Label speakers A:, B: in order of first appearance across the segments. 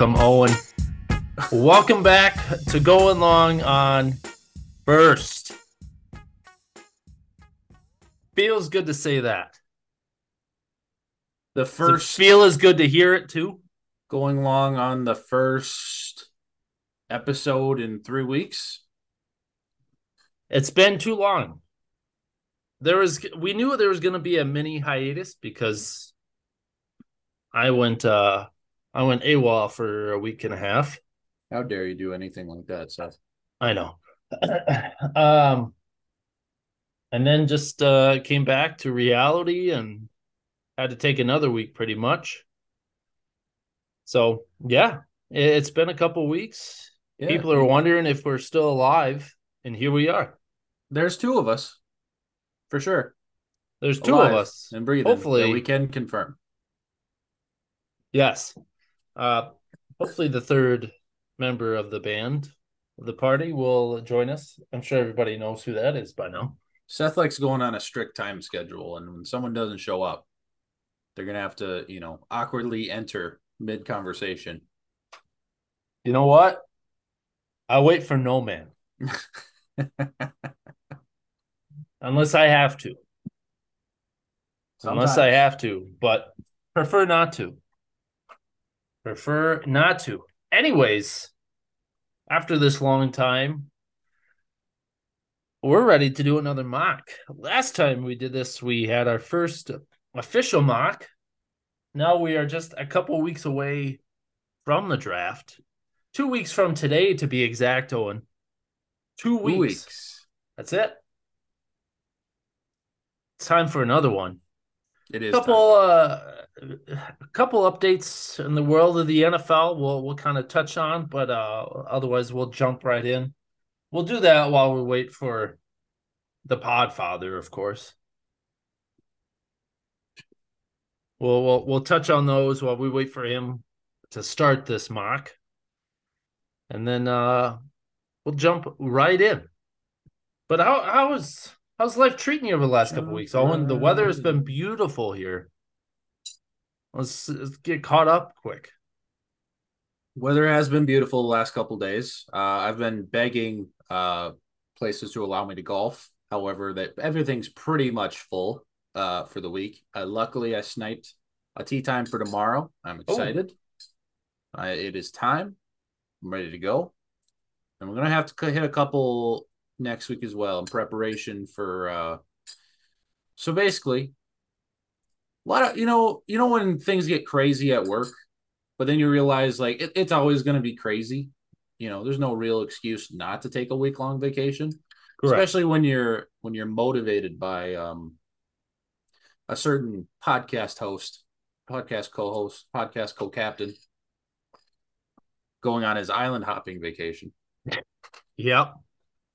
A: 'em, Owen. Welcome back to Going Long on First. Feels good to say that.
B: The first
A: feel is good to hear it too.
B: going long on the first episode in three weeks.
A: It's been too long. There was we knew there was going to be a mini hiatus because I went uh I went AWOL for a week and a half.
B: How dare you do anything like that, Seth?
A: I know. um and then just uh came back to reality and had to take another week pretty much. So, yeah, it- it's been a couple weeks.
B: Yeah.
A: People are wondering if we're still alive and here we are.
B: There's two of us, for sure.
A: There's two
B: alive
A: of us.
B: and breathing.
A: Hopefully-
B: we can confirm.
A: Yes. Uh hopefully the third member of the band of the party will join us. I'm sure everybody knows who that is by now.
B: Seth likes going on a strict time schedule, and when someone doesn't show up, they're gonna have to, you know, awkwardly enter mid conversation.
A: You know what? I wait for no man. Unless I have to. Unless I have to, but prefer not to. Prefer not to. Anyways, after this long time, we're ready to do another mock. Last time we did this, we had our first official mock. Now we are just a couple weeks away from the draft. Two weeks from today, to be exact, Owen. Two
B: Two
A: weeks.
B: weeks.
A: That's it. It's time for another one
B: It is
A: couple uh a couple updates in the world of the NFL we'll we'll kind of touch on but uh otherwise we'll jump right in. We'll do that while we wait for the podfather of course. We'll we'll, we'll touch on those while we wait for him to start this mock. And then uh we'll jump right in. But how how is how's life treating you over the last couple weeks owen the weather has been beautiful here let's, let's get caught up quick
B: Weather has been beautiful the last couple days. Uh, I've been begging uh, places to allow me to golf. However, that everything's pretty much full uh, for the week. Uh, luckily, I sniped a tee time for tomorrow. I'm excited. Uh, it is time. I'm ready to go, and we're gonna have to hit a couple next week as well in preparation for. Uh... So basically, a lot of you know you know when things get crazy at work but then you realize like it, it's always going to be crazy. You know there's no real excuse not to take a week long vacation especially when you're when you're motivated by um a certain podcast host podcast co-host podcast co-captain going on his island hopping vacation.
A: Yep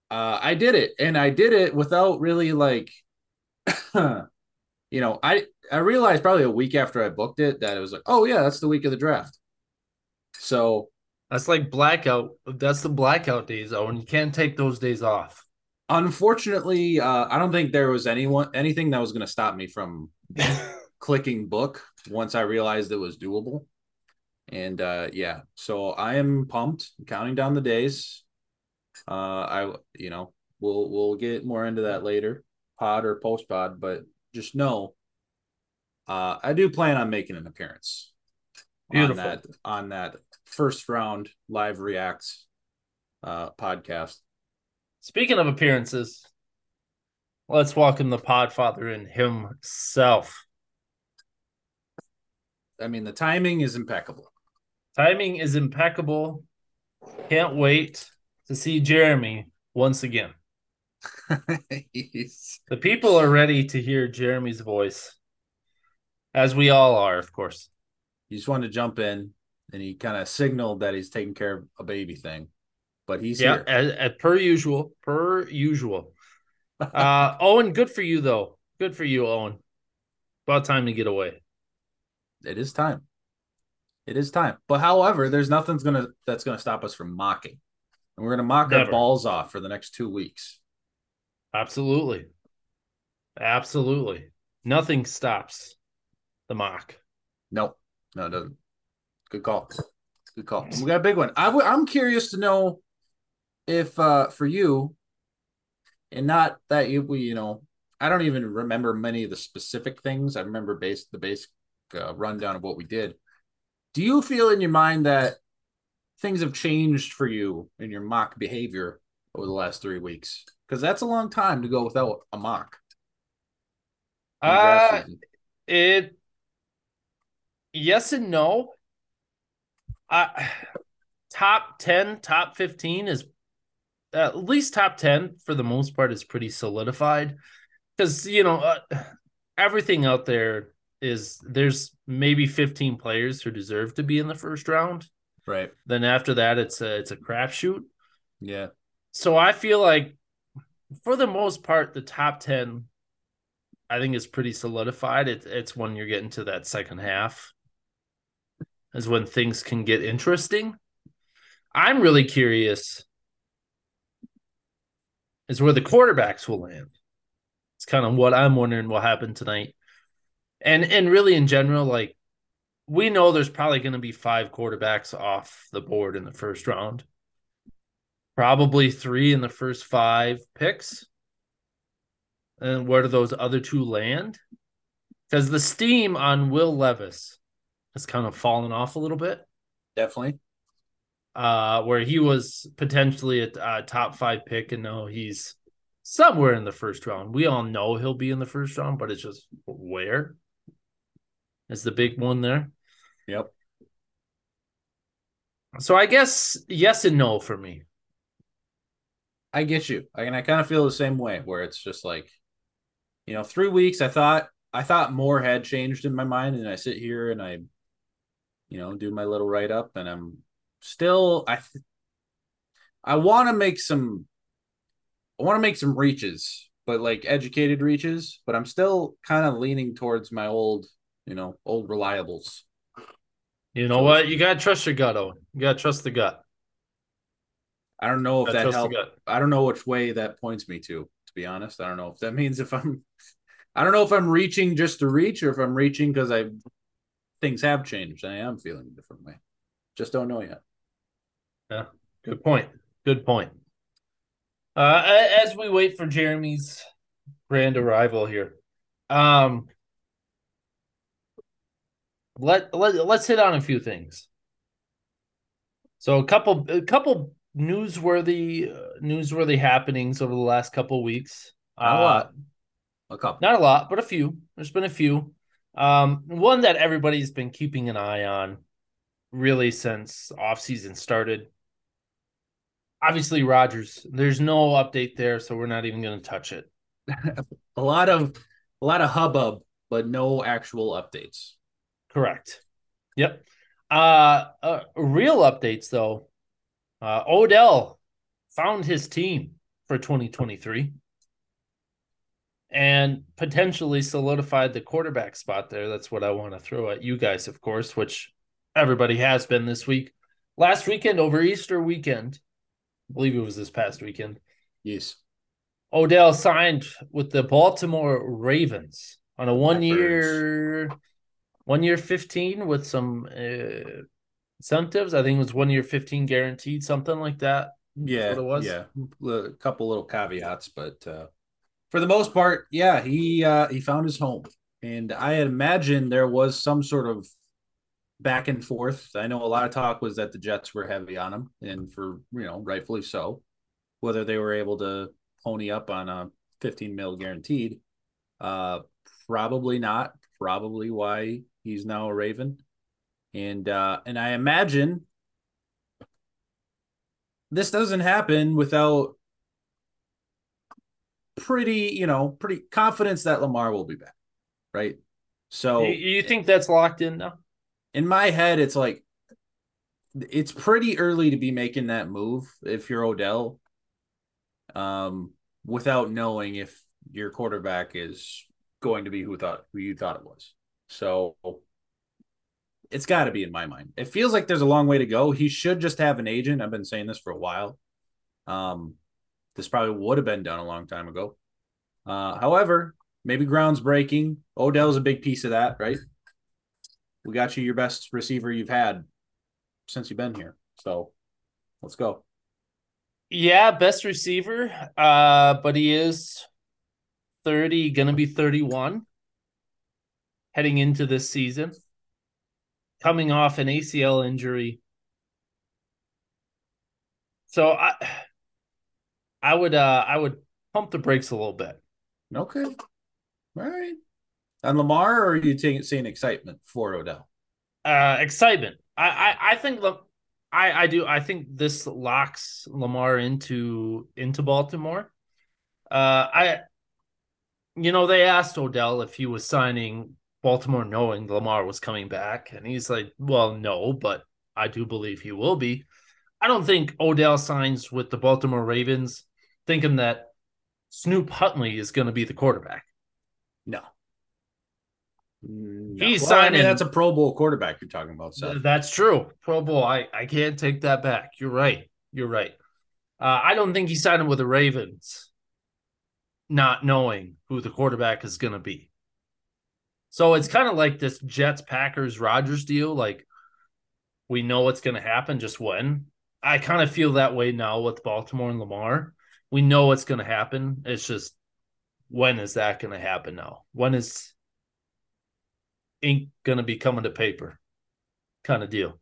B: uh i did it and i did it without really like you know i i realized probably a week after i booked it that it was like oh yeah that's the week of the draft. So
A: that's like blackout that's the blackout days owen you can't take those days off.
B: Unfortunately uh i don't think there was anyone anything that was going to stop me from clicking book once i realized it was doable. And uh yeah so i am pumped counting down the days uh i you know we'll we'll get more into that later pod or post pod but just know uh i do plan on making an appearance
A: Beautiful.
B: on that on that first round live reacts uh podcast.
A: Speaking of appearances let's welcome the podfather in himself.
B: I mean the timing is impeccable.
A: Timing is impeccable. Can't wait to see jeremy once again. The people are ready to hear jeremy's voice as we all are of course.
B: He just wanted to jump in and he kind of signaled that he's taking care of a baby thing but he's
A: yeah
B: here.
A: as, as per usual per usual. Uh owen good for you though. Good for you owen. About time to get away.
B: It is time. It is time. But however there's nothing's gonna that's gonna stop us from mocking and we're gonna mock
A: Never.
B: our balls off for the next two weeks
A: absolutely absolutely nothing stops the mock
B: nope no it doesn't good call Good call. We got a big one. I w- I'm curious to know if uh for you, and not that you we you know I don't even remember many of the specific things. I remember base the basic uh, rundown of what we did. Do you feel in your mind that things have changed for you in your mock behavior over the last three weeks? Because that's a long time to go without a mock.
A: Uh, it yes and no. Uh, top 10, top 15 is at least top 10 for the most part is pretty solidified because you know uh, everything out there is there's maybe 15 players who deserve to be in the first round
B: right.
A: Then after that it's a it's a crapshoot.
B: Yeah.
A: So i feel like for the most part the top 10 i think is pretty solidified. It, it's when you're getting to that second half is when things can get interesting. I'm really curious is where the quarterbacks will land. It's kind of what I'm wondering will happen tonight. And and really in general, like we know there's probably going to be five quarterbacks off the board in the first round. Probably three in the first five picks. And where do those other two land? Because the steam on Will Levis has kind of fallen off a little bit.
B: Definitely.
A: Uh, where he was potentially a, a top five pick, and now he's somewhere in the first round. We all know he'll be in the first round, but it's just where is the big one there.
B: Yep.
A: So I guess yes and no for me.
B: I get you. I, and I kind of feel the same way where it's just like, you know, three weeks. I thought I thought more had changed in my mind, and I sit here and I, you know, do my little write up, and I'm still I. Th- I want to make some I want to make some reaches, but like educated reaches. But I'm still kind of leaning towards my old, you know, old reliables.
A: You know what? You gotta trust your gut, Owen. You gotta trust the gut.
B: I don't know if that helps. I don't know which way that points me to. To be honest, I don't know if that means if I'm. I don't know if I'm reaching just to reach or if I'm reaching because I things have changed. I am feeling a different way. Just don't know yet.
A: Yeah, good point. Good point. Uh, as we wait for Jeremy's grand arrival here, um, let let let's hit on a few things. So a couple a couple newsworthy uh, newsworthy happenings over the last couple weeks.
B: Not uh, a lot. A couple.
A: Not a lot, but a few. There's been a few. Um, one that everybody's been keeping an eye on really since off season started obviously Rodgers. There's no update there, so we're not even going to touch it.
B: a lot of a lot of hubbub, but no actual updates.
A: Correct. Yep. Uh, uh real updates though. Uh, Odell found his team for 2023 and potentially solidified the quarterback spot there. That's what I want to throw at you guys, of course, which everybody has been this week. Last weekend over Easter weekend, I believe it was this past weekend.
B: Yes.
A: Odell signed with the Baltimore Ravens on a one year, one year 15 with some uh, incentives. I think it was one year 15 guaranteed, something like that.
B: Yeah. it was. Yeah. A couple little caveats, but uh, for the most part, yeah, he uh, he found his home. And I imagine there was some sort of back and forth. I know a lot of talk was that the Jets were heavy on him, and for you know, rightfully so. Whether they were able to pony up on a 15 mil guaranteed, uh, probably not. Probably why he's now a Raven, and uh, and I imagine this doesn't happen without pretty, you know, pretty confidence that Lamar will be back, right? So
A: you, you think that's locked in now?
B: in my head, it's like it's pretty early to be making that move if you're Odell, um, without knowing if your quarterback is going to be who thought who you thought it was. So it's got to be in my mind. It feels like there's a long way to go. He should just have an agent. I've been saying this for a while. Um, this probably would have been done a long time ago. Uh, however, maybe grounds breaking. Odell's a big piece of that, right? we got you your best receiver you've had since you've been here. So let's go.
A: Yeah, best receiver. Uh, but he is 30, gonna be 31 heading into this season. Coming off an ACL injury. So I I would uh I would pump the brakes a little bit.
B: Okay. All right. On Lamar, or are you seeing excitement for Odell?
A: Uh excitement. I I, I think look I I do I think this locks Lamar into into Baltimore. Uh I you know they asked Odell if he was signing Baltimore knowing Lamar was coming back and he's like, "Well, no, but I do believe he will be." I don't think Odell signs with the Baltimore Ravens thinking that Snoop Huntley is going to be the quarterback.
B: No.
A: no. He's
B: well,
A: signing.
B: I mean, that's a Pro Bowl quarterback you're talking about. Seth.
A: That's true. Pro Bowl. I, I can't take that back. You're right. You're right. Uh, I don't think he's signing with the Ravens, not knowing who the quarterback is going to be. So it's kind of like this Jets, Packers, Rodgers deal. Like we know what's going to happen, just when. I kind of feel that way now with Baltimore and Lamar. We know what's going to happen. It's just when is that going to happen now? When is ink going to be coming to paper? Kind of deal.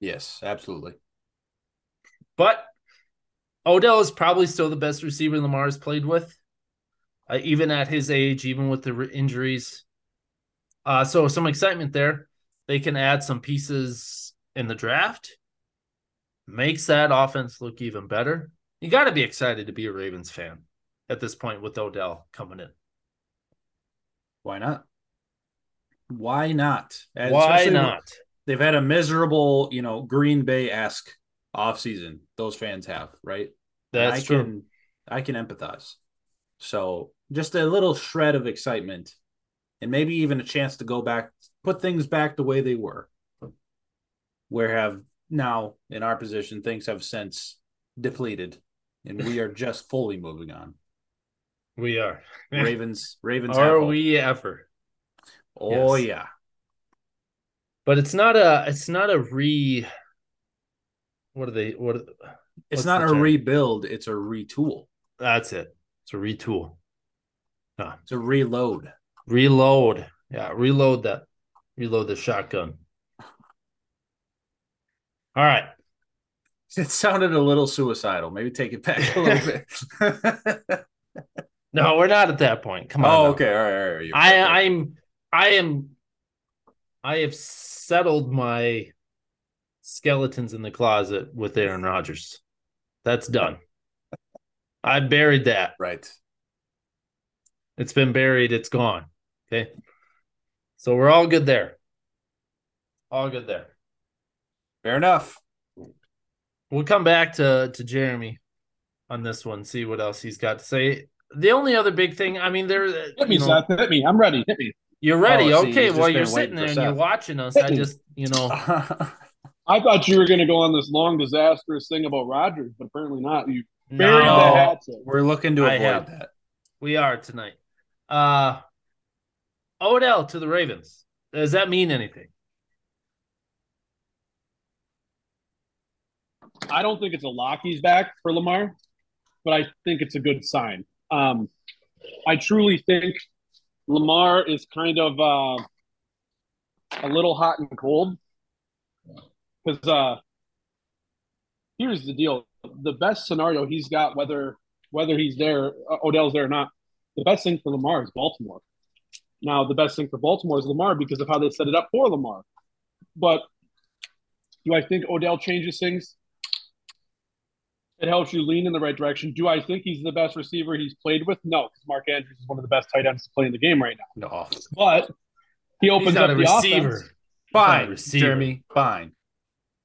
B: Yes, absolutely.
A: But Odell is probably still the best receiver Lamar has played with, uh, even at his age, even with the injuries. Uh, so some excitement there. They can add some pieces in the draft makes that offense look even better. You got to be excited to be a Ravens fan at this point with Odell coming in.
B: Why not? Why not?
A: And Why not?
B: They've had a miserable, you know, Green Bay esque offseason. Those fans have, right?
A: That's
B: I
A: true.
B: Can, I can empathize. So just a little shred of excitement and maybe even a chance to go back, put things back the way they were. Where have now in our position, things have since depleted, and we are just fully moving on.
A: We are
B: Ravens. Ravens.
A: Are we ever?
B: Oh yes. yeah.
A: But it's not a. It's not a re. What are they? What?
B: It's not a term? rebuild. It's a retool.
A: That's it. It's a retool.
B: Huh. It's a reload.
A: Reload. Yeah, reload that. Reload the shotgun. All right.
B: It sounded a little suicidal. Maybe take it back a little bit.
A: no, we're not at that point. Come on.
B: Oh, okay. All right. All right.
A: I, I'm, I am, I have settled my skeletons in the closet with Aaron Rodgers. That's done. I buried that.
B: Right.
A: It's been buried. It's gone. Okay. So we're all good there. All good there.
B: Fair enough.
A: We'll come back to to Jeremy on this one, see what else he's got to say. The only other big thing, I mean, there.
C: Hit me, know, Seth. Hit me. I'm ready. Hit me.
A: You're ready. Oh, okay. Well, you're sitting there and you're watching us. Hit I just, you know.
C: I thought you were going to go on this long, disastrous thing about Rodgers, but apparently not. You buried no, the hatchet.
B: We're looking to avoid that.
A: We are tonight. Uh Odell to the Ravens. Does that mean anything?
C: I don't think it's a lock he's back for Lamar, but I think it's a good sign. Um, I truly think Lamar is kind of uh, a little hot and cold because uh, here's the deal: the best scenario he's got, whether whether he's there, uh, Odell's there or not, the best thing for Lamar is Baltimore. Now, the best thing for Baltimore is Lamar because of how they set it up for Lamar. But do I think Odell changes things? it helps you lean in the right direction. Do I think he's the best receiver he's played with? No, because Mark Andrews is one of the best tight ends to play in the game right now.
B: No,
C: but he opens up the receiver. offense.
B: Fine, receiver. Jeremy. Fine.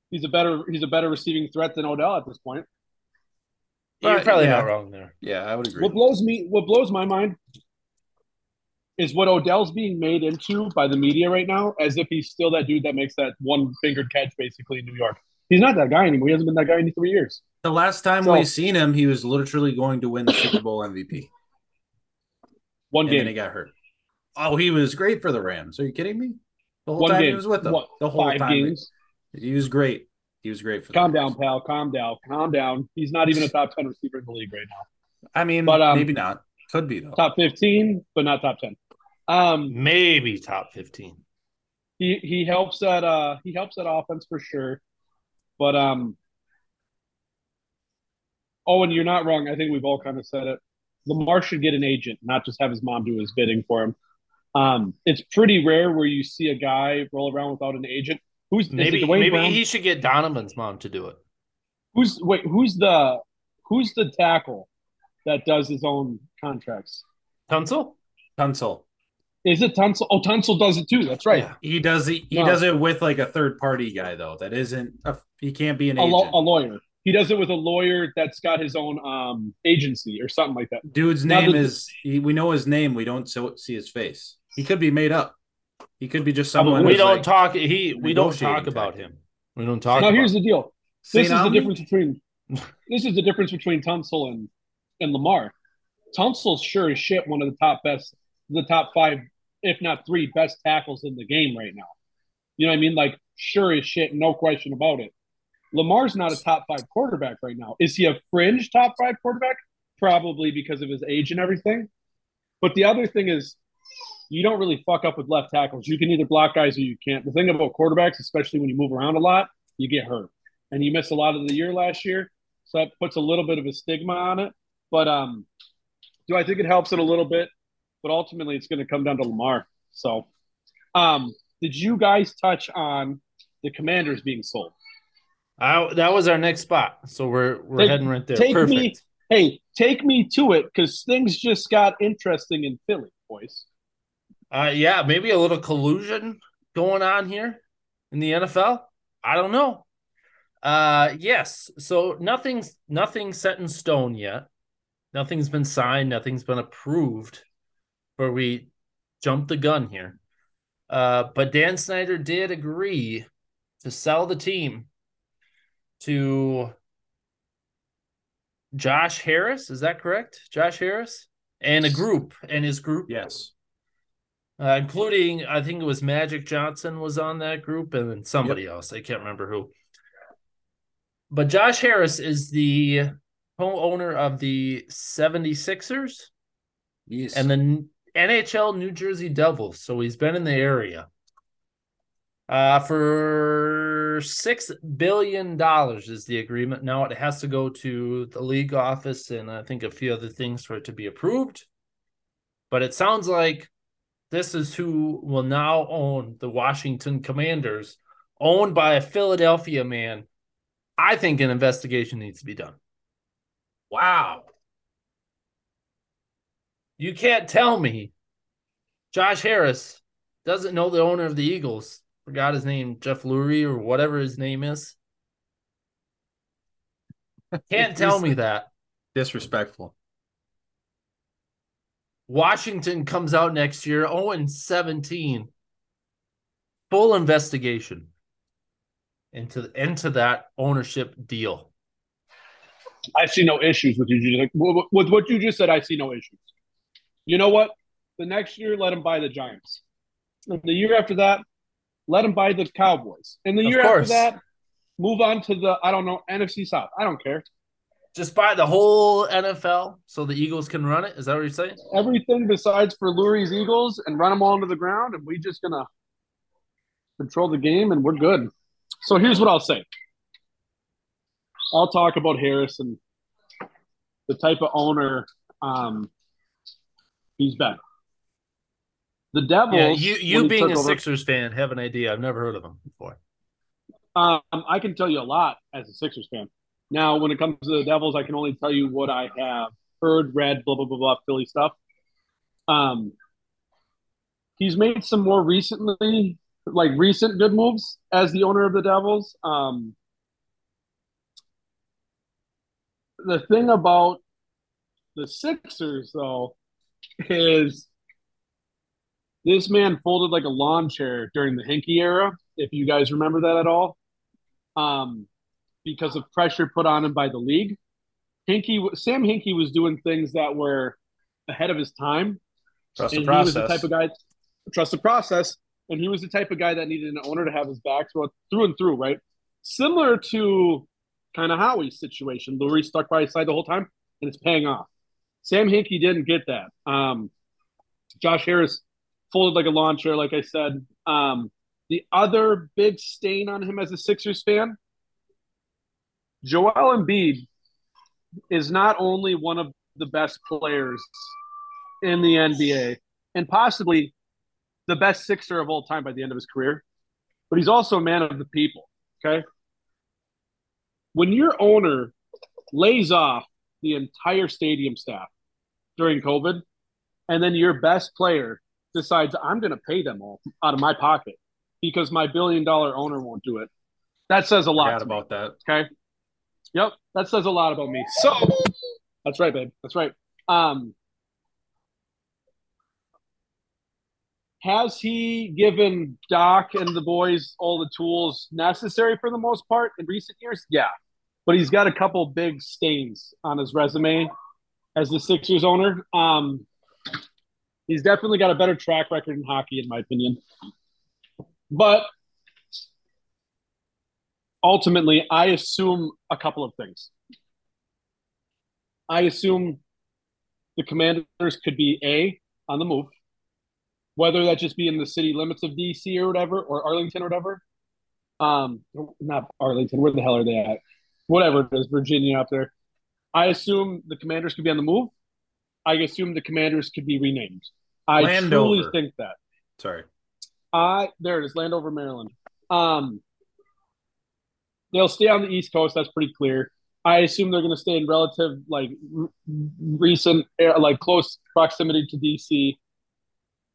C: He's a better he's a better receiving threat than Odell at this point.
A: You're probably yeah. not wrong there.
B: Yeah, I would agree.
C: What blows me what blows my mind is what Odell's being made into by the media right now, as if he's still that dude that makes that one fingered catch basically in New York. He's not that guy anymore. He hasn't been that guy in three years.
B: The last time so, we seen him, he was literally going to win the Super Bowl MVP.
C: One
B: and
C: game.
B: And he got hurt. Oh, he was great for the Rams. Are you kidding me? The whole One time game. he was with them. The whole time. Games. He was great.
D: He was great for
C: calm down, pal. Calm down. Calm down. He's not even a top ten receiver in the league right now.
D: I mean,
C: But, um,
D: maybe not. Could be though.
C: Top fifteen, but not top ten. Um,
A: Maybe top 15.
C: he he helps that uh he helps that offense for sure. But um Owen, you're not wrong. I think we've all kind of said it. Lamar should get an agent, not just have his mom do his bidding for him. Um, it's pretty rare where you see a guy roll around without an agent. Who's is it
A: Maybe
C: Dwayne
A: maybe
C: Brown?
A: he should get Donovan's mom to do it.
C: Who's wait? Who's the who's the tackle that does his own contracts?
A: Tunsil?
D: Tunsil.
C: Is it Tunsil? Oh, Tunsil does it too. That's right.
A: Yeah.
D: He does it. He
C: No.
D: does it with like a third party guy though. That isn't. A, he can't be an
C: A,
D: agent.
C: lo- a lawyer. He does it with a lawyer that's got his own um agency or something like that.
D: Dude's
C: Now
D: name
C: the-
D: is. He, we know his name. We don't so, see his face. He could be made up. He could be just someone.
A: we don't
D: like,
A: talk he we don't talk about him. We don't talk
C: Now
A: about
C: here's the deal. This is
D: Saint
C: the difference between this is the difference between Tunsil and and Lamar. Tunsil's sure as shit one of the top best, the top five, if not three, best tackles in the game right now. You know what I mean? Like sure as shit, no question about it. Lamar's not a top five quarterback right now. Is he a fringe top five quarterback? Probably because of his age and everything. But the other thing is, you don't really fuck up with left tackles. You can either block guys or you can't. The thing about quarterbacks, especially when you move around a lot, you get hurt. And you missed a lot of the year last year. So that puts a little bit of a stigma on it. But um, do I think it helps it a little bit? But ultimately, it's going to come down to Lamar. So, um, did you guys touch on the Commanders being sold?
A: I, that was our next spot. So we're we're
C: Take-
A: heading right there.
C: take
A: Perfect.
C: me- Hey, take me to it because things just got interesting in Philly, boys.
A: Uh, yeah, maybe a little collusion going on here in the NFL. I don't know. Uh, yes. So nothing's nothing's set in stone yet. Nothing's been signed. Nothing's been approved. Where we jumped the gun here. Uh, but Dan Snyder did agree to sell the team to Josh Harris. Is that correct? Josh Harris and a group and his group
D: Yes.
A: uh, including I think it was Magic Johnson was on that group and then somebody else. I can't remember who. But Josh Harris is the co-owner of the 76ers
D: Yes.
A: and the NHL New Jersey Devils. So he's been in the area. Uh, for six billion dollars is the agreement. Now it has to go to the league office and I think a few other things for it to be approved. But it sounds like this is who will now own the Washington Commanders, owned by a Philadelphia man. I think an investigation needs to be done.
D: wow.
A: You can't tell me Josh Harris doesn't know the owner of the Eagles. Forgot his name, Jeff Lurie or whatever his name is. Can't tell me that.
D: Disrespectful.
A: Washington comes out next year 0 17. Full investigation into into that ownership deal.
C: I see no issues with you. Just, with with what you just said, I see no issues. You know what? The next year, let him buy the Giants. And the year after that, let him buy the Cowboys. And the
A: Of
C: year
A: course.
C: after that, move on to the I don't know NFC South. I don't care.
A: Just buy the whole NFL so the Eagles can run it. Is that what you're saying?
C: Everything besides for Lurie's Eagles and run them all into the ground, and we just gonna control the game, and we're good. So here's what I'll say. I'll talk about Harris and the type of owner um, he's been. The Devils.
A: Yeah, you you being a
C: over-
A: Sixers fan have an idea. I've never heard of them before.
C: Um, I can tell you a lot as a Sixers fan. Now, when it comes to the Devils, I can only tell you what I have heard, read, blah blah blah blah, Philly stuff. Um, he's made some more recently, like recent good moves as the owner of the Devils. Um, the thing about the Sixers, though, is this man folded like a lawn chair during the Hinkie era. If you guys remember that at all, um, because of pressure put on him by the league. Hinkie, Sam Hinkie was doing things that were ahead of his time.
D: Trust the
C: he was the type of guy trust the process, and he was the type of guy that needed an owner to have his back through through and through, right? similar to kind of Howie's situation. Lurie stuck by his side the whole time, and it's paying off. Sam Hinkie didn't get that. Um, Josh Harris folded like a lawn chair, like I said. Um, the other big stain on him as a Sixers fan, Joel Embiid is not only one of the best players in the NBA and possibly the best Sixer of all time by the end of his career, but he's also a man of the people. Okay. When your owner lays off the entire stadium staff during COVID, and then your best player decides, I'm going to pay them all out of my pocket because my billion dollar owner won't do it. That says a lot
D: about me. that.
C: Okay. Yep. That says a lot about me. So that's right, babe. That's right. Um, has he given Doc and the boys all the tools necessary for the most part in recent years? Yeah. But he's got a couple big stains on his resume as the Sixers owner. Um, he's definitely got a better track record in hockey, in my opinion. But ultimately, I assume a couple of things. I assume the commanders could be A, on the move, whether that just be in the city limits of DC or whatever, or Arlington or whatever. Um, not Arlington, where the hell are they at? Whatever it is, Virginia up there. I assume the commanders could be on the move. I assume the commanders could be renamed. I Landover. truly think that.
D: Sorry.
C: I there it is, Landover, Maryland. Um, they'll stay on the East Coast. That's pretty clear. I assume they're going to stay in relative, like r- recent, like close proximity to DC.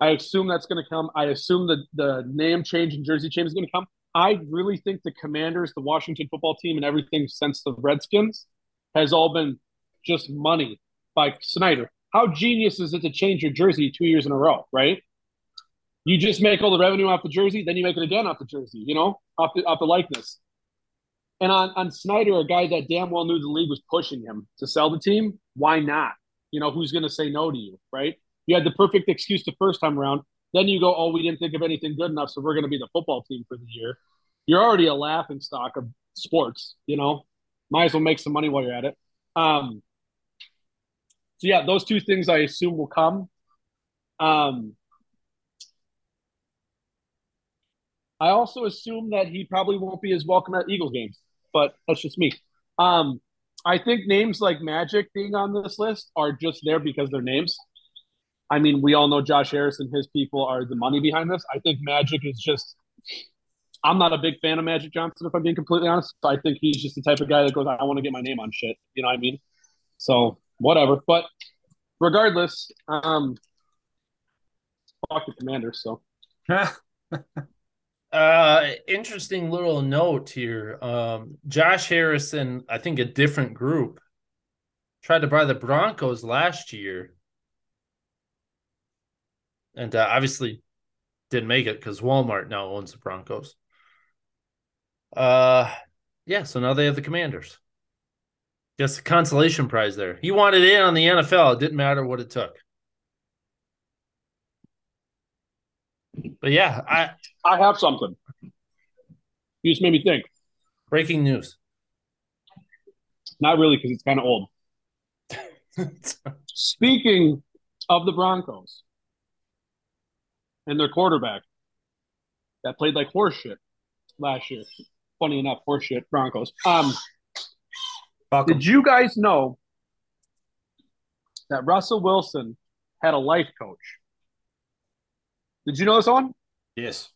C: I assume that's going to come. I assume that the name change and jersey change is going to come. I really think the Commanders, the Washington football team, and everything since the Redskins has all been just money by Snyder. How genius is it to change your jersey two years in a row, right? You just make all the revenue off the jersey, then you make it again off the jersey, you know, off the off the likeness. And on, on Snyder, a guy that damn well knew the league was pushing him to sell the team, why not? You know, who's going to say no to you, right? You had the perfect excuse the first time around. Then you go, oh, we didn't think of anything good enough, so we're going to be the football team for the year. You're already a laughing stock of sports, you know. Might as well make some money while you're at it. Um, so yeah, those two things I assume will come. Um, I also assume that he probably won't be as welcome at Eagles games, but that's just me. Um, I think names like Magic being on this list are just there because they're names. I mean, we all know Josh Harris and his people are the money behind this. I think Magic is just. I'm not a big fan of Magic Johnson, if I'm being completely honest. I think he's just the type of guy that goes, "I want to get my name on shit." You know what I mean? So whatever. But regardless, um, fuck the Commanders. So.
A: uh, interesting little note here. Um, Josh Harrison, I think a different group, tried to buy the Broncos last year, and uh, obviously didn't make it because Walmart now owns the Broncos. Uh, yeah. So now they have the Commanders. Just a consolation prize there. He wanted in on the NFL. It didn't matter what it took. But yeah, I
C: I have something. You just made me think.
A: Breaking news.
C: Not really, because it's kind of old. Speaking of the Broncos and their quarterback that played like horseshit last year. Funny enough, horseshit Broncos. Um, did you guys know that Russell Wilson had a life coach? Did you know this one?
D: Yes.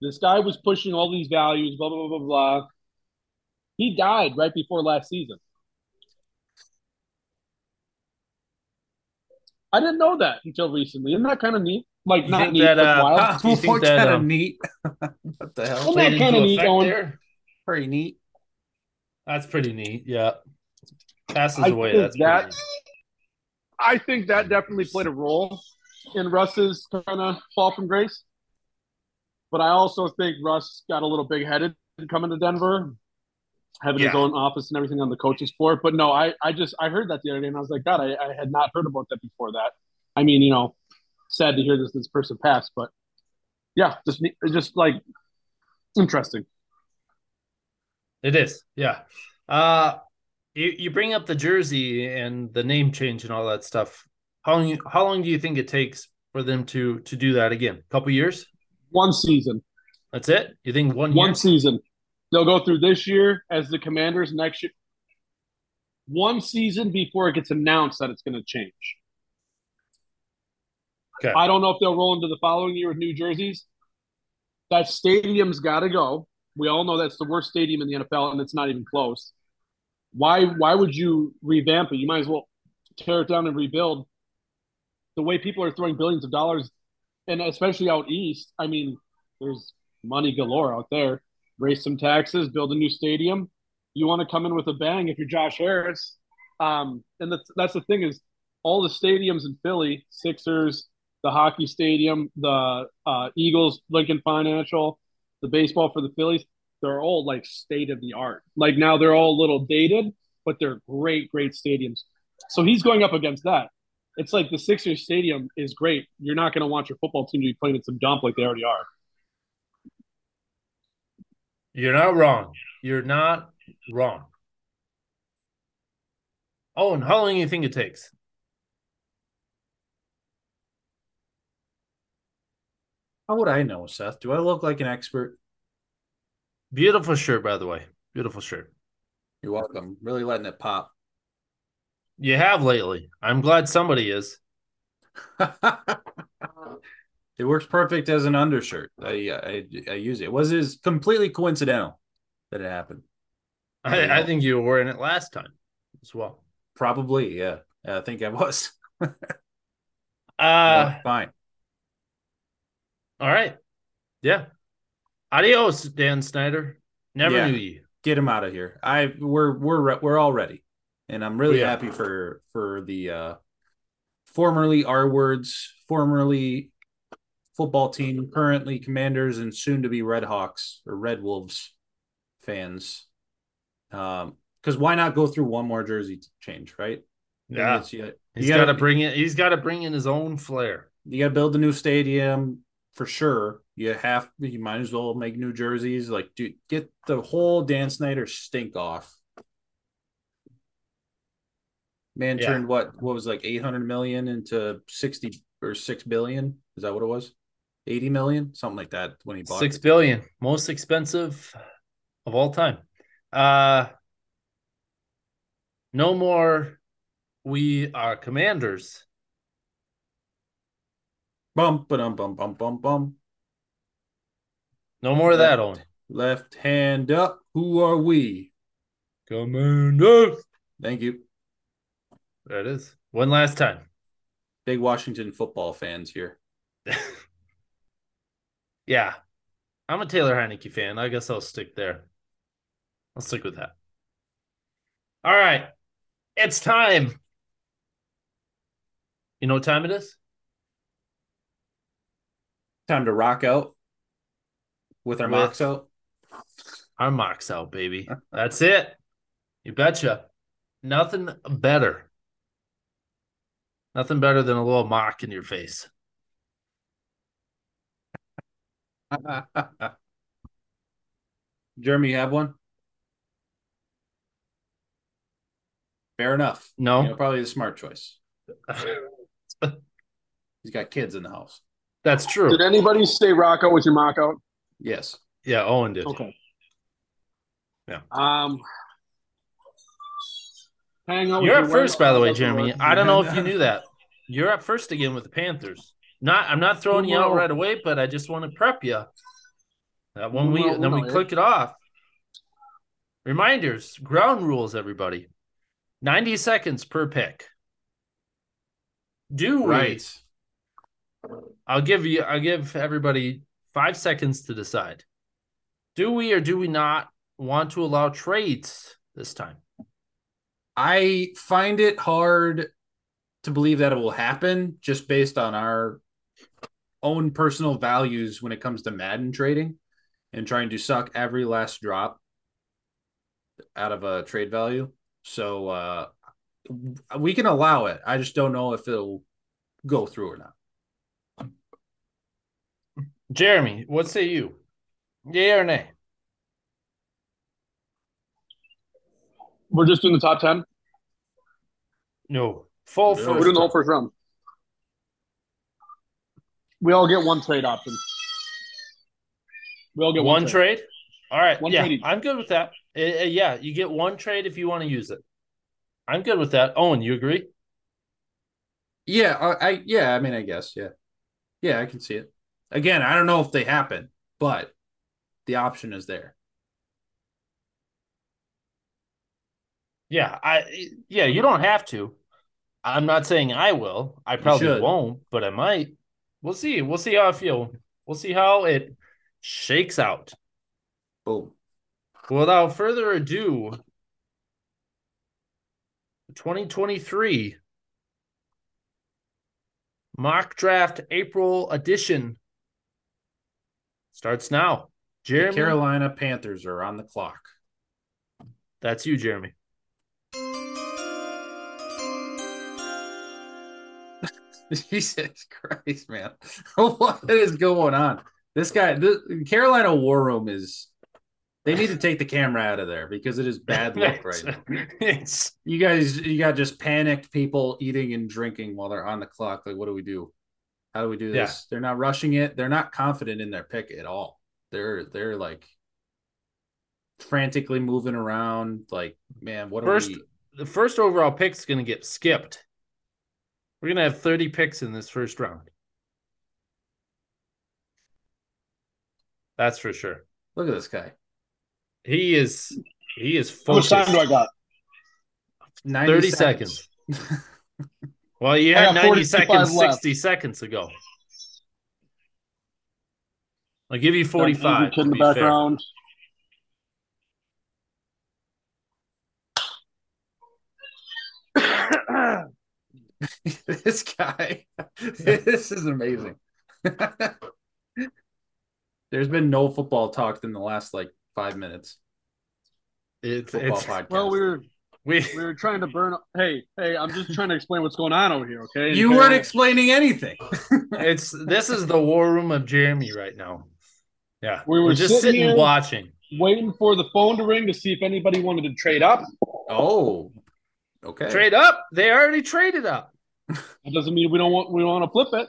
C: This guy was pushing all these values, blah, blah, blah, blah, blah. He died right before last season. I didn't know that until recently. Isn't that kind of neat? Like,
A: you
C: not neat,
A: that,
C: but
A: uh,
C: wild.
A: Do you think that
D: kind of
A: um,
D: neat? what the hell?
C: Isn't that kind of neat going?
A: there?
D: Pretty neat.
A: That's pretty neat. Yeah. Passes
C: I
A: away. That's
C: that-
A: neat.
C: I think that definitely played a role in Russ's kind of fall from grace. But I also think Russ got a little big headed coming to Denver, having his own office and everything on the coaching floor. But no, I, I just I heard that the other day and I was like, God, I, I had not heard about that before that. I mean, you know, sad to hear this this person pass, but yeah, just just like interesting.
A: It is, yeah. Uh you you bring up the jersey and the name change and all that stuff. How long how long do you think it takes for them to to do that again? A couple years?
C: One season.
A: That's it? You think one
C: One
A: year?
C: season. They'll go through this year as the Commanders. Next year, one season before it gets announced that it's going to change.
A: Okay.
C: I don't know if they'll roll into the following year with new jerseys. That stadium's got to go. We all know that's the worst stadium in the NFL, and it's not even close. Why? Why would you revamp it? You might as well tear it down and rebuild. The way people are throwing billions of dollars, and especially out east, I mean, there's money galore out there. Raise some taxes, build a new stadium. You want to come in with a bang if you're Josh Harris. Um, and that's, that's the thing is, all the stadiums in Philly, Sixers, the hockey stadium, the uh, Eagles, Lincoln Financial, the baseball for the Phillies, they're all like state of the art. Like now they're all a little dated, but they're great, great stadiums. So he's going up against that. It's like the Sixers stadium is great. You're not going to want your football team to be playing in some dump like they already are.
A: You're not wrong. You're not wrong. Oh, and how long do you think it takes?
B: How would I know, Seth? Do I look like an expert?
A: Beautiful shirt, by the way. Beautiful shirt.
B: You're welcome. Really letting it pop.
A: You have lately. I'm glad somebody is.
B: it works perfect as an undershirt. I, I I use it. it was is completely coincidental that it happened.
A: I, I think you were wearing it last time as well.
B: Probably, yeah. I think I was.
A: Uh
B: fine.
A: all right. Yeah. Adios, Dan Snyder. Never
B: Yeah.
A: knew you.
B: Get him out of here. I we're we're re- we're all ready, and I'm really
A: Yeah.
B: happy for for the uh formerly R words, formerly football team, currently Commanders, and soon to be Red Hawks or Red Wolves fans. Um, because why not go through one more jersey change, right?
A: Yeah.
B: it's- you,
A: He's got to bring it. He's got to bring in his own flair.
B: you got to build a new stadium for sure. You have you might as well make new jerseys. Like, dude, get the whole Dan Snyder stink off. Man
A: Yeah.
B: turned what what was like eight hundred million into sixty or six billion. Is that what it was? Eighty million, something like that when he bought
A: Six
B: it.
A: billion, most expensive of all time. Uh no more. We are commanders.
B: Bum bum bum bum bum bum.
A: No more of that, Owen.
B: Left hand up. Who are we?
A: Commanders.
B: Thank you.
A: There it is. One last time.
B: Big Washington football fans here.
A: Yeah. I'm a Taylor Heinicke fan. I guess I'll stick there. I'll stick with that. All right. It's time. You know what time it is?
B: Time to rock out with our
A: With-
B: mocks out.
A: Our mocks out, baby. That's it. You betcha. Nothing better. Nothing better than a little mock in your face.
B: Jeremy, you have one? Fair enough.
A: No.
B: You know, probably the smart choice. He's got kids in the house.
A: That's true.
C: Did anybody say rock out with your mock out?
B: Yes.
A: Yeah, Owen did.
C: Okay.
A: Yeah.
C: Um. Hang on.
A: You're
C: your
A: up first, by the way, Jeremy. I don't know if you knew that. You're up first again with the Panthers. Not, I'm not throwing you out right away, but I just want to prep you. That when we
C: Well,
A: then we click it off. Reminders, ground rules, everybody. 90 seconds per pick. Do we?
B: Right.
A: I'll give you. I'll give everybody five seconds to decide. Do we or do we not want to allow trades this time?
B: I find it hard to believe that it will happen just based on our own personal values when it comes to Madden trading and trying to suck every last drop out of a trade value. So uh we can allow it. I just don't know if it'll go through or not.
A: Jeremy, what say you? Yeah or nay?
C: We're just doing the top ten.
A: No. Full
B: No.
A: first.
C: We're doing the whole first round. We all get one trade option. We all get
A: one,
C: one,
A: trade. All right.
C: One
A: yeah,
C: trade.
A: I'm good with that. Uh, uh, yeah, you get one trade if you want to use it. I'm good with that. Owen, you agree?
B: Yeah, I, I yeah, I mean, I guess, yeah, yeah, I can see it. Again, I don't know if they happen, but the option is there.
A: Yeah, I yeah, you don't have to. I'm not saying I will. I probably won't, but I might. We'll see. We'll see how I feel. We'll see how it shakes out.
B: Boom.
A: Without further ado, 2023 mock draft April edition starts now.
B: The
A: Jeremy,
B: Carolina Panthers are on the clock.
A: that's you, Jeremy.
B: Jesus Christ, man. what is going on? This guy, the Carolina War Room is they need to take the camera out of there because it is bad luck right now.
A: It's
B: You guys, you got just panicked people eating and drinking while they're on the clock. Like, what do we do? How do we do
A: Yeah.
B: this? They're not rushing it. They're not confident in their pick at all. They're they're like frantically moving around. Like, man, what
A: First-
B: are we?
A: the first overall pick is going to get skipped. We're going to have 30 picks in this first round. That's for sure.
B: Look at this guy.
A: He is he is focused.
C: How much time do I got?
B: 90
A: 30 seconds. Well, you had
C: got
A: 90 seconds
C: left.
A: 60 seconds ago. I'll give you
C: Got
A: 45.
C: Andrew Kid in
A: to
C: the
A: background. fair.
B: this guy. this is amazing. There's been no football talked in the last like five minutes.
A: It's, it's
B: podcast.
C: well, we were
A: we
C: we were trying to burn. Hey, hey, I'm just trying to explain what's going on over here. Okay,
B: you
C: Carol-
B: weren't explaining anything.
A: it's this is the war room of Jeremy right now. Yeah.
C: We were
A: We're just
C: sitting
A: sitting watching.
C: waiting for the phone to ring to see if anybody wanted to trade up.
B: Oh, okay.
A: Trade up. They already traded up.
C: That doesn't mean we don't want we don't want to flip it.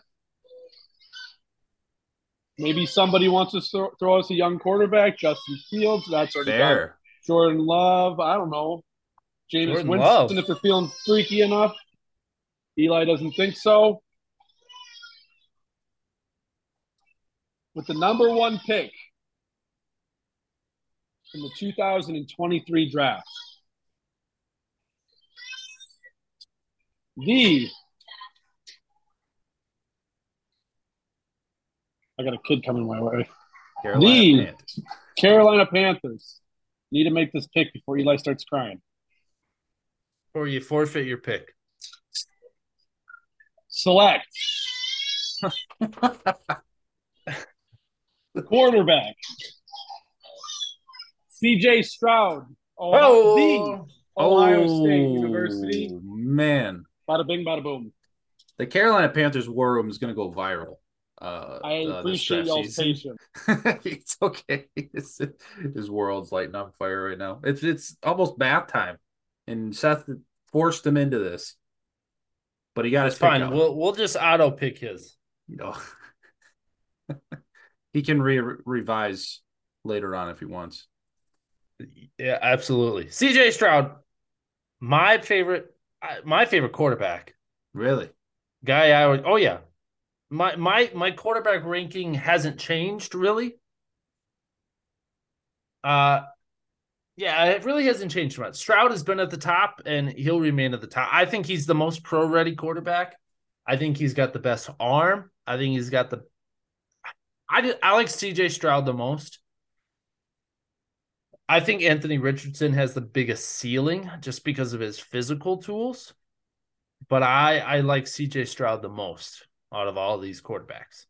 C: Maybe somebody wants to throw, throw us a young quarterback, Justin Fields. That's already done.
B: There.
C: Jordan Love. I don't know. James
A: Jordan
C: Winston,
A: Love.
C: if they're feeling freaky enough. Eli doesn't think so. With the number one pick in the 2023 draft, the I got a kid coming my way.
B: Carolina
C: The-
B: Panthers.
C: Carolina Panthers need to make this pick before Eli starts crying.
A: Or you forfeit your pick.
C: Select The quarterback CJ Stroud. Ohio, oh, the Ohio oh, State University.
B: Oh, Man,
C: Bada bing, bada boom.
B: the Carolina Panthers war room is going to go viral. Uh,
C: I
B: uh,
C: appreciate
B: draft
C: y'all's
B: season.
C: patience.
B: it's okay. It's, his world's lighting on fire right now. It's it's almost bath time, and Seth forced him into this, but he got his
A: It's
B: pick
A: fine. We'll we'll just auto pick his.
B: No. he can re- revise later on if he wants.
A: Yeah, absolutely. CJ Stroud, my favorite, my favorite quarterback
B: Really?
A: guy. I would. Oh yeah, my my my quarterback ranking hasn't changed really. Uh, yeah, it really hasn't changed much. Stroud has been at the top, and he'll remain at the top. I think he's the most pro-ready quarterback. I think he's got the best arm. I think he's got the. I I like CJ Stroud the most. I think Anthony Richardson has the biggest ceiling just because of his physical tools. But I I like CJ Stroud the most out of all these quarterbacks.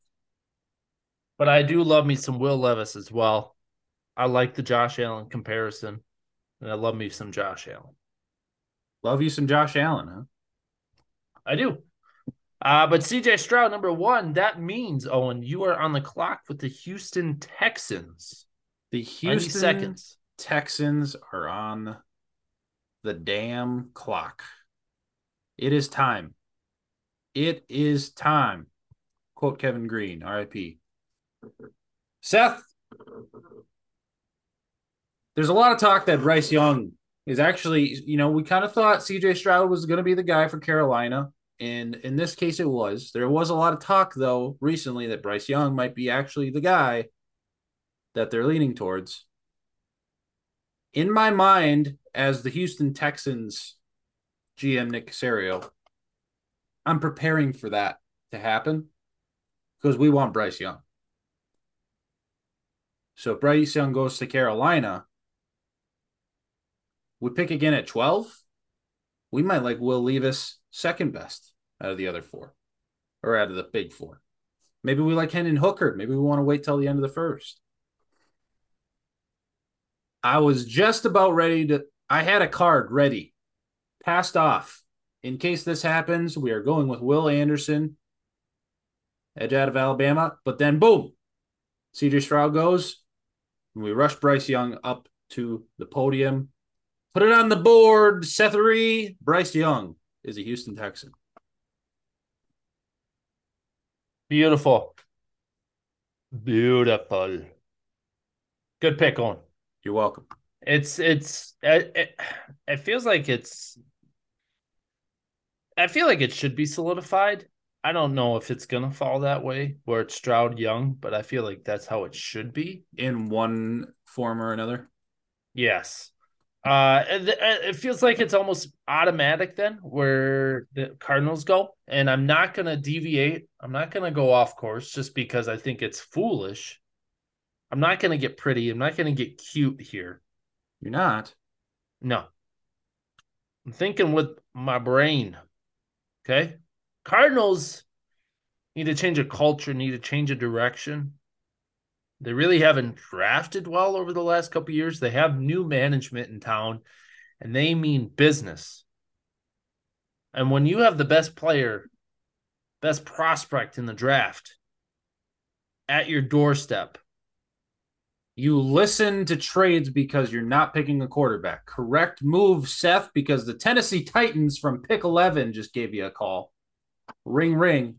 A: But I do love me some Will Levis as well. I like the Josh Allen comparison. And I love me some Josh Allen.
B: Love you some Josh Allen, huh?
A: I do. Uh, but CJ Stroud, number one, that means, Owen, you are on the clock with the Houston Texans.
B: The Houston
A: seconds.
B: Texans are on the damn clock. It is time. It is time. Quote Kevin Greene, RIP. Seth, there's a lot of talk that Bryce Young is actually, you know, we kind of thought CJ Stroud was going to be the guy for Carolina. And in this case, it was. There was a lot of talk, though, recently that Bryce Young might be actually the guy that they're leaning towards. In my mind, as the Houston Texans GM Nick Caserio, I'm preparing for that to happen because we want Bryce Young. So Bryce Young goes to Carolina, we pick again at 12. We might like Will Levis second best out of the other four or out of the big four. Maybe we like Hendon Hooker. Maybe we want to wait till the end of the first. I was just about ready to, I had a card ready, passed off. In case this happens, we are going with Will Anderson, edge out of Alabama. But then, boom, CJ Stroud goes. And we rush Bryce Young up to the podium. Put it on the board. Sethery, Bryce Young is a Houston Texan.
A: Beautiful. Beautiful. Good pick on.
B: You're welcome.
A: It's it's it, it, it feels like it's I feel like it should be solidified. I don't know if it's gonna fall that way where it's Stroud Young, but I feel like that's how it should be.
B: In one form or another.
A: Yes. Uh, it, it feels like it's almost automatic then where the Cardinals go, and I'm not gonna deviate. I'm not gonna go off course just because I think it's foolish. I'm not gonna get pretty. I'm not gonna get cute here.
B: You're not.
A: No. I'm thinking with my brain. Okay. Cardinals need to change a culture, need to change a direction. They really haven't drafted well over the last couple years. They have new management in town, and they mean business. And when you have the best player, best prospect in the draft at your doorstep,
B: you listen to trades because you're not picking a quarterback. Correct move, Seth, because the Tennessee Titans from pick 11 just gave you a call. Ring, ring.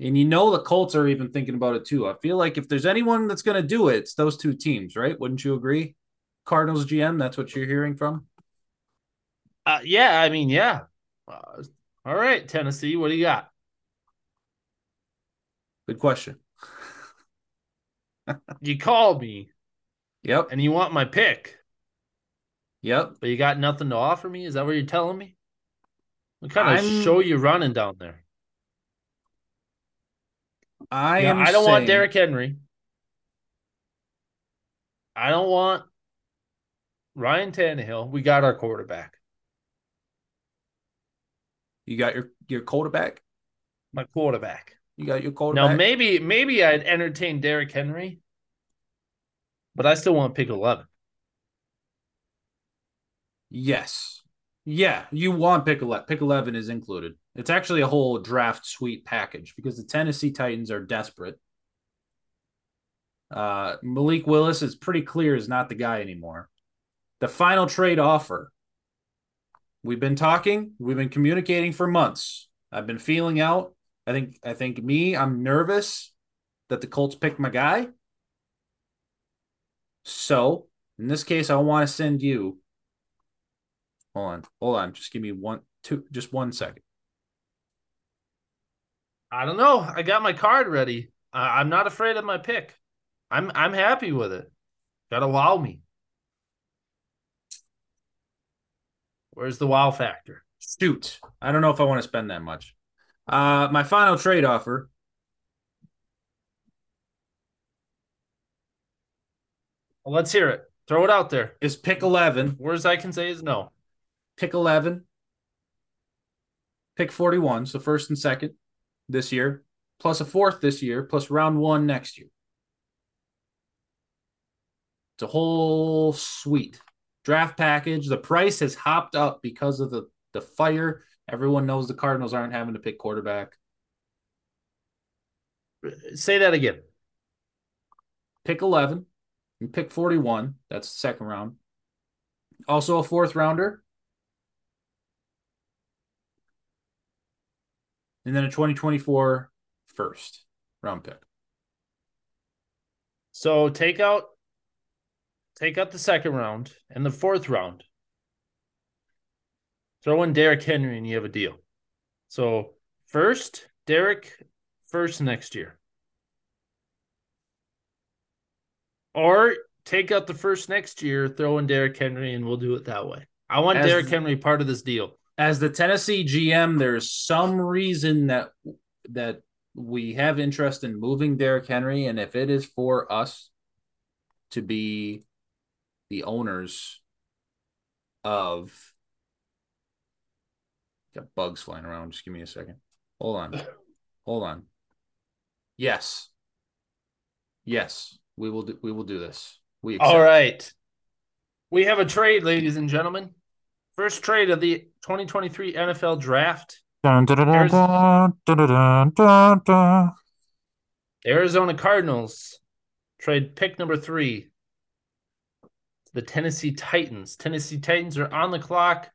B: And you know the Colts are even thinking about it too. I feel like if there's anyone that's going to do it, it's those two teams, right? Wouldn't you agree? Cardinals GM, that's what you're hearing from?
A: Uh, yeah, I mean, yeah. Uh, all right, Tennessee, what do you got?
B: Good question.
A: You called me.
B: Yep.
A: And you want my pick.
B: Yep.
A: But you got nothing to offer me? Is that what you're telling me? What kind of I'm... show you running down there?
B: I am.
A: I don't
B: saying...
A: want Derrick Henry. I don't want Ryan Tannehill. We got our quarterback.
B: You got your your quarterback.
A: My quarterback.
B: You got your quarterback.
A: Now maybe maybe I'd entertain Derrick Henry, but I still want pick eleven.
B: Yes. Yeah, you want pick 11. Pick 11 is included. It's actually a whole draft suite package because the Tennessee Titans are desperate. Uh, Malik Willis is pretty clear is not the guy anymore. The final trade offer. We've been talking, we've been communicating for months. I've been feeling out. I think I think me, I'm nervous that the Colts pick my guy. So, in this case, I want to send you Hold on. Hold on. Just give me one, two, just one second.
A: I don't know. I got my card ready. I, I'm not afraid of my pick. I'm I'm happy with it. Gotta wow me. Where's the wow factor?
B: Shoot. I don't know if I want to spend that much. Uh my final trade offer.
A: Well, let's hear it. Throw it out there.
B: Is pick 11.
A: Worst I can say is no
B: pick 11, pick 41, so first and second this year, plus a fourth this year, plus round one next year. It's a whole suite draft package. The price has hopped up because of the, the fire. Everyone knows the Cardinals aren't having to pick quarterback.
A: Say that again.
B: Pick 11, and pick 41. That's the second round. Also a fourth rounder. And then a 2024 first round pick.
A: So take out take out the second round and the fourth round. Throw in Derrick Henry and you have a deal. So first, Derrick first next year. Or take out the first next year, throw in Derrick Henry, and we'll do it that way. I want
B: As
A: Derrick Henry part of this deal.
B: As the Tennessee GM, there's some reason that that we have interest in moving Derrick Henry, and if it is for us to be the owners of Got bugs flying around. Just give me a second. Hold on. Hold on. Yes. Yes, we will do we will do this. We accept.
A: All right. We have a trade, ladies and gentlemen. First trade of the 2023 NFL draft.
E: Dun, dun, dun,
A: Arizona Cardinals trade pick number three. The Tennessee Titans. Tennessee Titans are on the clock.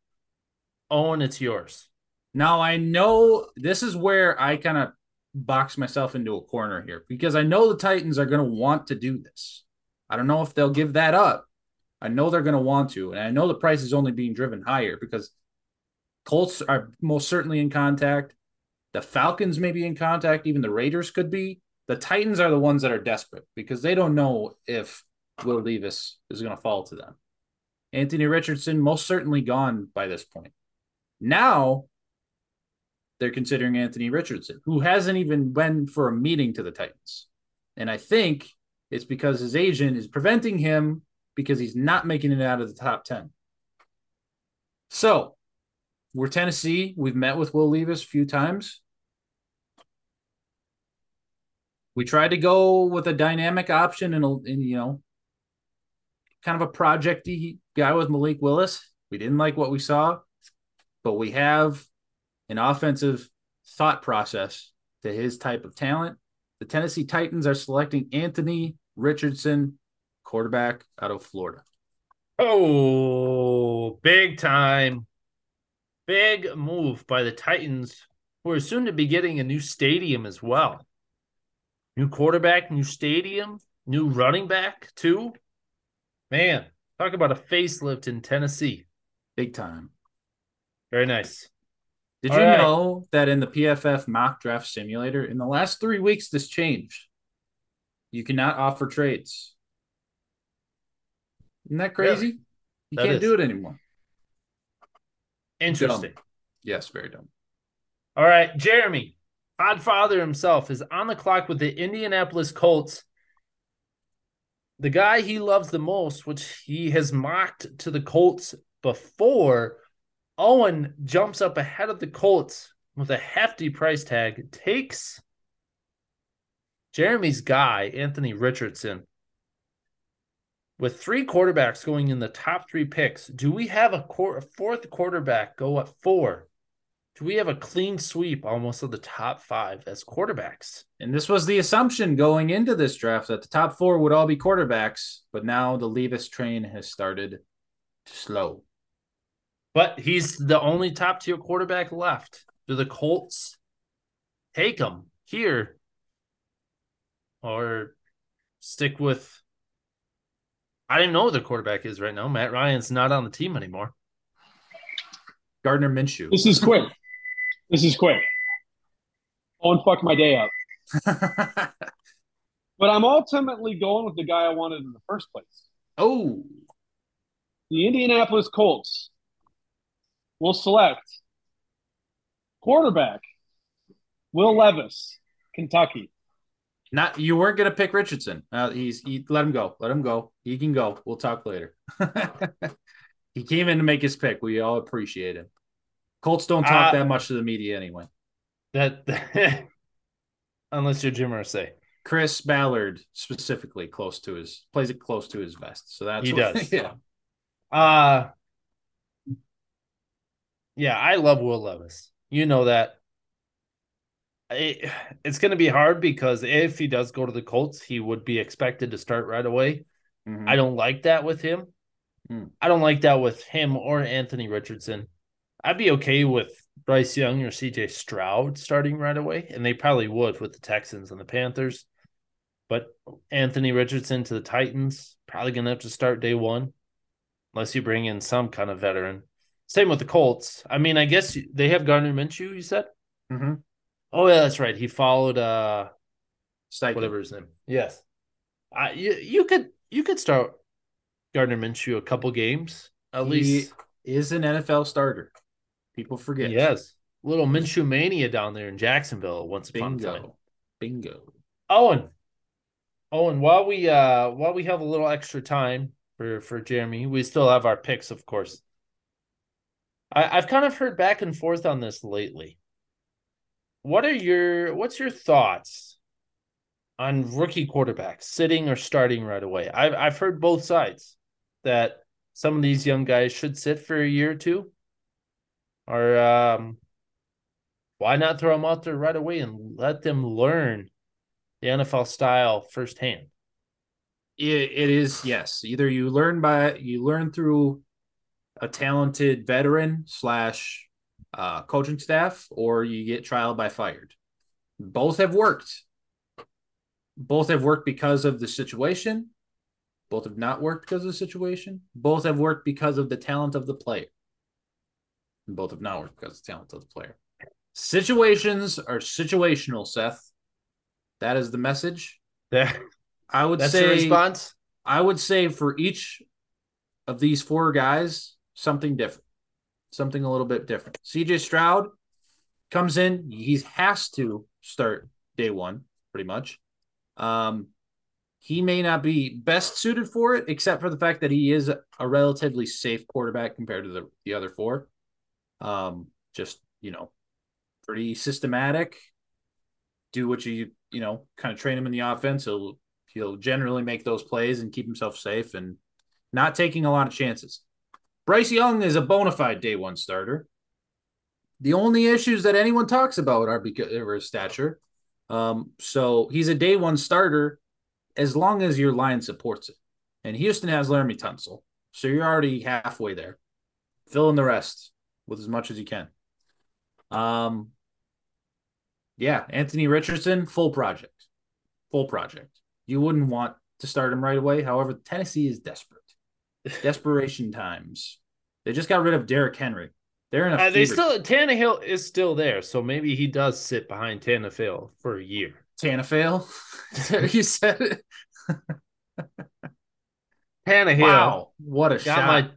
A: Owen, it's yours.
B: Now I know this is where I kind of box myself into a corner here because I know the Titans are going to want to do this. I don't know if they'll give that up. I know they're going to want to, and I know the price is only being driven higher because Colts are most certainly in contact. The Falcons may be in contact. Even the Raiders could be. The Titans are the ones that are desperate because they don't know if Will Levis is going to fall to them. Anthony Richardson most certainly gone by this point. Now they're considering Anthony Richardson, who hasn't even been for a meeting to the Titans. And I think it's because his agent is preventing him because he's not making it out of the top 10. So we're Tennessee. We've met with Will Levis a few times. We tried to go with a dynamic option and, and you know, kind of a projecty guy with Malik Willis. We didn't like what we saw, but we have an offensive thought process to his type of talent. The Tennessee Titans are selecting Anthony Richardson, quarterback out of Florida.
A: Oh, big time. Big move by the Titans, who are soon to be getting a new stadium as well. New quarterback, new stadium, new running back, too. Man, talk about a facelift in Tennessee.
B: Big time.
A: Very nice.
B: Did
A: All
B: you
A: right.
B: know that in the PFF mock draft simulator, in the last three weeks, this changed? You cannot offer trades. Isn't that crazy? You
A: That
B: can't
A: is.
B: do it anymore.
A: Interesting.
B: Yes, very dumb.
A: All right, Jeremy, Podfather himself is on the clock with the Indianapolis Colts. The guy he loves the most, which he has mocked to the Colts before, Owen jumps up ahead of the Colts with a hefty price tag, takes Jeremy's guy, Anthony Richardson. With three quarterbacks going in the top three picks, do we have a, quar- a fourth quarterback go at four? Do we have a clean sweep almost of the top five as quarterbacks?
B: And this was the assumption going into this draft that the top four would all be quarterbacks, but now the Levis train has started to slow.
A: But he's the only top tier quarterback left. Do the Colts take him here or stick with? I don't know who the quarterback is right now. Matt Ryan's not on the team anymore.
B: Gardner Minshew.
C: This is quick. This is quick. Oh, and fuck my day up. But I'm ultimately going with the guy I wanted in the first place.
B: oh,
C: The Indianapolis Colts will select quarterback Will Levis, Kentucky.
B: not you weren't gonna pick Richardson. Uh, he's he, let him go. Let him go. He can go. We'll talk later. he came in to make his pick. We all appreciate him. Colts don't talk
A: Uh,
B: that much to the media anyway.
A: That unless you're Jim Irsay.
B: Chris Ballard specifically close to his plays it close to his vest. So that's
A: He
B: what-
A: does.
B: Yeah.
A: Uh yeah, I love Will Levis. You know that. It, it's going to be hard because if he does go to the Colts, he would be expected to start right away.
B: Mhm.
A: I don't like that with him.
B: Hmm.
A: I don't like that with him or Anthony Richardson. I'd be okay with Bryce Young or CJ Stroud starting right away, and they probably would with the Texans and the Panthers. But Anthony Richardson to the Titans, probably going to have to start day one, unless you bring in some kind of veteran. Same with the Colts. I mean, I guess they have Gardner Minshew, you said?
B: Mhm.
A: Oh, yeah, that's right. He followed uh
B: Steichen.
A: whatever his name. Yes. I you, you could you could start Gardner Minshew a couple games at
B: He
A: least.
B: is an NFL starter. People forget.
A: Yes. Little Minshew mania down there in Jacksonville once upon a time.
B: Bingo. Bingo.
A: Owen. Owen, while we uh while we have a little extra time for for Jeremy, we still have our picks, of course. I, I've kind of heard back and forth on this lately. What are your what's your thoughts on rookie quarterbacks sitting or starting right away? I've I've heard both sides that some of these young guys should sit for a year or two, or um, why not throw them out there right away and let them learn the NFL style firsthand?
B: It, it is yes. Either you learn by you learn through a talented veteran slash uh, coaching staff, or you get trial by fired. Both have worked. Both have worked because of the situation. Both have not worked because of the situation. Both have worked because of the talent of the player. And both have not worked because of the talent of the player. Situations are situational, Seth. That is the message.
A: There,
B: I would
A: that's
B: say
A: response.
B: I would say for each of these four guys, something different, something a little bit different. CJ Stroud comes in, he has to start day one, pretty much. Um, he may not be best suited for it, except for the fact that he is a relatively safe quarterback compared to the, the other four. Um, just, you know, pretty systematic. Do what you, you know, kind of train him in the offense. He'll he'll generally make those plays and keep himself safe and not taking a lot of chances. Bryce Young is a bona fide day one starter. The only issues that anyone talks about are because of his stature. Um, so he's a day one starter as long as your line supports it. And Houston has Laremy Tunsil. So you're already halfway there. Fill in the rest with as much as you can. Um, yeah, Anthony Richardson, full project. Full project. You wouldn't want to start him right away. However, Tennessee is desperate. Desperation times. They just got rid of Derrick Henry. They're in a
A: Uh, they still Tannehill is still there, so maybe he does sit behind Tannehill for a year.
B: Tannehill. you said it.
A: Tannehill
B: Wow, what a
A: got
B: shot!
A: my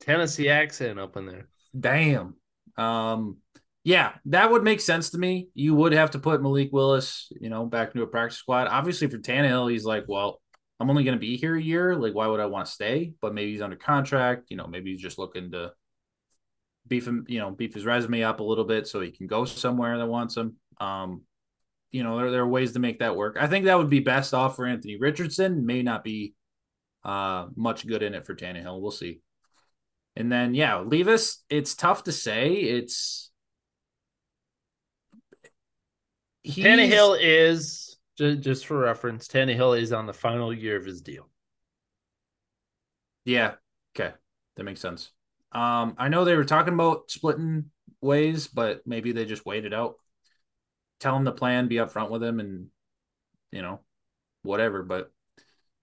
A: Tennessee accent up in there.
B: Damn. Um, yeah, that would make sense to me. You would have to put Malik Willis, you know, back into a practice squad. Obviously, for Tannehill, he's like, well, I'm only going to be here a year. Like, why would I want to stay? But maybe he's under contract. You know, maybe he's just looking to beef him, you know, beef his resume up a little bit so he can go somewhere that wants him. Um, you know, there, there are ways to make that work. I think that would be best off for Anthony Richardson. May not be uh, much good in it for Tannehill. We'll see. And then yeah, Levis, it's tough to say. It's he's-
A: Tannehill is just, just for reference. Tannehill is on the final year of his deal.
B: Yeah. Okay. That makes sense. Um, I know they were talking about splitting ways, but maybe they just waited out. Tell him the plan, be upfront with him, and you know, whatever. But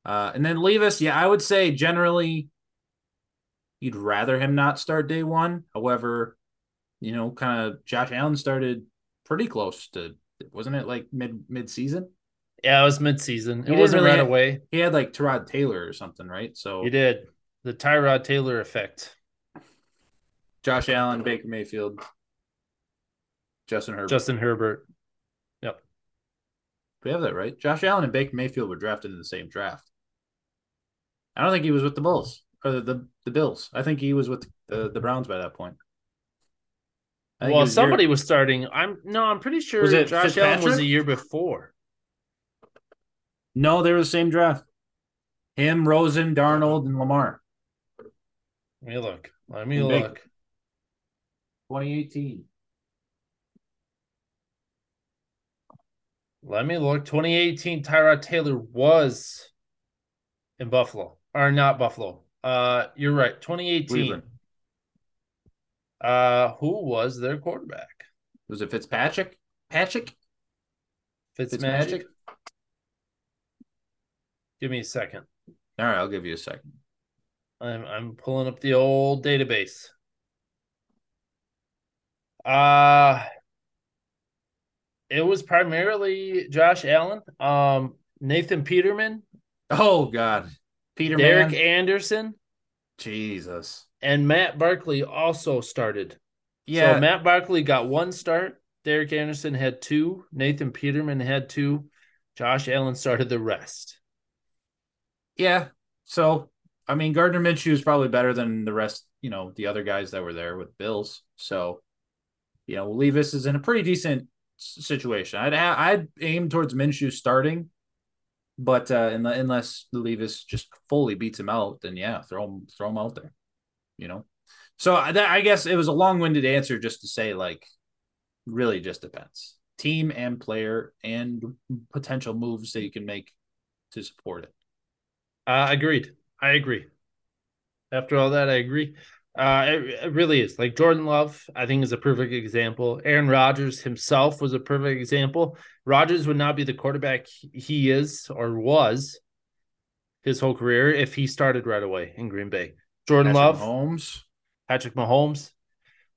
B: uh, and then Levis, yeah, I would say generally you'd rather him not start day one. However, you know, kind of Josh Allen started pretty close to wasn't it like mid mid season?
A: Yeah, it was midseason. It wasn't
B: really
A: right
B: have-
A: away.
B: He had like Tyrod Taylor or something, right? So
A: he did the Tyrod Taylor effect.
B: Josh Allen, Baker Mayfield, Justin Herbert.
A: Justin Herbert. Yep.
B: we have that right. Josh Allen and Baker Mayfield were drafted in the same draft. I don't think he was with the Bulls or the the, the Bills. I think he was with the, the Browns by that point. I think it
A: Well,
B: was
A: somebody
B: Jared-
A: was starting. I'm no, I'm pretty sure
B: Was it
A: Josh Allen was the year before.
B: No, they were the same draft. Him, Rosen, Darnold, and Lamar.
A: Let me look. Let me
B: And
A: look.
B: 2018.
A: Let me look. 2018, Tyrod Taylor was in Buffalo. Or not Buffalo. Uh you're right. 2018.
B: Cleveland.
A: Uh who was their quarterback?
B: Was it Fitzpatrick? Patrick?
A: Fitzmagic? Give me a second.
B: All right, I'll give you a second.
A: I'm I'm pulling up the old database. Uh it was primarily Josh Allen, um, Nathan Peterman,
B: Oh God, Peter
A: Derek Anderson,
B: Jesus.
A: and Matt Barkley also started.
B: Yeah,
A: So Matt Barkley got one start. Derek Anderson had two. Nathan Peterman had two. Josh Allen started the rest.
B: Yeah. So I mean, Gardner Minshew is probably better than the rest. You know, the other guys that were there with Bills. So, you know, Levis is in a pretty decent situation. I'd I'd aim towards Minshew starting, but uh, unless, unless Levis just fully beats him out, then yeah, throw him throw him out there. You know. So I- that, I guess it was a long-winded answer just to say like, really just depends team and player and potential moves that you can make to support it.
A: Uh, agreed. I agree. After all that, I agree. Uh, it, it really is like Jordan Love. I think is a perfect example. Aaron Rodgers himself was a perfect example. Rodgers would not be the quarterback he is or was his whole career if he started right away in Green Bay. Jordan
B: Patrick
A: Love,
B: Holmes.
A: Patrick Mahomes.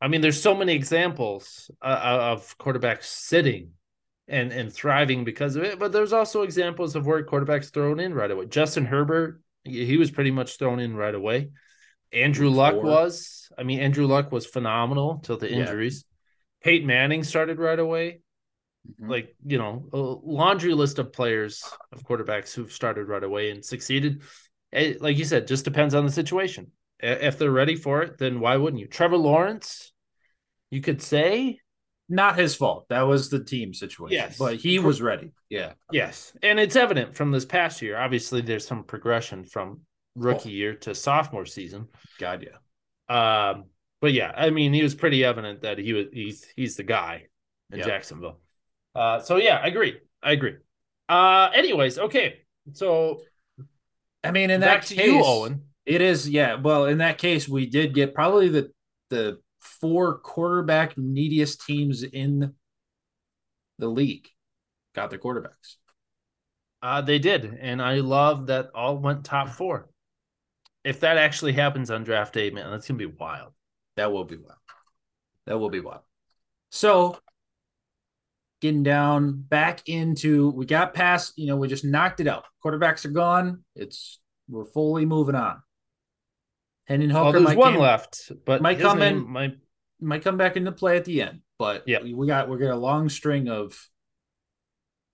A: I mean, there's so many examples uh, of quarterbacks sitting and and thriving because of it, but there's also examples of where quarterbacks thrown in right away. Justin Herbert, he was pretty much thrown in right away. Andrew Luck
B: four.
A: was. I mean, Andrew Luck was phenomenal till the
B: Yeah.
A: injuries. Peyton Manning started right away.
B: Mhm.
A: Like, you know, a laundry list of players of quarterbacks who've started right away and succeeded. It, like you said, just depends on the situation. If they're ready for it, then why wouldn't you? Trevor Lawrence, you could say,
B: Not his fault. That was the team situation.
A: Yes.
B: But he was ready. Yeah.
A: yes. And it's evident from this past year. Obviously, there's some progression from rookie year to sophomore season.
B: God, yeah.
A: Um, but yeah, I mean, he was pretty evident that he was he's he's the guy in
B: Yep.
A: Jacksonville. Uh, so yeah, I agree. I agree. Uh, anyways, okay. So
B: I mean, in that case,
A: you, Owen.
B: it is, yeah. Well, in that case, we did get probably the the four quarterback neediest teams in the league got their quarterbacks.
A: Uh, they did, and I love that all went top four. If that actually happens on draft day, man, that's gonna be wild.
B: That will be wild. That will be wild. So, getting down back into, we got past, you know, we just knocked it out. Quarterbacks are gone. It's we're fully moving on. Hendon
A: Well,
B: Hooker
A: there's one
B: came-
A: left, but
B: might come in-
A: might
B: might come back into play at the end, but
A: Yeah.
B: we, we got we're getting a long string of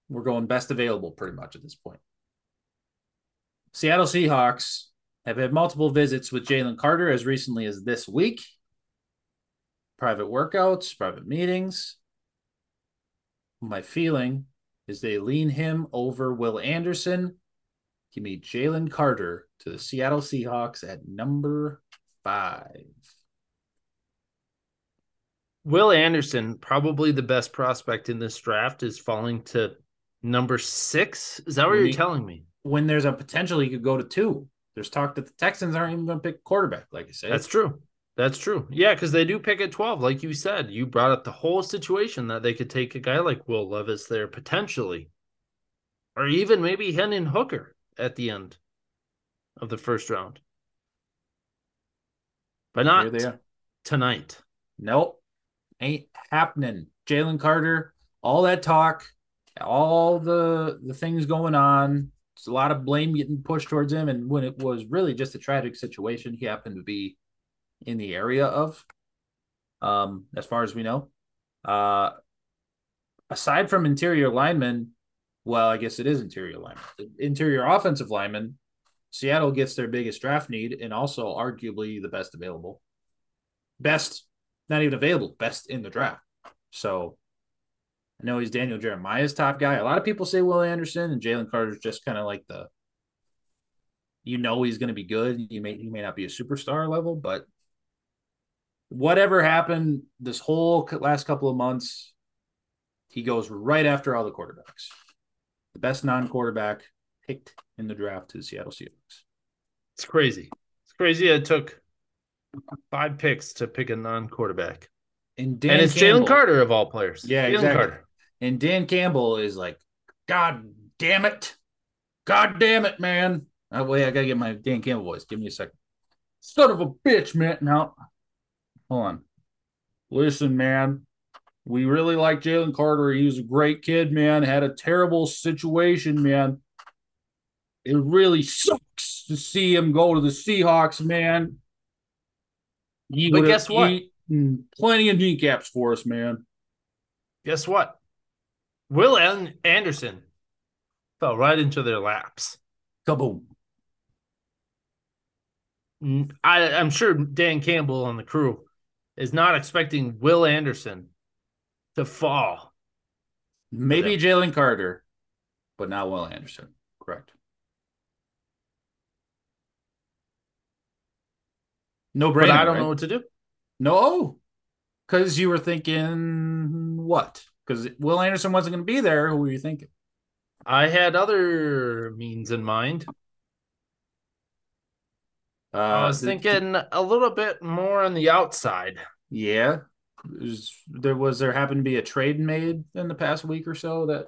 B: we're going best available pretty much at this point. Seattle Seahawks have had multiple visits with Jalen Carter as recently as this week. Private workouts, private meetings. My feeling is they lean him over Will Anderson. Give me Jalen Carter to the Seattle Seahawks at number five.
A: Will Anderson, probably the best prospect in this draft, is falling to number six. Is that what you're telling me?
B: when there's a potential he could go to two. There's talk that the Texans aren't even going to pick quarterback, like I said.
A: That's true. That's true. Yeah, because they do pick at 12, like you said. You brought up the whole situation that they could take a guy like Will Levis there potentially. Or even maybe Hendon Hooker at the end of the first round. But not tonight.
B: Nope, ain't happening. Jalen Carter, all that talk, all the the things going on. It's a lot of blame getting pushed towards him, and when it was really just a tragic situation, he happened to be in the area of. Um, as far as we know, uh, aside from interior linemen, well, I guess it is interior linemen. Interior offensive linemen, Seattle gets their biggest draft need and also arguably the best available. Best, not even available, best in the draft. So I know he's Daniel Jeremiah's top guy. A lot of people say Will Anderson and Jalen Carter's just kind of like the you know he's going to be good. You may he may not be a superstar level, but whatever happened this whole last couple of months, he goes right after all the quarterbacks. The best non-quarterback picked in the draft to the Seattle Seahawks.
A: It's crazy. It's crazy. It took five picks to pick a non-quarterback,
B: And
A: and it's Jalen Carter of all players.
B: Yeah,
A: Jalen
B: exactly.
A: Carter.
B: And Dan Campbell is like, God damn it. God damn it, man. Oh, wait, I gotta get my Dan Campbell voice. Give me a second. Son of a bitch, man. Now, hold on. Listen, man. We really like Jalen Carter. He was a great kid, man. Had a terrible situation, man. It really sucks to see him go to the Seahawks, man. He
A: But guess what?
B: Plenty of kneecaps for us, man.
A: Guess what? Will An- Anderson fell right into their laps.
B: Kaboom.
A: I, am sure Dan Campbell and the crew is not expecting Will Anderson to fall.
B: Maybe Jalen Carter, but not Will Anderson. Correct. No brainer.
A: But I don't
B: right?
A: know what to do.
B: No, because you were thinking what? Because Will Anderson wasn't going to be there. Who were you thinking?
A: I had other means in mind.
B: Uh,
A: I was
B: the-
A: thinking a little bit more on the outside.
B: yeah. Is- there was there happened to be a trade made in the past week or so that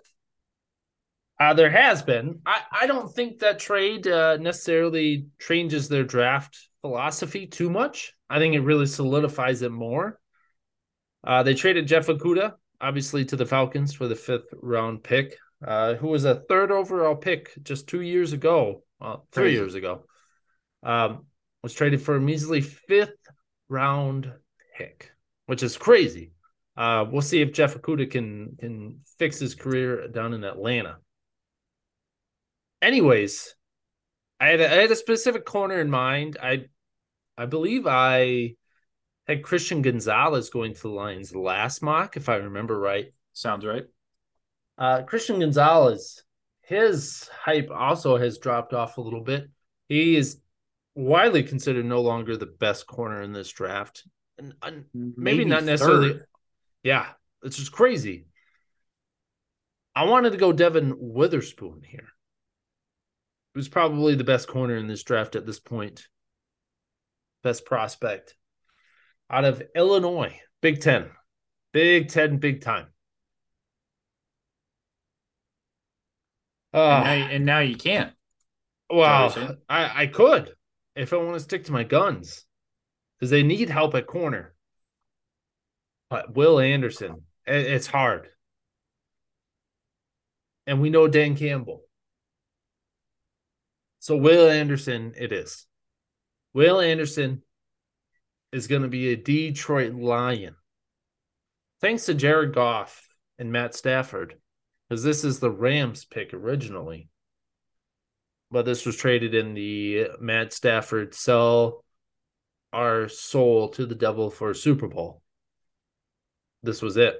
A: Uh, there has been. I, I don't think that trade uh, necessarily changes their draft philosophy too much. I think it really solidifies it more. Uh, they traded Jeff Okudah, obviously, to the Falcons for the fifth round pick, uh, who was a third overall pick just two years ago, well, three
B: Crazy.
A: years ago. Um, was traded for a measly fifth round pick, which is crazy. Uh, we'll see if Jeff Okudah can can fix his career down in Atlanta. Anyways, I had a, I had a specific corner in mind. I I believe I had Christian Gonzalez going to the Lions last mock, if I remember right.
B: sounds right.
A: Uh, Christian Gonzalez, his hype also has dropped off a little bit. He is widely considered no longer the best corner in this draft. And, and maybe, not necessarily.
B: third.
A: Yeah, it's just crazy. I wanted to go Devon Witherspoon here. Who's probably the best corner in this draft at this point. Best prospect out of Illinois, Big Ten, Big Ten, big time.
B: And,
A: Uh,
B: now, and now you can't.
A: well,
B: Is that what you're saying?
A: I, I could if I want to stick to my guns because they need help at corner. But Will Anderson, it- it's hard. And we know Dan Campbell. So Will Anderson, it is. Will Anderson is going to be a Detroit Lion. Thanks to Jared Goff and Matt Stafford, because this is the Rams pick originally but this was traded in the Matt Stafford sell our soul to the devil for a Super Bowl. This was it.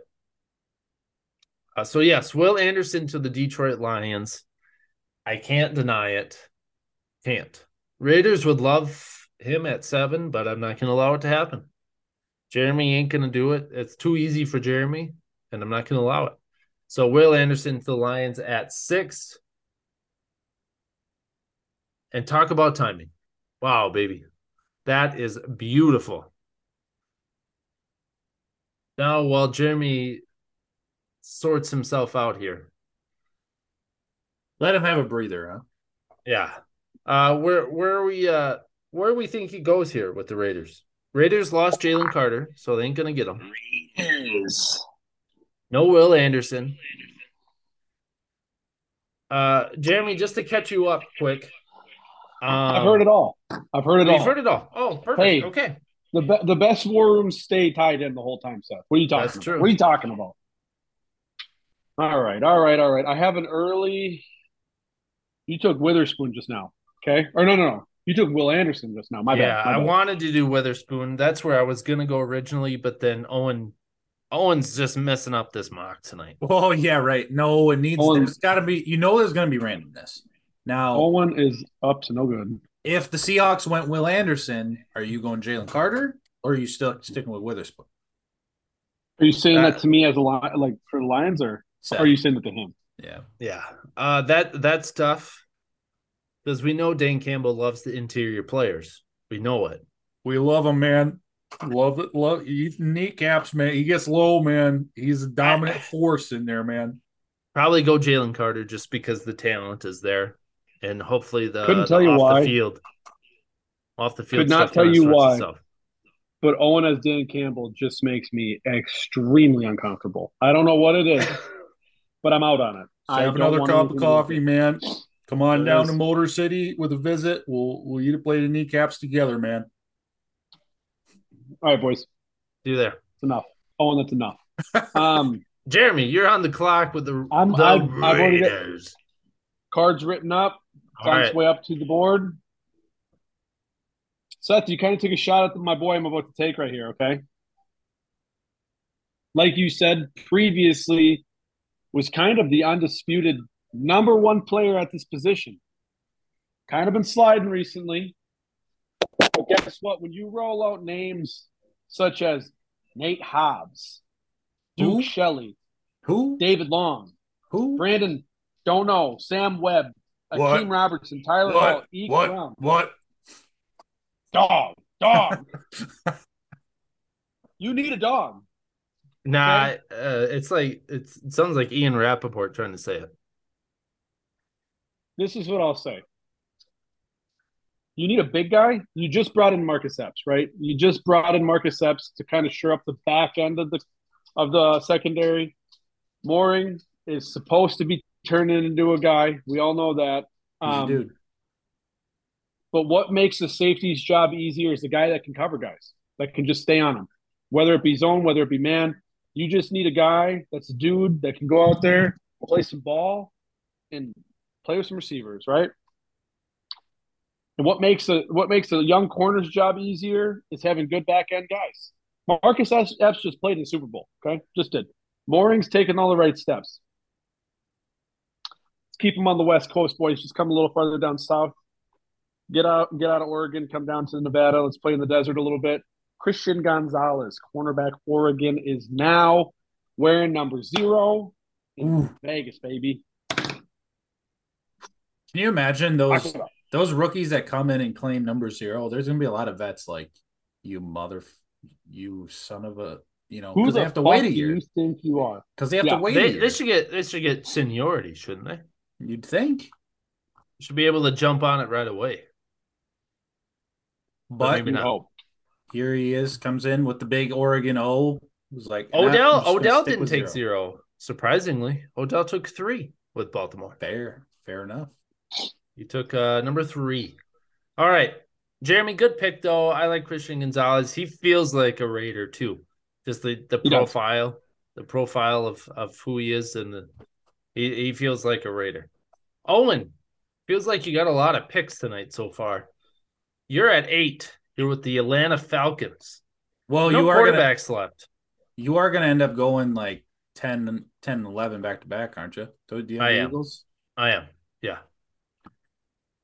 A: Uh, so yes, Will Anderson to the Detroit Lions. I can't deny it. Can't. Raiders would love him at seven, but I'm not going to allow it to happen. Jeremy ain't going to do it. It's too easy for Jeremy, and I'm not going to allow it. So Will Anderson to the Lions at six and talk about timing. Wow, baby. That is beautiful. Now, while Jeremy sorts himself out here,
B: Let him have a breather, huh?
A: yeah. Uh where where are we uh where do we think he goes here with the Raiders? Raiders lost Jalen Carter, so they ain't gonna get him.
C: Raiders.
A: No Will Anderson. Uh Jeremy, just to catch you up quick. Um,
C: I've heard it all. I've heard it all.
A: You've heard it all. Oh, perfect.
C: Hey.
A: Okay.
C: The be- the best war rooms stay tied in the whole time, Seth. What are you talking
A: That's
C: about?
A: true.
C: What are you talking about? All right, all right, all right. I have an early. You took Witherspoon just now, okay? Or no, no, no. You took Will Anderson just now. My
A: yeah,
C: bad. my
A: I
C: bad.
A: wanted to do Witherspoon. That's where I was gonna go originally, but then Owen Owen's just messing up this mock tonight.
B: Oh yeah, right. No, it needs.
C: Owen-
B: There's got to be. You know, there's going to be randomness. Now,
C: Owen is up to no good.
B: if the Seahawks went Will Anderson, are you going Jalen Carter or are you still sticking with Witherspoon?
C: Are you saying
A: Uh,
C: that to me as a li- like for the Lions, or
B: Seth.
C: are you saying that to him?
B: Yeah.
A: Yeah. Uh that that's tough. Because we know Dan Campbell loves the interior players. We know it.
B: We love him, man. Love it. Love he kneecaps, man. He gets low, man. He's a dominant force in there, man.
A: Probably go Jalen Carter just because the talent is there, and hopefully the
C: Couldn't tell
A: the
C: you
A: off
C: why.
A: the field, off the field.
C: Could not tell you why.
A: itself.
C: But Owen as Dan Campbell just makes me extremely uncomfortable. I don't know what it is, but I'm out on it.
B: Let's
C: I
B: have another cup of
C: to do
B: coffee,
C: it.
B: man. Come on down to Motor City with a visit. We'll we'll eat a plate of kneecaps together, man.
C: All right, boys,
A: Do there,
C: it's enough. Owen, that's enough. Um,
A: Jeremy. You're on the clock with the,
C: I'm-
A: the
C: I've- I've already got- cards written up. It's
A: All
C: on
A: right.
C: its way up to the board. Seth, you kind of took a shot at my boy I'm about to take right here, okay? Like you said previously, was kind of the undisputed number one player at this position. Kind of been sliding recently. But guess what? When you roll out names such as Nate Hobbs, Duke
B: Who?
C: Shelley,
B: Who?
C: David Long,
B: Who?
C: Brandon, don't know, Sam Webb,
B: What?
C: Akeem Robertson, Tyler
B: What?
C: Hall, E.
B: What?
C: Brown.
B: What?
C: Dog, dog. you need a dog.
A: Nah, uh, it's like it's, it sounds like Ian Rapoport trying to say it.
C: This is what I'll say. You need a big guy. You just brought in Marcus Epps, right? You just brought in Marcus Epps to kind of shore up the back end of the of the secondary. Moehrig is supposed to be turning into a guy. We all know that. Um,
B: dude.
C: But what makes the safety's job easier is the guy that can cover guys, that can just stay on them, whether it be zone, whether it be man. You just need a guy that's a dude that can go out there, play some ball, and play with some receivers, right? And what makes a what makes a young corner's job easier is having good back end guys. Marcus Epps just played in the Super Bowl, okay? Just did. Moehrig's taking all the right steps. Let's keep him on the West Coast, boys. Just come a little farther down south get out get out of Oregon, come down to Nevada. Let's play in the desert a little bit. Christian Gonzalez, cornerback Oregon, is now wearing number zero in
B: Ooh.
C: Vegas, baby.
B: Can you imagine those those rookies that come in and claim number zero? There's gonna be a lot of vets like you mother, you son of a, you know,
C: Who
B: because
C: the
B: they have to wait a year.
C: you think you are?
B: Because they have
C: Yeah,
B: to wait a
A: They,
B: year.
A: they should get they should get seniority, shouldn't they?
B: You'd think,
A: Should be able to jump on it right away.
B: but
A: maybe not.
C: hope.
B: here he is, comes in with the big Oregon O. Was like
A: Odell
B: just gonna
A: Odell didn't
B: with
A: take zero. Surprisingly, Odell took three with Baltimore.
B: Fair, fair enough.
A: You took uh, number three. All right, Jeremy, good pick though. I like Christian Gonzalez. He feels like a Raider too. Just the the
C: He does.
A: profile, the profile of of who he is, and the he he feels like a Raider. Owen feels like you got a lot of picks tonight so far. You're at eight. You're with the Atlanta Falcons.
B: Well,
A: no
B: you are gonna,
A: quarterbacks left.
B: you are gonna end up going like 10, and- 10 and 11 back to back, aren't you? Do do you have
A: I
B: the
A: am.
B: Eagles?
A: I am. Yeah.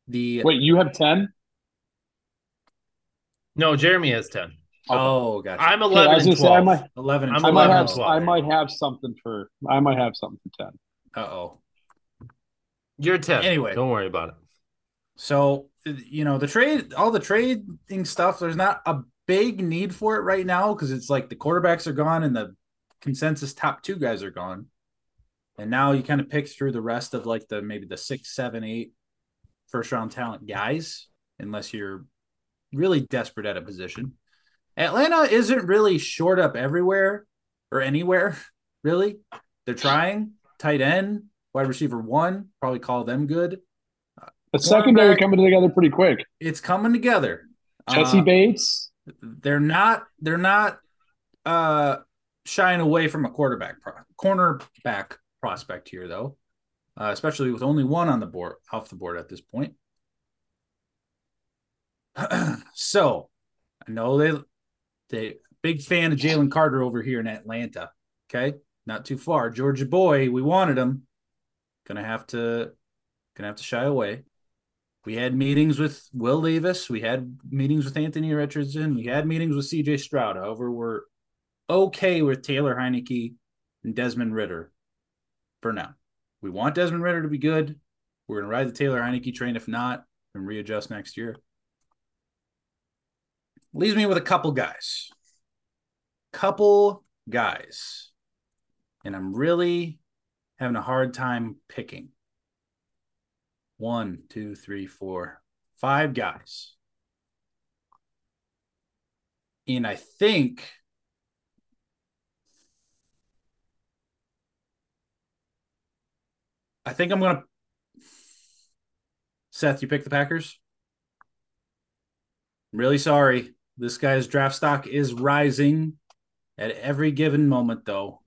B: The
C: Wait, you have 10?
A: No, Jeremy has ten.
B: oh, gotcha.
A: I'm
C: Okay,
A: eleven
C: was
A: and
C: gonna say, I might,
B: eleven.
A: I'm
C: I might have
A: 12.
C: I might have something for I might have something for 10.
B: Uh oh.
A: You're ten.
B: Anyway.
A: don't worry about it.
B: So you know the trade, all the trading stuff. There's not a big need for it right now because it's like the quarterbacks are gone and the consensus top two guys are gone, and now you kind of pick through the rest of like the maybe the six, seven, eight first round talent guys, unless you're really desperate at a position. Atlanta isn't really short up everywhere or anywhere, really. They're trying tight end, wide receiver one, probably call them good.
C: The secondary coming together pretty quick.
B: It's coming together.
C: Jesse
B: Uh,
C: Bates,
B: they're not they're not uh shying away from a quarterback pro- cornerback prospect here though uh, especially with only one on the board off the board at this point so i know they they big fan of jalen carter over here in atlanta okay not too far georgia boy we wanted him gonna have to gonna have to shy away we had meetings with Will Levis. We had meetings with Anthony Richardson. We had meetings with CJ Stroud. However, we're okay with Taylor Heinicke and Desmond Ridder for now. We want Desmond Ridder to be good. We're going to ride the Taylor Heinicke train. If not, and readjust next year. Leaves me with a couple guys. Couple guys. And I'm really having a hard time picking. One, two, three, four, five guys. And I think I think I'm gonna Seth, you pick the Packers? I'm really sorry. This guy's draft stock is rising at every given moment, though.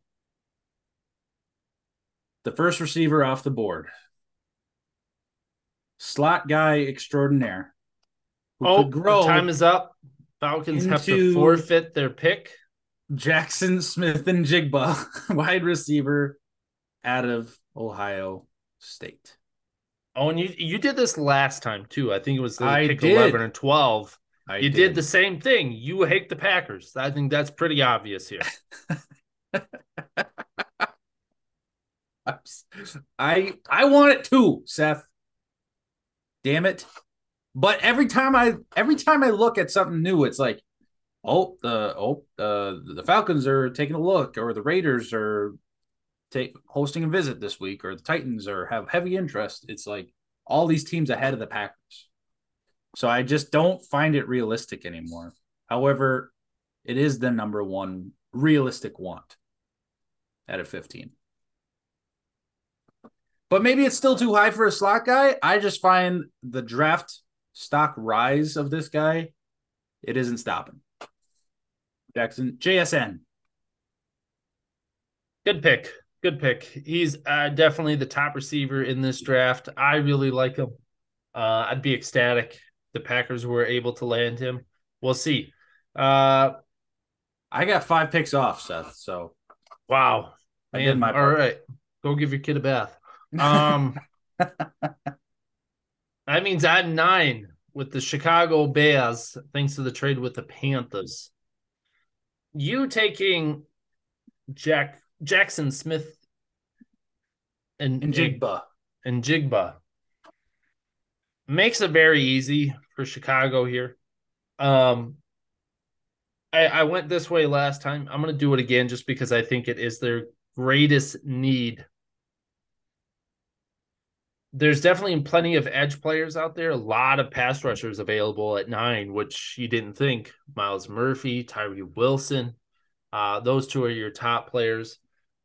B: The first receiver off the board. Slot guy extraordinaire.
A: Oh, time is up. Falcons have to forfeit their pick.
B: Jaxon Smith-Njigba, wide receiver out of Ohio State.
A: Oh, and you you did this last time too. I think it was the I pick did. eleven and twelve. I you did. did the same thing. You hate the Packers. I think that's pretty obvious here.
B: I I want it too, Seth. Damn it. But every time I every time I look at something new, it's like, oh, the oh uh, the Falcons are taking a look, or the Raiders are take hosting a visit this week, or the Titans or have heavy interest. It's like all these teams ahead of the Packers. So I just don't find it realistic anymore. However, it is the number one realistic want out of 15. But maybe it's still too high for a slot guy. I just find the draft stock rise of this guy, it isn't stopping. Jackson, JSN.
A: Good pick. Good pick. He's uh, definitely the top receiver in this draft. I really like him. Uh, I'd be ecstatic the Packers were able to land him. We'll see. Uh,
B: I got five picks off, Seth. So,
A: wow, I did my part. all right. Go give your kid a bath. Um, that means I'm nine with the Chicago Bears, thanks to the trade with the Panthers. You taking Jack Jaxon Smith
B: and, and Jigba
A: and Jigba makes it very easy for Chicago here. Um, I, I went this way last time. I'm going to do it again just because I think it is their greatest need. There's definitely plenty of edge players out there. A lot of pass rushers available at nine, which you didn't think. Myles Murphy, Tyree Wilson. Uh, those two are your top players.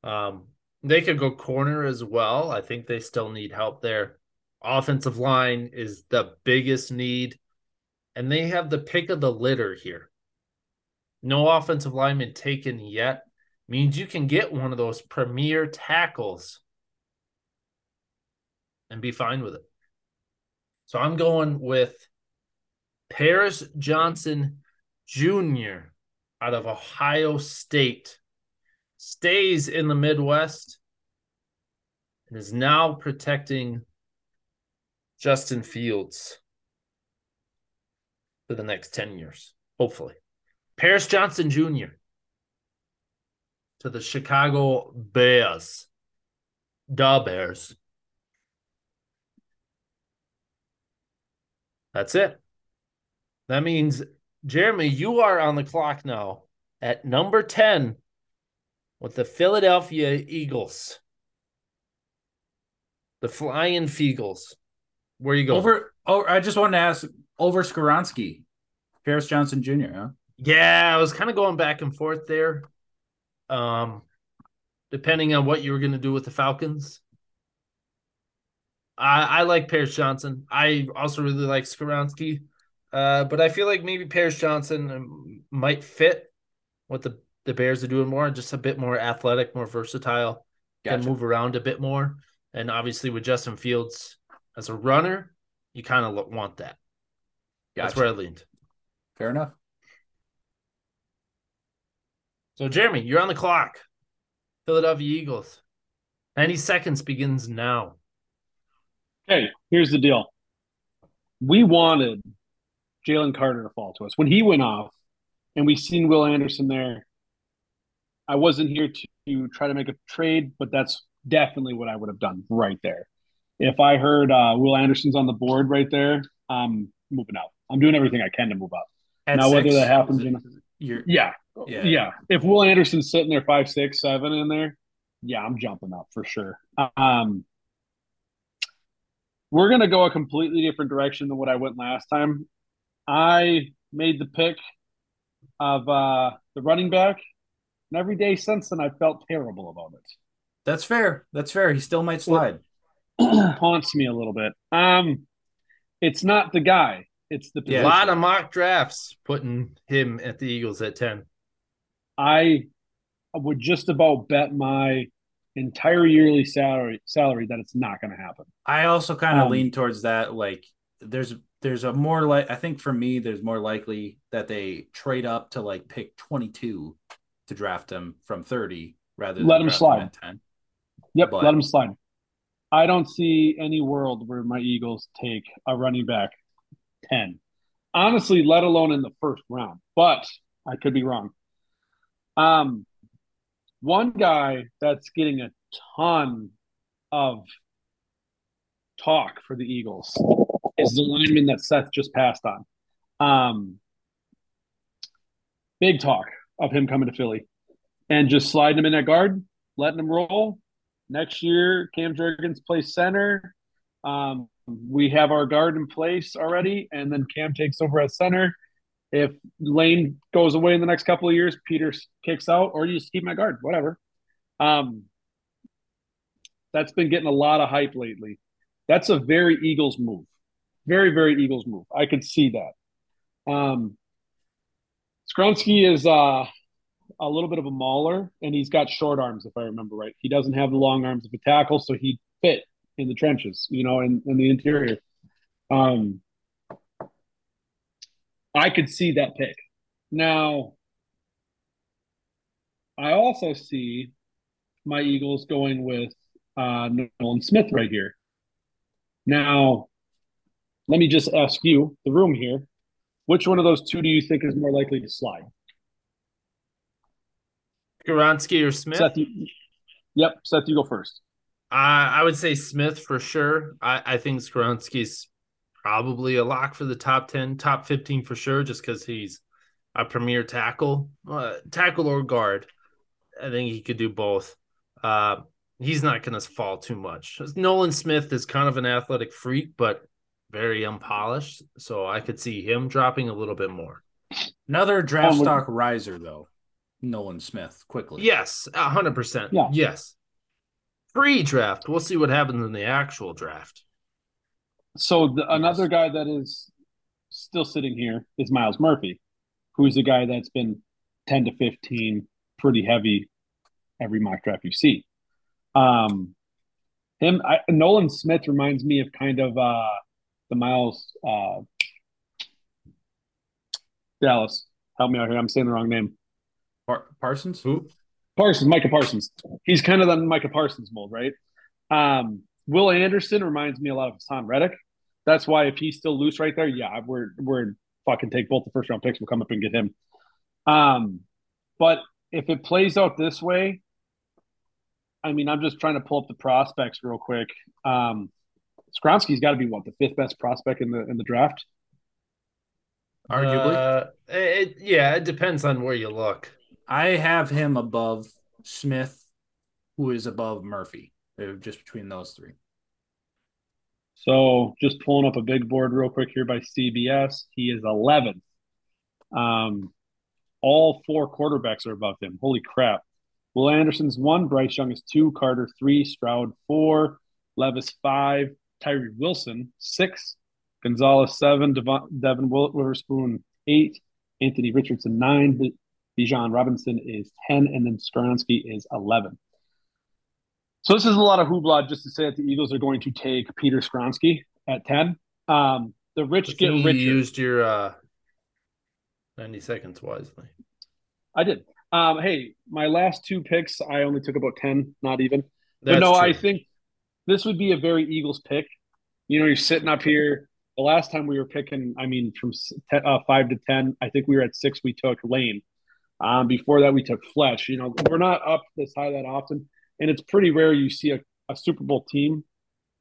A: Um, they could go corner as well. I think they still need help there. Offensive line is the biggest need, and they have the pick of the litter here. No offensive lineman taken yet means you can get one of those premier tackles and be fine with it. So I'm going with Paris Johnson Jr. out of Ohio State stays in the Midwest and is now protecting Justin Fields for the next 10 years, hopefully. Paris Johnson Jr. to the Chicago Bears. Da Bears. That's it. That means, Jeremy, you are on the clock now at number 10 with the Philadelphia Eagles. The Flying Feagles. Where you go?
B: Over oh I just wanted to ask over Skoronski. Paris Johnson Jr., huh?
A: Yeah, I was kind of going back and forth there. Um depending on what you were gonna do with the Falcons. I, I like Paris Johnson. I also really like Skoronski. Uh, but I feel like maybe Paris Johnson um, might fit what the the Bears are doing more, just a bit more athletic, more versatile, gotcha. can move around a bit more. And obviously, with Justin Fields as a runner, you kind of want that. Gotcha. That's where I leaned.
B: Fair enough.
A: So, Jeremy, you're on the clock. Philadelphia Eagles. 90 seconds begins now.
C: Okay, here's the deal. We wanted Jalen Carter to fall to us. When he went off and we seen Will Anderson there, I wasn't here to try to make a trade, but that's definitely what I would have done right there. If I heard uh, Will Anderson's on the board right there, I'm moving out. I'm doing everything I can to move up.
B: At
C: Now, whether that happens,
B: it-
C: you Yeah,
B: Yeah.
C: yeah. If Will Anderson's sitting there five, six, seven in there, yeah, I'm jumping up for sure. Um, we're gonna go a completely different direction than what I went last time. I made the pick of uh the running back, and every day since then I felt terrible about it.
B: That's fair. That's fair. He still might slide.
C: Haunts me a little bit. Um, it's not the guy; it's the
A: A lot of mock drafts putting him at the Eagles at 10.
C: I would just about bet my entire yearly salary salary that it's not going to happen.
B: I also kind of
C: Um,
B: lean towards that. Like, there's there's a more like I think for me, there's more likely that they trade up to like pick 22 to draft him from 30 rather than
C: Let him slide.
B: 10.
C: Yep,
B: But-
C: let him slide. I don't see any world where my Eagles take a running back 10. Honestly, let alone in the first round, but I could be wrong. Um, one guy that's getting a ton of talk for the Eagles is the lineman that Seth just passed on. Um, big talk of him coming to Philly and just sliding him in that guard, letting him roll. Next year, Cam Jurgens plays center. Um, we have our guard in place already, and then Cam takes over at center. If Lane goes away in the next couple of years, Peter kicks out, or you just keep my guard, whatever. Um, that's been getting a lot of hype lately. That's a very Eagles move. Very, very Eagles move. I could see that. Um, Skoronski is uh, a little bit of a mauler, and he's got short arms, if I remember right. He doesn't have the long arms of a tackle, so he fit in the trenches, you know, in, in the interior. Um, I could see that pick. Now, I also see my Eagles going with uh, Nolan Smith right here. Now, let me just ask you, the room here, which one of those two do you think is more likely to slide?
A: Goronsky or Smith?
C: Seth, you, yep, Seth, you go first.
A: Uh, I would say Smith for sure. I, I think Skoronski's probably a lock for the top 10, top 15 for sure, just because he's a premier tackle, uh, tackle or guard. I think he could do both. Uh, he's not going to fall too much. Nolan Smith is kind of an athletic freak, but very unpolished. So I could see him dropping a little bit more.
B: Another draft
C: Um,
B: stock riser though, Nolan Smith. Quickly,
A: Yes, a hundred percent.
C: Yeah.
A: Yes. Pre-draft, we'll see what happens in the actual draft.
C: So the, another guy that is still sitting here is Myles Murphy, who's a guy that's been 10 to 15, pretty heavy every mock draft you see. Um, him, I, Nolan Smith reminds me of kind of uh, the Miles uh, Dallas. Help me out here. I'm saying the wrong name.
B: Par- Parsons.
A: Who?
C: Parsons, Micah Parsons. He's kind of the Micah Parsons mold, right? Um, Will Anderson reminds me a lot of Haason Reddick. That's why if he's still loose right there, yeah, we're we're fucking take both the first round picks. We'll come up and get him. Um, but if it plays out this way, I mean, I'm just trying to pull up the prospects real quick. Um, Skoronski's got to be what the fifth best prospect in the in the draft.
B: Arguably,
A: Uh, it, yeah, it depends on where you look.
B: I have him above Smith, who is above Murphy. Just between those three.
C: So just pulling up a big board real quick here by CBS. He is 11th. Um, all four quarterbacks are above him. Holy crap. Will Anderson's one, Bryce Young is two, Carter three, Stroud four, Levis five, Tyree Wilson six, Gonzalez seven, Devon, Devin Witherspoon eight, Anthony Richardson nine, Bijan Robinson is 10, and then Skoronski is 11. So this is a lot of hoopla just to say that the Eagles are going to take Peter Skoronski at 10. Um, the rich get
A: You used your uh, 90 seconds wisely.
C: I did. Um, hey, my last two picks, I only took about 10, not even. No,
A: true.
C: I think this would be a very Eagles pick. You know, you're sitting up here. The last time we were picking, I mean, from s- te- uh, five to 10, I think we were at six, we took Lane. Um, before that, we took Fletch. You know, we're not up this high that often. And it's pretty rare you see a, a Super Bowl team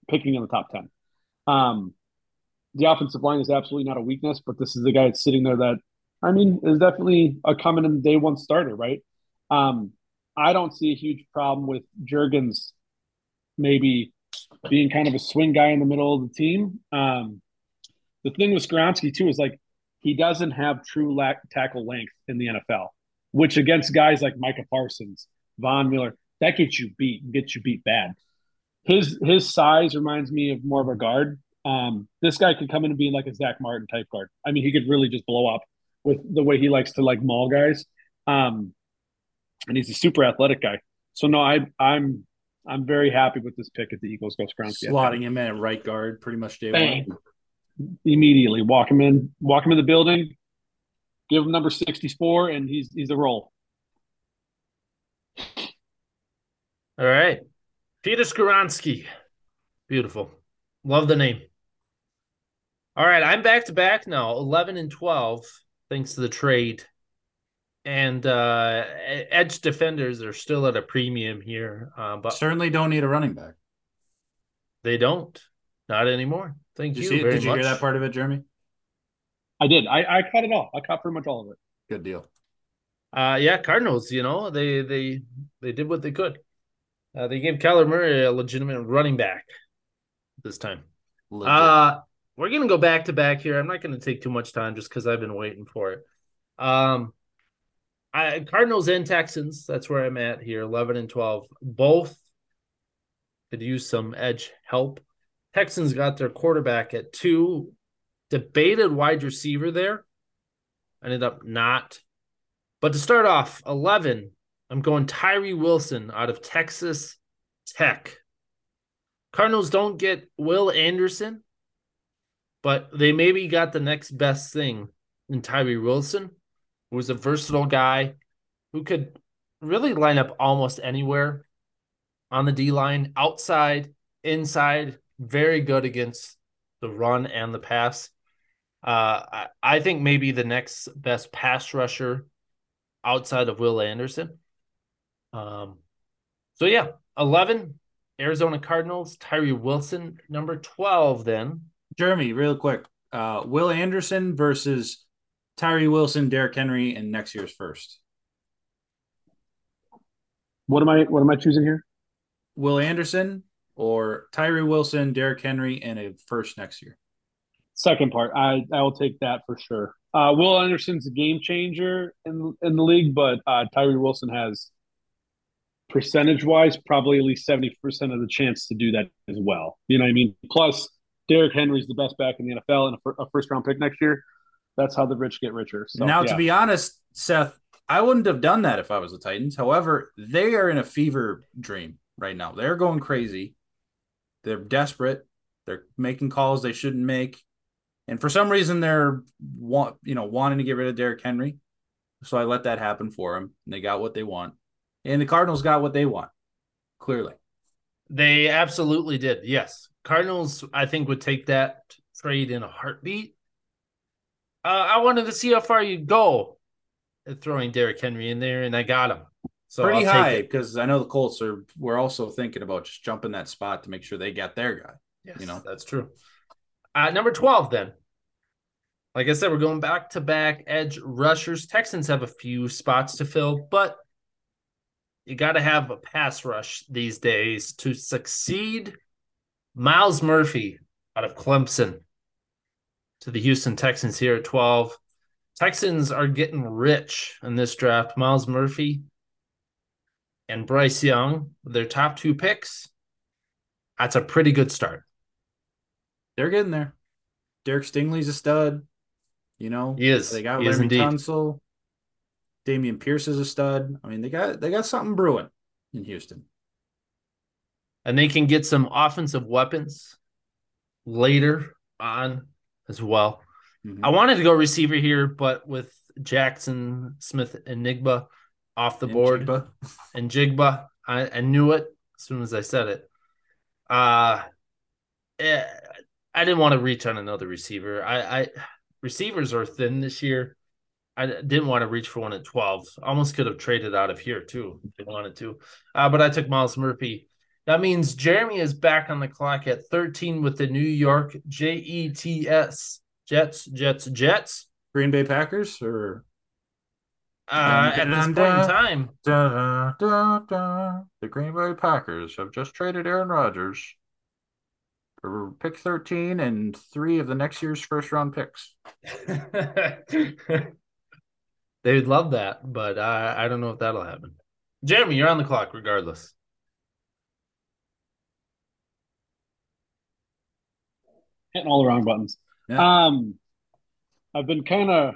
C: picking in the top 10. Um, the offensive line is absolutely not a weakness, but this is the guy that's sitting there that I mean is definitely a coming in day one starter, right? Um, I don't see a huge problem with Jurgens maybe being kind of a swing guy in the middle of the team. Um, the thing with Skoronski too is like he doesn't have true lack, tackle length in the NFL, which against guys like Micah Parsons, Von Miller, that gets you beat, and gets you beat bad. His his size reminds me of more of a guard. Um, this guy could come in and be like a Zach Martin type guard. I mean, he could really just blow up with the way he likes to like maul guys. Um, and he's a super athletic guy. So no, I I'm I'm very happy with this pick at the Eagles. Go Skoronski.
B: Slotting him in at right guard pretty much day
C: Bang.
B: one.
C: immediately. Walk him in. Walk him in the building. Give him number sixty four, and he's he's a roll.
A: All right. Peter Skoronski. Beautiful. Love the name. All right. I'm back to back now, 11 and 12, thanks to the trade. And uh edge defenders are still at a premium here, uh, but
B: Certainly don't need a running back.
A: they don't. Not anymore. Thank
B: Did
A: you
B: you, see,
A: very
B: did you
A: much.
B: hear that part of it, Jeremy?
C: I did. I I caught it all. I caught pretty much all of it.
B: Good deal.
A: Uh yeah, Cardinals, you know, they they they did what they could. Uh, they gave Kyler Murray a legitimate running back this time.
B: Legit.
A: Uh we're gonna go back to back here. I'm not gonna take too much time just because I've been waiting for it. Um I Cardinals and Texans, that's where I'm at here, 11 and 12. Both could use some edge help. Texans got their quarterback at two, debated wide receiver there. Ended up not. But to start off, 11, I'm going Tyree Wilson out of Texas Tech. Cardinals don't get Will Anderson, but they maybe got the next best thing in Tyree Wilson, who was a versatile guy who could really line up almost anywhere on the D line, outside, inside, very good against the run and the pass. Uh, I, I think maybe the next best pass rusher outside of Will Anderson. Um, so yeah, 11 Arizona Cardinals, Tyree Wilson, number 12 then.
B: Jeremy, real quick. Uh, Will Anderson versus Tyree Wilson, Derrick Henry, and next year's first.
C: What am I? What am I choosing here?
B: Will Anderson or Tyree Wilson, Derrick Henry, and a first next year.
C: Second part. I I will take that for sure. Uh, Will Anderson's a game changer in in the league, but uh, Tyree Wilson has percentage wise probably at least seventy percent of the chance to do that as well. You know what I mean? Plus, Derrick Henry's the best back in the NFL and a, a first round pick next year. That's how the rich get richer. So,
B: now,
C: yeah.
B: to be honest, Seth, I wouldn't have done that if I was the Titans. However, they are in a fever dream right now. They're going crazy. They're desperate. They're making calls they shouldn't make, and for some reason, they're want you know wanting to get rid of Derrick Henry. So I let that happen for them. And they got what they want, and the Cardinals got what they want. Clearly,
A: They absolutely did. Yes. Cardinals, I think, would take that trade in a heartbeat. Uh, I wanted to see how far you'd go throwing Derrick Henry in there, and I got him. So
B: pretty
A: I'll
B: high because I know the Colts are. We're also thinking about just jumping that spot to make sure they got their guy.
A: Yes,
B: you know.
A: that's true. Uh, number 12, then. Like I said, we're going back to back edge rushers. Texans have a few spots to fill, but you got to have a pass rush these days to succeed. Myles Murphy out of Clemson to the Houston Texans here at 12. Texans are getting rich in this draft. Myles Murphy and Bryce Young, their top two picks. That's a pretty good start.
B: They're getting there. Derek Stingley's a stud. You know,
A: He is.
B: They got
A: He
B: Larry. Tunsil. Dameon Pierce is a stud. I mean, they got they got something brewing in Houston.
A: and they can get some offensive weapons later on as well.
B: Mhm.
A: I wanted to go receiver here, but with Jackson Smith Enigma off the
B: And
A: board
B: Jigba.
A: and Jigba, I, I knew it as soon as I said it. Uh eh, I didn't want to reach on another receiver. I, I receivers are thin this year. I didn't want to reach for one at 12. Almost could have traded out of here too if they wanted to. Uh, but I took Myles Murphy That means Jeremy is back on the clock at 13 with the New York Jets. Jets, Jets, Jets.
B: Green Bay Packers or
A: Uh, at this point in time,
B: Da, da, da. The Green Bay Packers have just traded Aaron Rodgers for pick 13 and three of the next year's first round picks.
A: they would love that, but I, I don't know if that'll happen. Jeremy, you're on the clock regardless.
C: Hitting all the wrong buttons.
B: Yeah.
C: Um, I've been kind of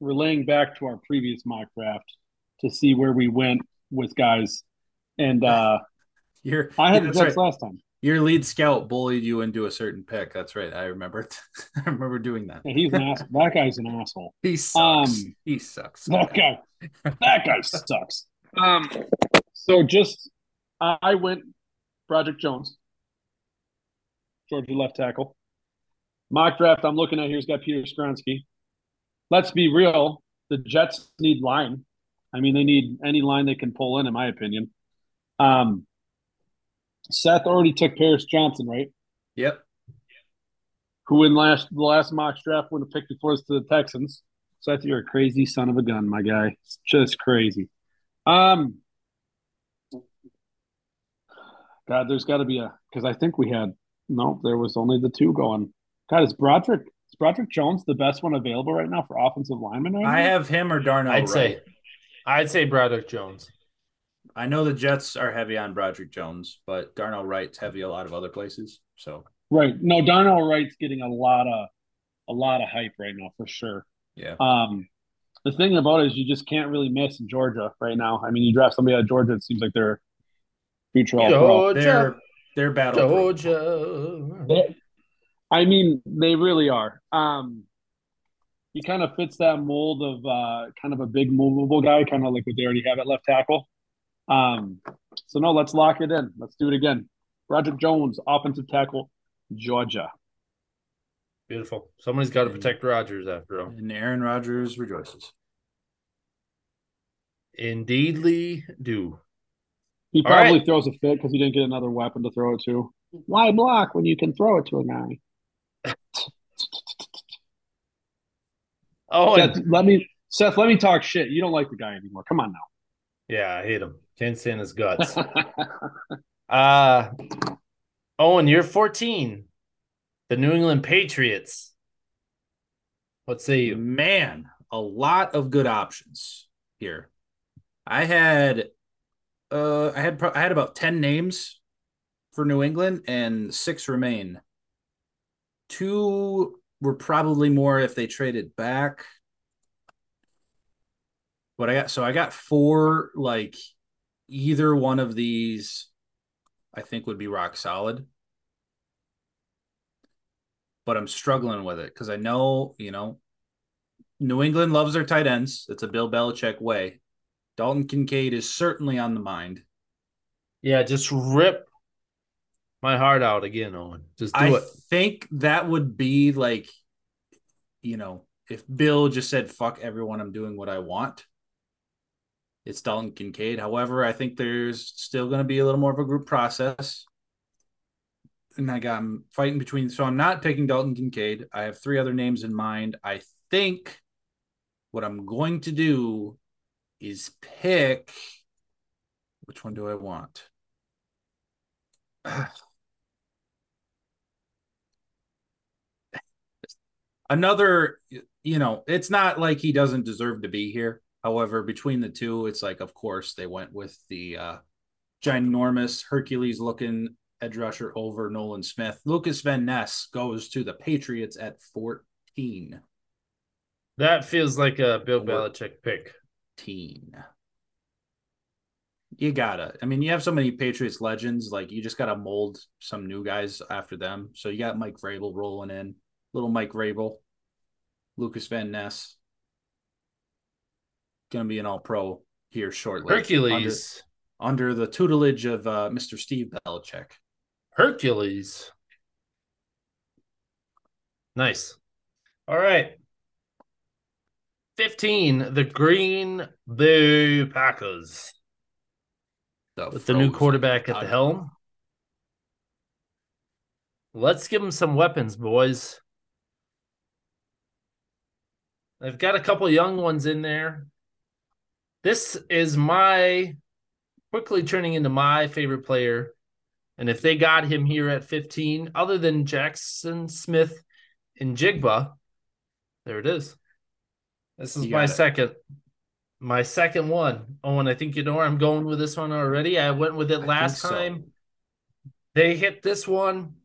C: relaying back to our previous mock draft to see where we went with guys, and uh,
B: Your,
C: I had the
B: that's right.
C: last time.
B: Your lead scout bullied you into a certain pick. That's right. I remember it. I remember doing that.
C: Yeah, he's an ass. That guy's an asshole.
B: He sucks.
C: Um,
B: he sucks.
C: That guy. That guy sucks. Um. So just I went Project Jones, Georgia left tackle. Mock draft I'm looking at here's got Peter Skoronski. Let's be real. The Jets need line. I mean, they need any line they can pull in, in my opinion. Um, Seth already took Paris Johnson, right?
B: Yep.
C: Who in last the last mock draft would have picked before us to the Texans. Seth, you're a crazy son of a gun, my guy. It's just crazy. Um, God, there's got to be a because I think we had no, there was only the two going. God, is Broderick is Broderick Jones the best one available right now for offensive lineman? Right
B: I
C: now?
B: have him or Darnell
A: I'd
B: Wright.
A: say, I'd say Broderick Jones.
B: I know the Jets are heavy on Broderick Jones, but Darnell Wright's heavy a lot of other places. So
C: right. No, Darnell Wright's getting a lot of a lot of hype right now for sure.
B: yeah.
C: Um, the thing about it is you just can't really miss in Georgia right now. I mean, you draft somebody out of Georgia, it seems like they're future all pro.
B: They're they're battle.
A: Georgia.
C: I mean, they really are. Um, he kind of fits that mold of uh, kind of a big movable guy, kind of like what they already have at left tackle. Um, so no, let's lock it in. Let's do it again. Roger Jones, offensive tackle, Georgia.
A: Beautiful. Somebody's got to protect Rodgers after all.
B: And Aaron Rodgers rejoices.
A: Indeedly do.
C: He
A: All
C: probably
A: right.
C: throws a fit because he didn't get another weapon to throw it to. Why block when you can throw it to a guy?
A: Oh,
C: Seth,
A: and,
C: let me Seth, let me talk shit. You don't like the guy anymore. Come on now.
A: yeah, I hate him. Can't stand his guts.
C: now.
A: uh Owen, you're 14. The New England Patriots. What say you?
B: Man, a lot of good options here. I had uh I had pro- I had about 10 names for New England and 6 remain. Two were probably more if they traded back. But I got so I got four like either one of these I think would be rock solid. But I'm struggling with it because I know, you know, New England loves their tight ends. It's a Bill Belichick way. Dalton Kincaid is certainly on the mind.
A: Yeah, just rip my heart out again, Owen. Just do
B: I
A: it.
B: think that would be like, you know, if Bill just said, fuck everyone, I'm doing what I want. It's Dalton Kincaid. However, I think there's still going to be a little more of a group process. And I got I'm fighting between, so I'm not taking Dalton Kincaid. I have three other names in mind. I think what I'm going to do is pick. Which one do I want? Another, you know, it's not like he doesn't deserve to be here. However, between the two, it's like, of course, they went with the uh, ginormous Hercules looking edge rusher over Nolan Smith. Lucas Van Ness goes to the Patriots at 14.
A: That feels like a Bill
B: Or-
A: Belichick pick.
B: 14. You gotta. I mean, you have so many Patriots legends. Like, you just gotta mold some new guys after them. So you got Mike Vrabel rolling in, little Mike Vrabel, Lucas Van Ness. Gonna be an All Pro here shortly.
A: Hercules.
B: under, under the tutelage of uh, Mr. Steve Belichick.
A: Hercules. Nice. All right. 15, the Green Bay Packers.
B: The
A: With the new quarterback at the helm. Let's give them some weapons, boys. They've got a couple young ones in there. This is my quickly turning into my favorite player. And if they got him here at 15, other than Jackson Smith and Jigba, there it is. This is
B: You
A: my second. My second one. Oh, and I think you know where I'm going with this one already. I went with it
B: I
A: last
B: so.
A: time. They hit this one.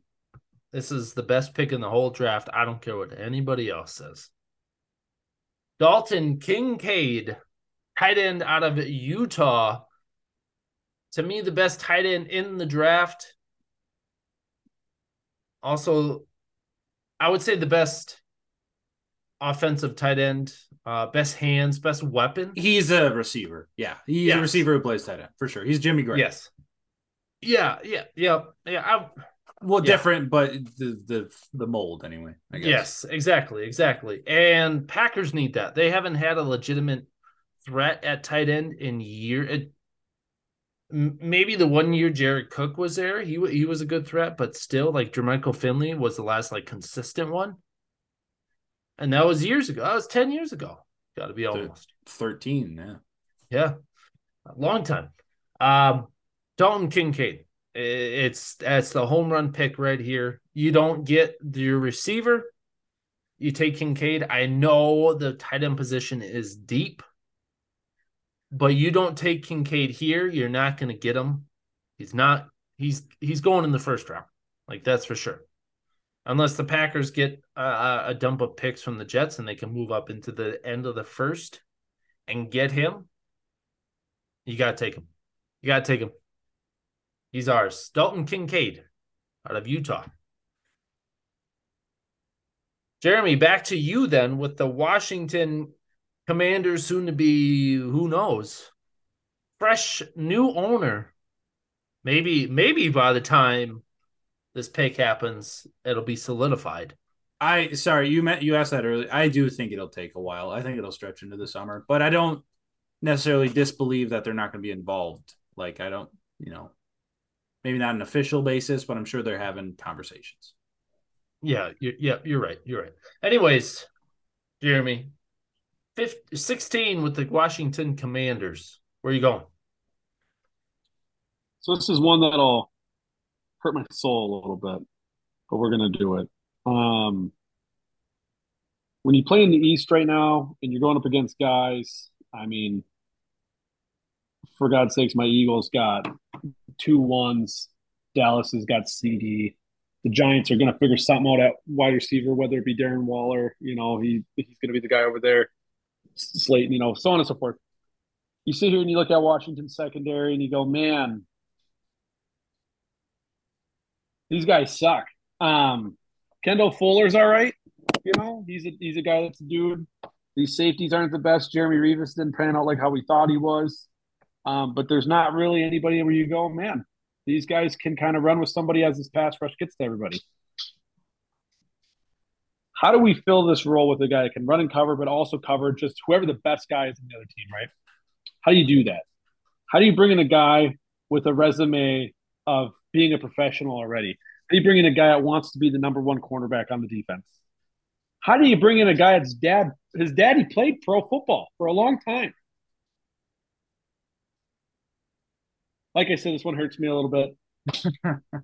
A: This is the best pick in the whole draft. I don't care what anybody else says. Dalton Kincaid, tight end out of Utah. To me, the best tight end in the draft. Also, I would say the best offensive tight end, uh, best hands, best weapon.
B: He's a receiver. Yeah, he's
A: Yes.
B: a receiver who plays tight end for sure. He's Jimmy Graham.
A: Yes. Yeah, yeah, yeah, yeah. I,
B: well,
A: Yeah.
B: different, but the the the mold anyway. I guess.
A: Yes, exactly, exactly. And Packers need that. They haven't had a legitimate threat at tight end in year. It, maybe the one year Jared Cook was there, he he was a good threat, but still, like Jermichael Finley was the last like consistent one, and that was years ago. That was ten years ago. Got to be almost.
B: thirteen. Yeah,
A: Yeah, a long time. Um, Dalton Kincaid. It's that's the home run pick right here. You don't get your receiver. You take Kincaid. I know the tight end position is deep, but you don't take Kincaid here. You're not going to get him. He's not. He's he's going in the first round. Like that's for sure. Unless the Packers get a, a dump of picks from the Jets and they can move up into the end of the first and get him, you got to take him. You got to take him. He's ours. Dalton Kincaid out of Utah. Jeremy, back to you then with the Washington Commanders, soon to be, who knows, fresh new owner. Maybe, maybe by the time this pick happens, it'll be solidified.
B: I sorry you met you asked that earlier. I do think it'll take a while. I think it'll stretch into the summer, but I don't necessarily disbelieve that they're not going to be involved. Like I don't, you know, maybe not an official basis, but I'm sure they're having conversations.
A: Yeah, you yeah, you're right. You're right. Anyways, Jeremy, 15, 16 with the Washington Commanders. Where are you going?
C: So this is one that'll hurt my soul a little bit, but we're gonna do it. Um, when you play in the East right now and you're going up against guys, I mean, for God's sakes, my Eagles got two ones. Dallas has got CD. The Giants are going to figure something out at wide receiver, whether it be Darren Waller, you know, he he's going to be the guy over there, Slayton, you know, so on and so forth. You sit here and you look at Washington secondary and you go, man, these guys suck. Um, Kendall Fuller's all right. You know, he's a he's a guy that's a dude. These safeties aren't the best. Jeremy Reaves didn't pan out like how we thought he was. Um, but there's not really anybody where you go, man, these guys can kind of run with somebody as this pass rush gets to everybody. How do we fill this role with a guy that can run and cover, but also cover just whoever the best guy is in the other team, right? How do you do that? How do you bring in a guy with a resume of being a professional already? How do you bring in a guy that wants to be the number one cornerback on the defense? How do you bring in a guy that's dad his daddy played pro football for a long time? Like I said, this one hurts me a little bit.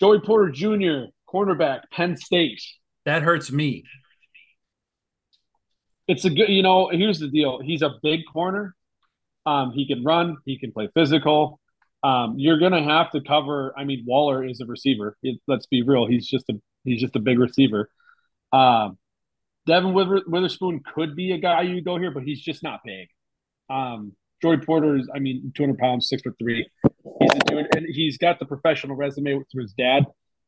C: Joey Porter Jr., cornerback, Penn State.
B: That hurts me.
C: It's a good, you know, here's the deal. He's a big corner. Um, he can run, he can play physical. Um, you're gonna have to cover. I mean, Waller is a receiver. It, let's be real. He's just a he's just a big receiver. Um, Devon Wither, Witherspoon could be a guy you go here, but he's just not big. Um, Joey Porter is, I mean, 200 pounds, six foot three. He's a dude, and he's got the professional resume through his dad.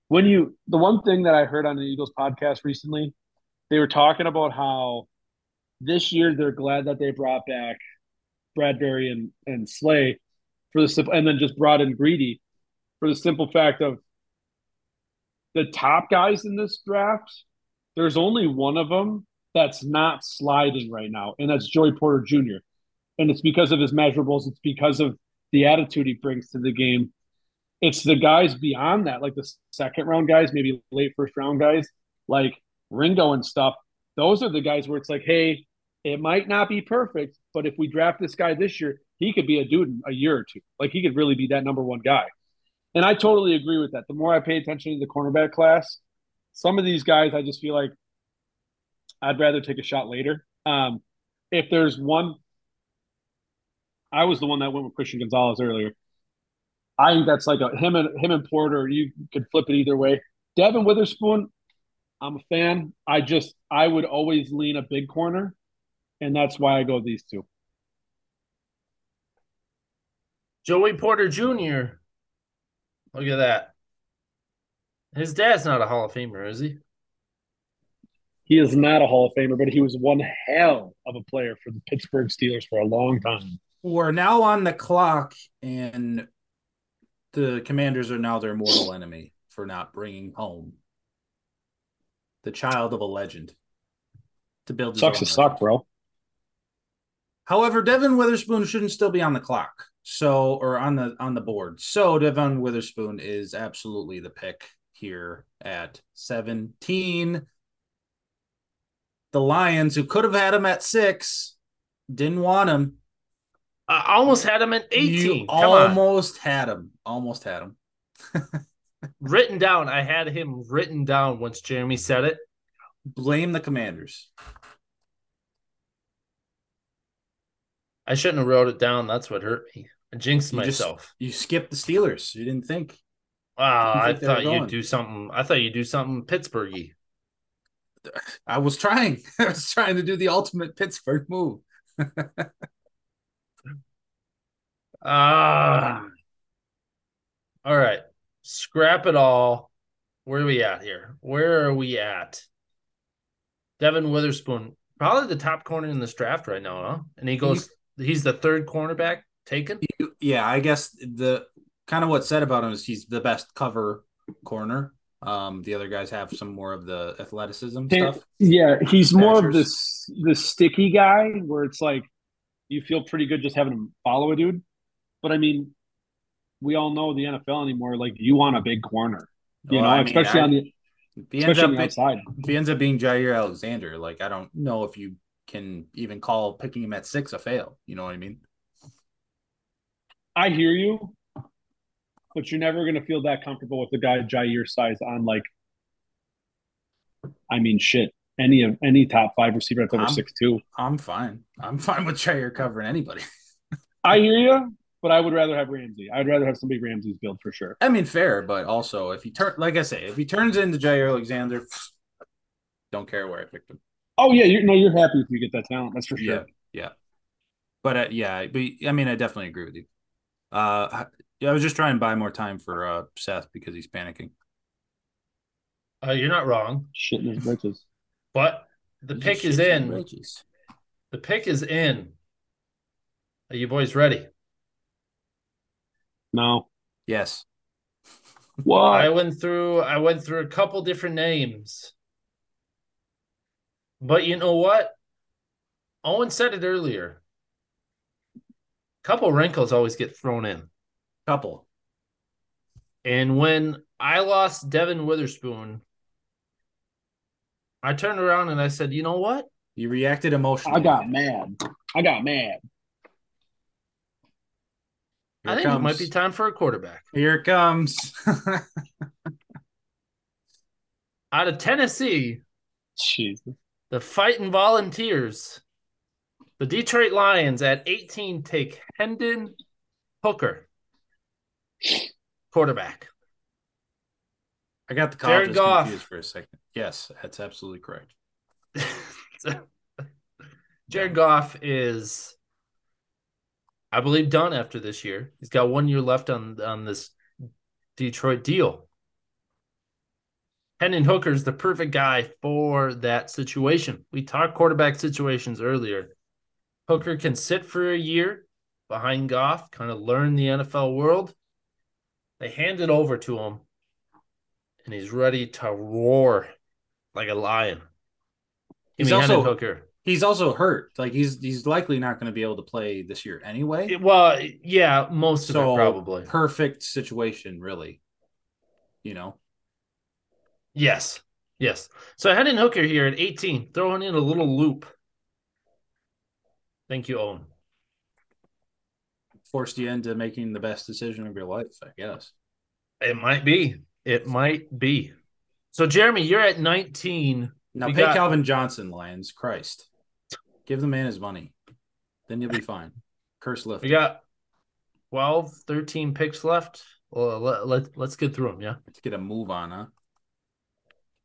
C: When you, the one thing that I heard on the Eagles podcast recently, they were talking about how this year they're glad that they brought back Bradberry and and Slay for the simple, and then just brought in Greedy for the simple fact of the top guys in this draft. There's only one of them that's not sliding right now, and that's Joey Porter Jr. And it's because of his measurables. It's because of the attitude he brings to the game. It's the guys beyond that, like the second round guys, maybe late first round guys, like Ringo and stuff. Those are the guys where it's like, hey, it might not be perfect, but if we draft this guy this year, he could be a dude in a year or two. Like he could really be that number one guy. And I totally agree with that. The more I pay attention to the cornerback class, some of these guys, I just feel like I'd rather take a shot later. Um, if there's one, I was the one that went with Christian Gonzalez earlier. I think that's like a him and him and Porter. You could flip it either way. Devon Witherspoon, I'm a fan. I just I would always lean a big corner, and that's why I go these two.
A: Joey Porter Jr. Look at that. His dad's not a Hall of Famer, is he?
C: He is not a Hall of Famer, but he was one hell of a player for the Pittsburgh Steelers for a long time.
B: We're now on the clock, and the Commanders are now their mortal enemy for not bringing home the child of a legend to build.
C: Sucks to suck, bro.
B: However, Devon Witherspoon shouldn't still be on the clock. So or on the on the board. So Devon Witherspoon is absolutely the pick here at 17. The Lions, who could have had him at six, didn't want him.
A: I almost had him at 18.
B: You almost had him. Almost had him.
A: Written down. I had him written down once Jeremy said it.
B: Blame the commanders.
A: I shouldn't have wrote it down. That's what hurt me. I jinxed
B: You just-
A: myself.
B: You skipped the Steelers. You didn't think.
A: Wow,
B: you
A: I
B: think they were
A: thought you'd do something. I thought you'd do something Pittsburghy.
B: I was trying. I was trying to do the ultimate Pittsburgh move.
A: Ah. all right. Scrap it all. Where are we at here? Where are we at? Devon Witherspoon, probably the top corner in this draft right now, huh? And he goes, he's the third cornerback taken.
B: Yeah, I guess the kind of what's said about him is he's the best cover corner. Um, the other guys have some more of the athleticism
C: Can't-
B: stuff.
C: Yeah, he's more of this the sticky guy where it's like you feel pretty good just having him follow a dude. But I mean, we all know the NFL anymore. Like you want a big corner, you
B: Well,
C: know,
B: I mean,
C: especially
B: I-
C: on the
B: he ends
C: especially
B: up
C: on the
B: being,
C: outside.
B: if he ends up being Jaire Alexander, like I don't know if you can even call picking him at six a fail. You know what I mean?
C: I hear you, but you're never gonna feel that comfortable with the guy Jaire size on like. I mean, shit. Any of any top five receiver that's over six two.
B: I'm fine. I'm fine with Jaire covering anybody.
C: I hear you, but I would rather have Ramsey. I'd rather have somebody Ramsey's build for sure.
B: I mean, fair, but also if he turn, like I say, if he turns into Jaire Alexander, don't care where I picked him.
C: Oh yeah, you no, you're happy if you get that talent. That's for sure.
B: Yeah, yeah. But uh, yeah, but I mean, I definitely agree with you. Uh, I was just trying to buy more time for uh Seth because he's panicking.
A: Uh, you're not wrong,
C: Shit in his britches.
A: but the pick is in. The pick is in. Are you boys ready?
C: No.
B: Yes.
C: What?
A: I went through I went through a couple different names. But you know what? Owen said it earlier. Couple wrinkles always get thrown in.
B: Couple.
A: And when I lost Devon Witherspoon, I turned around and I said, "You know what?
B: You reacted emotionally.
C: I got mad. I got mad.
B: Here
A: I
B: it
A: think it might be time for a quarterback."
B: Here it comes.
A: Out of Tennessee,
C: Jesus.
A: the Fighting Volunteers, the Detroit Lions at 18 take Hendon Hooker, quarterback.
B: I got the
A: Jared
B: colleges
A: Goff.
B: confused for a second. Yes, that's absolutely correct.
A: Jared Goff is, I believe, done after this year. He's got one year left on on this Detroit deal. Hendon Hooker is the perfect guy for that situation. We talked quarterback situations earlier. Hooker can sit for a year behind Goff, kind of learn the NFL world. They hand it over to him, and he's ready to roar like a lion. Give
B: He's
A: me Hendon
B: also-
A: Hooker.
B: He's also hurt. Like he's he's likely not going to be able to play this year anyway.
A: Well, yeah, most of
B: so
A: it probably.
B: perfect situation, really. You know,
A: Yes. Yes. So Hendon Hooker here at 18, throwing in a little loop. Thank you, Owen.
B: forced you into making the best decision of your life, I guess.
A: It might be. It might be. So Jeremy, you're at 19.
B: Now
A: We
B: pay
A: got-
B: Calvin Johnson, Lions. Christ, give the man his money, then you'll be fine. Curse lift.
A: We got 12, 13 picks left. Well, let, let, let's get through them, yeah.
B: Let's get a move on, huh?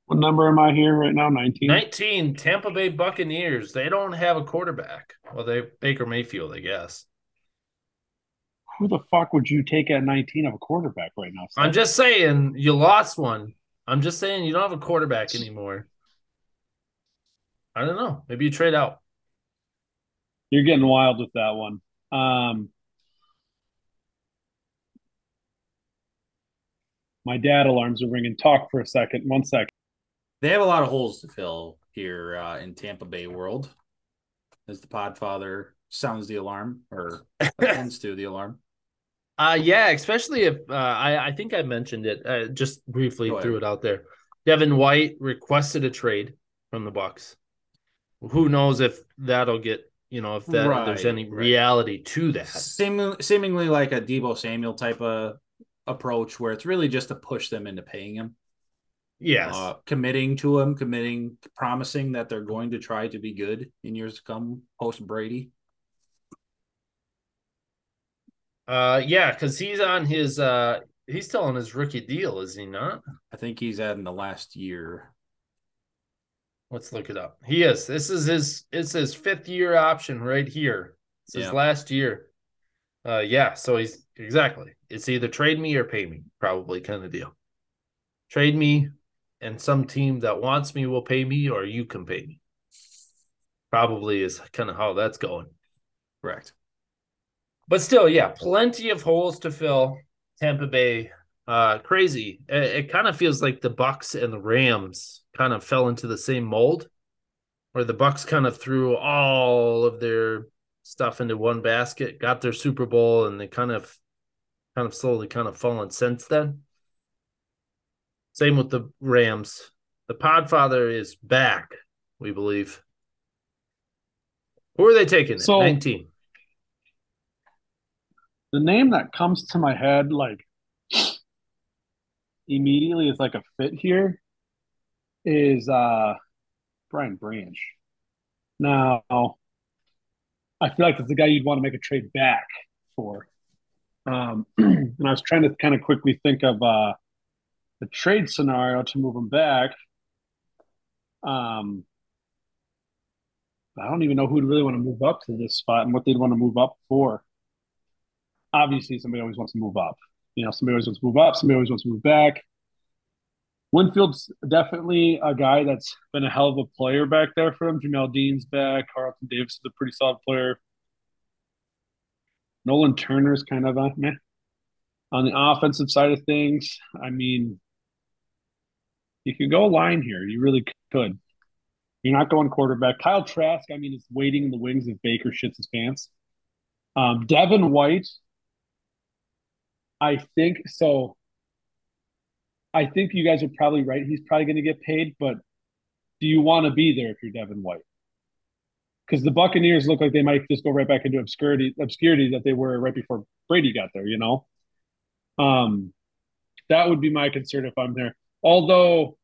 C: What number am I here right now? 19.
A: 19, Tampa Bay Buccaneers. They don't have a quarterback. Well, they Baker Mayfield, I guess.
C: Who the fuck would you take at 19 of a quarterback right now?
A: I'm just saying you lost one. I'm just saying you don't have a quarterback anymore. I don't know. Maybe you trade out.
C: You're getting wild with that one. Um, my dad alarms are ringing. Talk for a second. One second.
B: They have a lot of holes to fill here uh, in Tampa Bay world. As the Podfather sounds the alarm or attends to the alarm.
A: Uh yeah, especially if uh, I I think I mentioned it uh, just briefly threw it out there. Devin White requested a trade from the Bucs. Who knows if that'll get you know if that if there's any
B: right.
A: reality to that.
B: Seemingly, seemingly like a Deebo Samuel type of approach where it's really just to push them into paying him.
A: Yes.
B: uh, committing to him, committing, promising that they're going to try to be good in years to come post Brady.
A: Uh yeah, because he's on his uh he's still on his rookie deal, is he not?
B: I think he's had in the last year.
A: Let's look it up. He is. This is his it's his fifth year option right here. It's his
B: Yeah.
A: last year. Uh yeah, so he's exactly. It's either trade me or pay me, probably kind of deal. Trade me and some team that wants me will pay me or you can pay me. Probably is kind of how that's going.
B: Correct.
A: But still, yeah, plenty of holes to fill. Tampa Bay, uh, crazy. It, it kind of feels like the Bucs and the Rams kind of fell into the same mold, where the Bucs kind of threw all of their stuff into one basket, got their Super Bowl, and they kind of, kind of slowly, kind of fallen since then. Same with the Rams. The Podfather is back, we believe. Who are they taking?
C: So-
A: 19.
C: The name that comes to my head, like immediately, is like a fit here. Is uh Brian Branch. Now, I feel like it's the guy you'd want to make a trade back for. Um, and I was trying to kind of quickly think of uh, the trade scenario to move him back. Um, I don't even know who'd really want to move up to this spot and what they'd want to move up for. Obviously, somebody always wants to move up. You know, somebody always wants to move up. Somebody always wants to move back. Winfield's definitely a guy that's been a hell of a player back there for him. Jamel Dean's back. Carlton Davis is a pretty solid player. Nolan Turner's kind of a meh. On the offensive side of things, I mean, you could go line here. You really could. You're not going quarterback. Kyle Trask, I mean, is waiting in the wings if Baker shits his pants. Um, Devin White, I think so. I think you guys are probably right. He's probably going to get paid, but do you want to be there if you're Devin White? Because the Buccaneers look like they might just go right back into obscurity, obscurity that they were right before Brady got there. You know, um, that would be my concern if I'm there. Although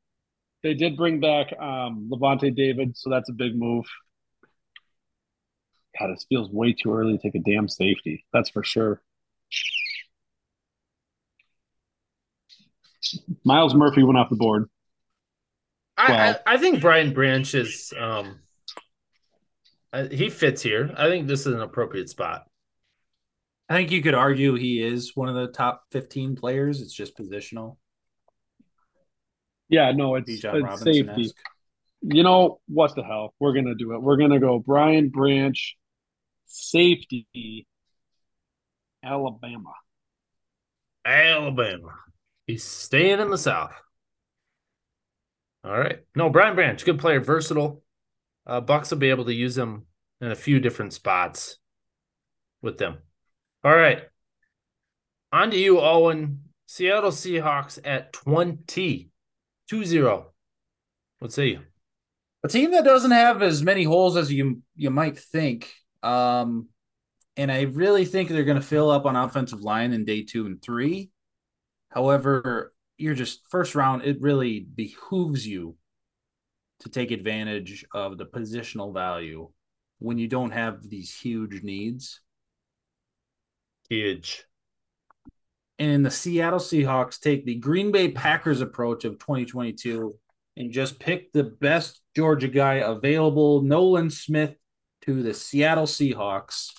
C: they did bring back um, Lavonte David, so that's a big move. God, this feels way too early to take a damn safety. That's for sure. Myles Murphy went off the board.
A: I,
C: Well-
A: I I think Brian Branch is um uh, he fits here. I think this is an appropriate spot.
B: I think you could argue he is one of the top 15 players. It's just positional.
C: Yeah, no, it's, it's safety. You know what the hell? We're gonna do it. We're gonna go Brian Branch, safety, Alabama.
A: Alabama. He's staying in the South. All right. No, Brian Branch, good player, versatile. Uh, Bucs will be able to use him in a few different spots with them. All right. On to you, Owen. Seattle Seahawks at 20. 2-0. Let's see.
B: A team that doesn't have as many holes as you you might think. Um, and I really think they're going to fill up on offensive line in day two and three. However, you're just first round. It really behooves you to take advantage of the positional value when you don't have these huge needs.
A: Huge.
B: And the Seattle Seahawks take the Green Bay Packers approach of 2022 and just pick the best Georgia guy available, Nolan Smith, to the Seattle Seahawks.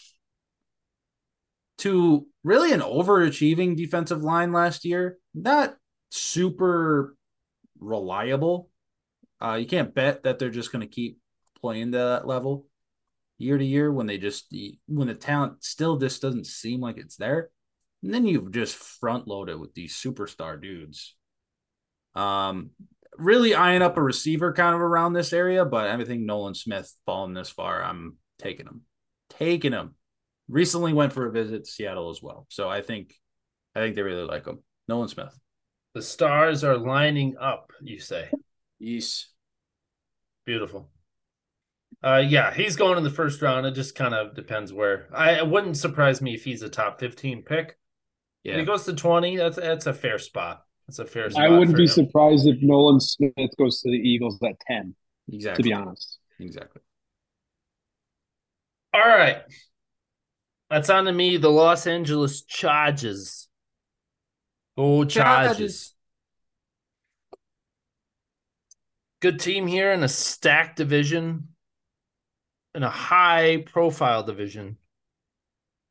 B: To really an overachieving defensive line last year, not super reliable. Uh, you can't bet that they're just going to keep playing to that level year to year when they just when the talent still just doesn't seem like it's there. And then you've just front loaded with these superstar dudes. Um, really eyeing up a receiver kind of around this area, but I think Nolan Smith falling this far, I'm taking him. Taking him. Recently went for a visit to Seattle as well. So I think I think they really like him. Nolan Smith.
A: The stars are lining up, you say.
B: Yes.
A: Beautiful. Uh yeah, he's going in the first round. It just kind of depends where. I it wouldn't surprise me if he's a top 15 pick. Yeah. If he goes to 20, that's that's a fair spot. That's a fair
C: I wouldn't be him. surprised if Nolan Smith goes to the Eagles at 10.
B: Exactly.
C: To be honest.
B: Exactly.
A: All right. That's on to me. The Los Angeles Chargers. Oh, Go Chargers. Chargers. Good team here in a stacked division, in a high profile division.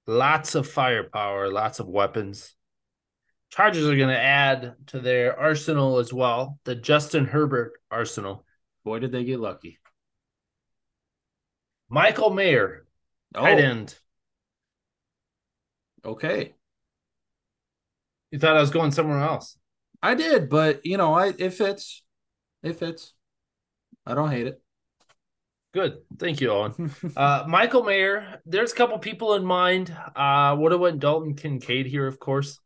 A: Lots of firepower, lots of weapons. Chargers are going to add to their arsenal as well, the Justin Herbert arsenal.
B: Boy, did they get lucky.
A: Michael Mayer, oh. tight end.
B: Okay.
A: You thought I was going somewhere else.
B: I did, but you know, I it fits. It fits. I don't hate it.
A: Good. Thank you, Owen. uh, Michael Mayer, there's a couple people in mind. Uh, would have went Dalton Kincaid here, of course.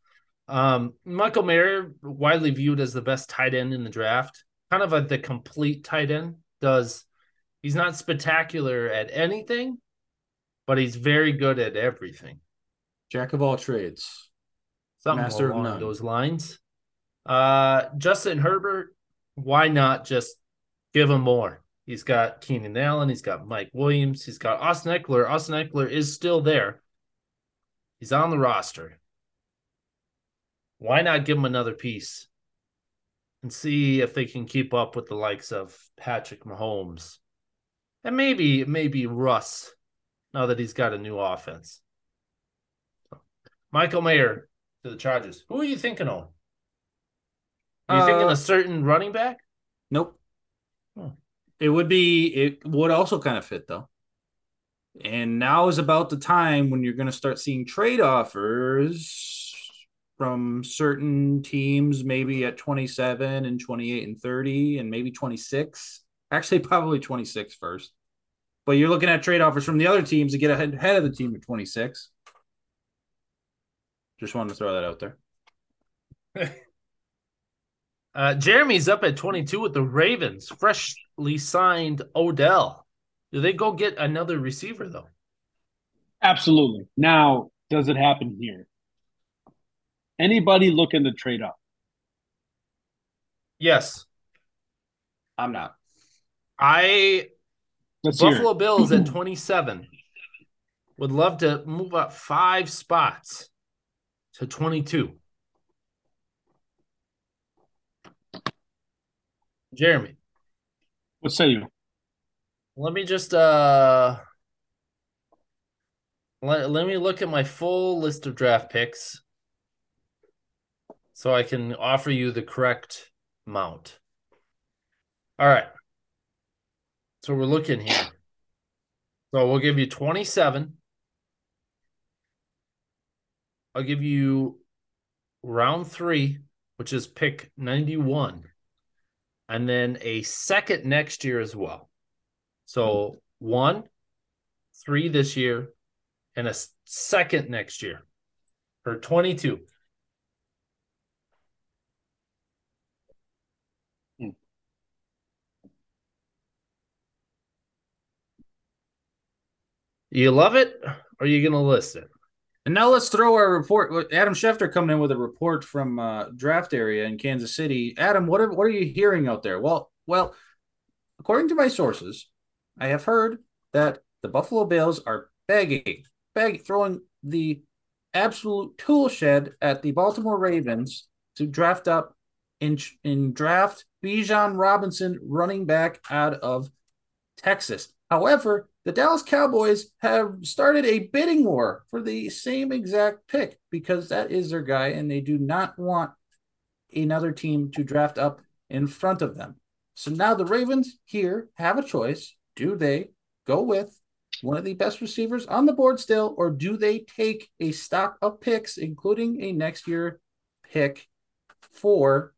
A: Um, Michael Mayer, widely viewed as the best tight end in the draft, kind of like the complete tight end. Does he's not spectacular at anything, but he's very good at everything.
B: Jack of all trades,
A: something Master along those lines. Uh, Justin Herbert, why not just give him more? He's got Keenan Allen, he's got Mike Williams, he's got Austin Ekeler. Austin Ekeler is still there. He's on the roster. Why not give him another piece and see if they can keep up with the likes of Patrick Mahomes and maybe maybe Russ now that he's got a new offense. Michael Mayer to the Chargers. Who are you thinking of? Are you uh, thinking a certain running back?
B: Nope. Hmm. It would be. It would also kind of fit though. And now is about the time when you're going to start seeing trade offers from certain teams, maybe at 27 and 28 and 30, and maybe 26. Actually, probably 26 first. But you're looking at trade offers from the other teams to get ahead, ahead of the team at 26. Just wanted to throw that out there.
A: uh, Jeremy's up at 22 with the Ravens, freshly signed Odell. Do they go get another receiver, though?
C: Absolutely. Now, does it happen here? Anybody looking to trade up?
A: Yes.
B: I'm not.
A: I Let's Buffalo Bills at 27 would love to move up five spots to 22. Jeremy.
C: What say you?
A: Let me just uh let, let me look at my full list of draft picks so I can offer you the correct amount. All right. So we're looking here. So we'll give you 27. I'll give you round three, which is pick 91, and then a second next year as well. So one, three this year, and a second next year for 22. Hmm. You love it, or are you gonna list it?
B: And now let's throw our report. Adam Schefter coming in with a report from uh, draft area in Kansas City. Adam, what are what are you hearing out there? Well, well, according to my sources, I have heard that the Buffalo Bills are begging, begging, throwing the absolute tool shed at the Baltimore Ravens to draft up in in draft Bijan Robinson, running back out of Texas. However, the Dallas Cowboys have started a bidding war for the same exact pick because that is their guy, and they do not want another team to draft up in front of them. So now the Ravens here have a choice. Do they go with one of the best receivers on the board still, or do they take a stock of picks, including a next year pick for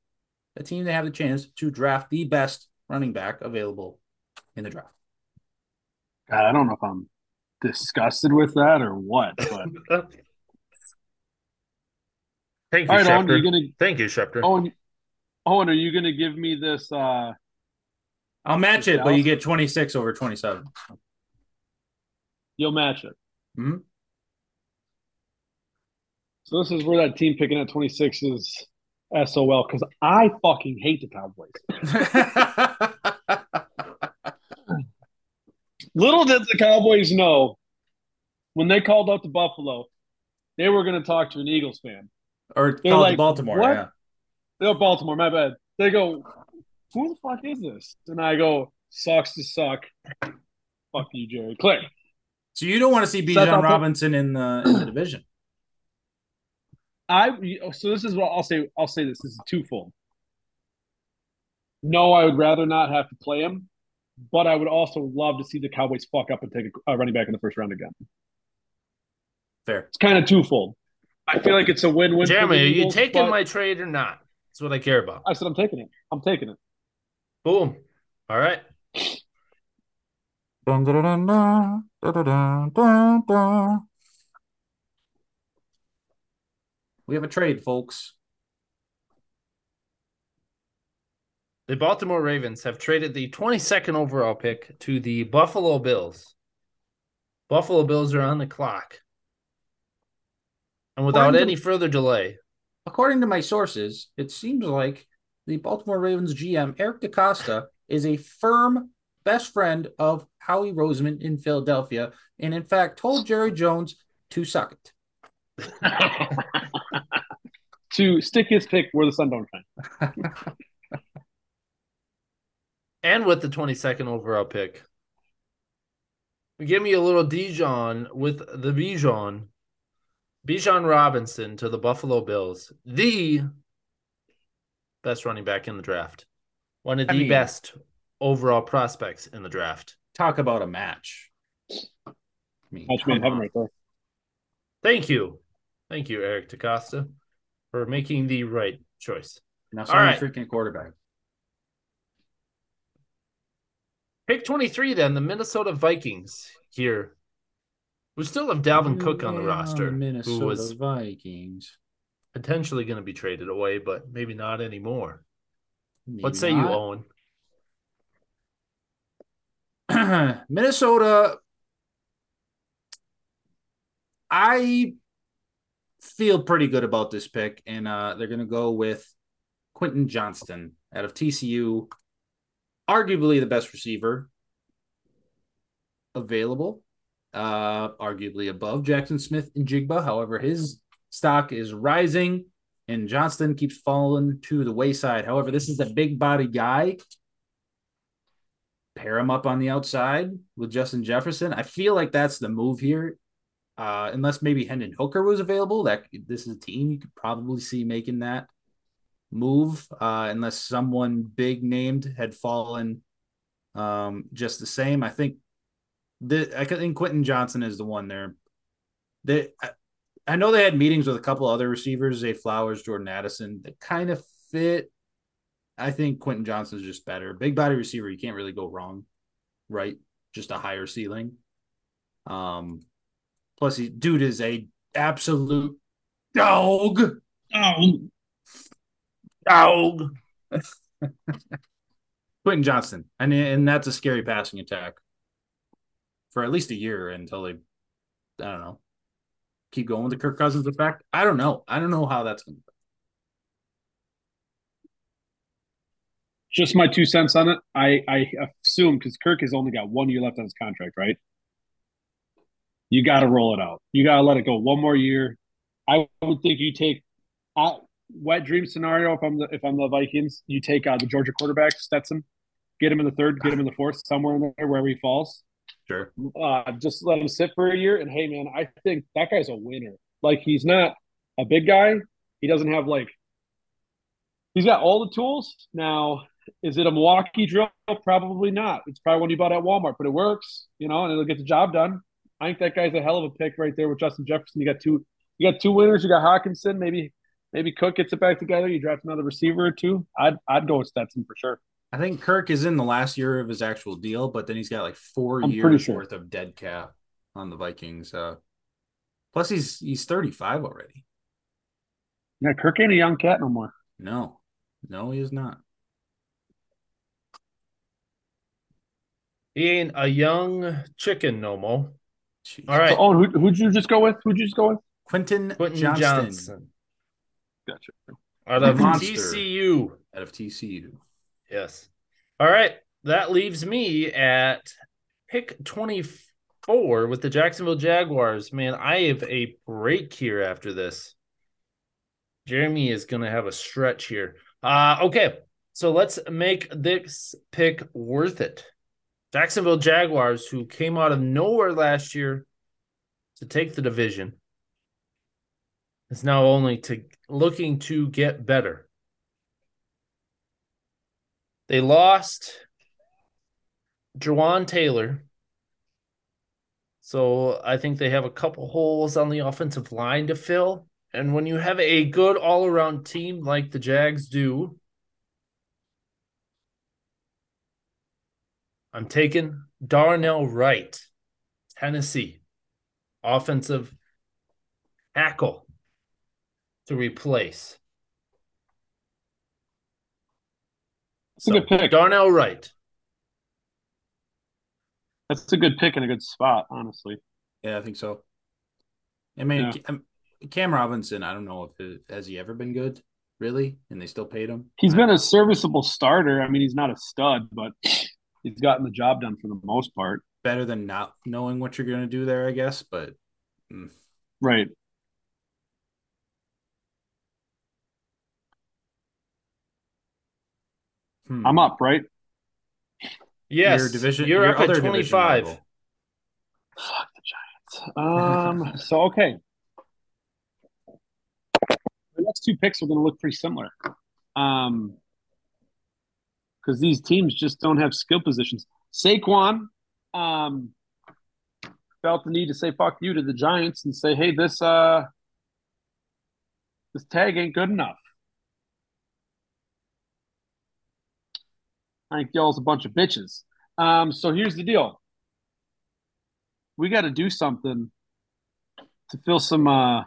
B: a team that have the chance to draft the best running back available in the draft?
C: God, I don't know if I'm disgusted with that or what, but
A: Thank you,
C: all right, Owen,
A: Schefter.
C: are you gonna
A: Thank you, Schefter.
C: Owen, Owen, are you gonna give me this uh
B: I'll match
C: Is
B: it, but you get 26 over 27.
C: you'll match it.
B: Mhm.
C: So this is where that team picking at 26 is SOL because I fucking hate the Cowboys. Little did the Cowboys know when they called out to Buffalo, they were going to talk to an Eagles fan.
B: or
C: They're
B: called
C: like,
B: Baltimore,
C: "What?"
B: yeah.
C: They're Baltimore, my bad. They go, who the fuck is this? And I go, sucks to suck. Fuck you, Jerry. Click.
B: So you don't want to see
C: So I
B: Bijan Robinson in the in the division.
C: I so this is what I'll say. I'll say this. This is twofold. No, I would rather not have to play him, but I would also love to see the Cowboys fuck up and take a, a running back in the first round again.
B: Fair.
C: It's kind of twofold. I feel like it's a win-win. for the
A: Jeremy, are you
C: Eagles,
A: taking
C: but
A: my trade or not? That's what I care about.
C: I said I'm taking it. I'm taking it.
A: Boom. All right.
B: Dun, dun, dun, dun, dun, dun, dun, dun. We have a trade, folks.
A: The Baltimore Ravens have traded the 22nd overall pick to the Buffalo Bills. Buffalo Bills are on the clock. And without
B: According to-
A: any further delay,
B: According to my sources, it seems like the Baltimore Ravens GM, Eric DeCosta, is a firm best friend of Howie Roseman in Philadelphia, and in fact told Jerry Jones to suck it.
C: To stick his pick where the sun don't shine.
A: and with the 22nd overall pick, give me a little Dijon with the Bijan. Bijan Robinson to the Buffalo Bills, the best running back in the draft. One of
B: I
A: the
B: mean-
A: best overall prospects in the draft.
B: Talk about a match. I mean,
C: Match made in heaven right there.
A: Thank you. Thank you, Eric DeCosta, for making the right choice.
B: Now,
A: All
B: sorry,
A: right.
B: freaking quarterback.
A: Pick 23, then, the Minnesota Vikings here. We still have Dalvin Cook on the roster,
B: Minnesota
A: who was
B: Vikings.
A: potentially going to be traded away, but maybe not anymore. What say you, Owen?
B: Minnesota. I feel pretty good about this pick, and uh, they're going to go with Quentin Johnston out of TCU, arguably the best receiver available, uh, arguably above Jaxon Smith-Njigba. However, his stock is rising, and Johnston keeps falling to the wayside. However, this is a big body guy. Pair him up on the outside with Justin Jefferson. I feel like that's the move here. Uh, unless maybe Hendon Hooker was available, that this is a team you could probably see making that move. Uh, unless someone big named had fallen um, just the same. I think the I think Quentin Johnson is the one there. They, I, I know they had meetings with a couple other receivers, Zay Flowers, Jordan Addison, that kind of fit. I think Quentin Johnson is just better. Big body receiver, you can't really go wrong, right? just a higher ceiling. Um, plus, he dude is a absolute dog.
C: Oh,
A: Dog.
B: Quentin Johnston, and and that's a scary passing attack for at least a year until they, I don't know, keep going with the Kirk Cousins effect. I don't know. I don't know how that's going to.
C: just my two cents on it. I I assume because Kirk has only got one year left on his contract, right? You got to roll it out. You got to let it go one more year. I would think you take uh, wet dream scenario. If I'm the if I'm the Vikings, you take uh, the Georgia quarterback Stetson, get him in the third, get him in the fourth, somewhere in there wherever he falls.
B: Sure.
C: Uh, just let him sit for a year. And hey, man, I think that guy's a winner. Like he's not a big guy. He doesn't have like he's got all the tools. Now, is it a Milwaukee drill? Probably not. It's probably one you bought at Walmart, but it works, you know, and it'll get the job done. I think that guy's a hell of a pick right there with Justin Jefferson. You got two you got two winners. You got Hockenson, Maybe maybe Cook gets it back together. You draft another receiver or two. I'd I'd go with Stetson for sure.
B: I think Kirk is in the last year of his actual deal, but then he's got like 4
C: I'm
B: years
C: sure.
B: worth of dead cap on the Vikings. Uh, plus, he's he's 35 already.
C: Yeah, Kirk ain't a young cat no more.
B: No, no, he is not.
A: He ain't a young chicken no more.
B: Jeez.
A: All right.
C: So, oh, who, who'd you just go with? Who'd you just go with?
B: Quentin,
A: Quentin
B: Johnston,
A: Johnson
C: Gotcha.
A: out of
B: Monster.
A: TCU.
B: out of TCU.
A: Yes. All right. That leaves me at pick 24 with the Jacksonville Jaguars. Man, I have a break here after this. Jeremy is going to have a stretch here. Uh, okay. So let's make this pick worth it. Jacksonville Jaguars, who came out of nowhere last year to take the division, is now only to looking to get better. They lost Jawaan Taylor. So I think they have a couple holes on the offensive line to fill. And when you have a good all around team like the Jags do, I'm taking Darnell Wright, Tennessee, offensive tackle to replace.
C: That's a good pick.
A: Darnell Wright.
C: That's a good pick and a good spot, honestly.
B: Yeah, I think so. I mean,
C: Yeah.
B: Cam, Cam Robinson. I don't know if it, has he ever been good, really, and they still paid him.
C: He's been a serviceable starter. I mean, he's not a stud, but he's gotten the job done for the most part.
B: better than not knowing what you're going to do there, I guess. But mm,
C: Right.
B: Hmm.
C: I'm up, right?
A: Yes,
B: Your division,
A: you're
B: your
A: up at
B: other division
A: 25.
C: Fuck the Giants. Um. so okay. The next two picks are going to look pretty similar. Um. Because these teams just don't have skill positions. Saquon, um, felt the need to say "fuck you" to the Giants and say, "Hey, this uh, this tag ain't good enough." I think y'all's a bunch of bitches. Um, so here's the deal. We got to do something to fill some uh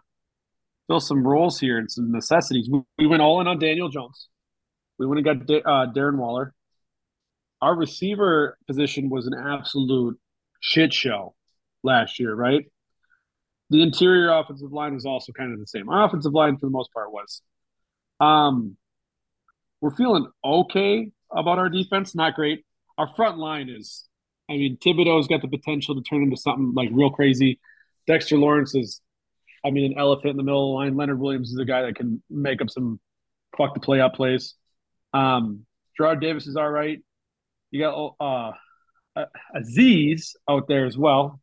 C: fill some roles here and some necessities. We, we went all in on Daniel Jones. We went and got Da- uh, Darren Waller. Our receiver position was an absolute shit show last year, right? The interior offensive line was also kind of the same. Our offensive line, for the most part, was. Um, we're feeling okay about our defense. Not great. Our front line is. I mean, Thibodeaux's got the potential to turn into something like real crazy. Dexter Lawrence is, I mean, an elephant in the middle of the line. Leonard Williams is a guy that can make up some fuck the play up plays. Um, Gerard Davis is all right. You got uh, Azeez out there as well.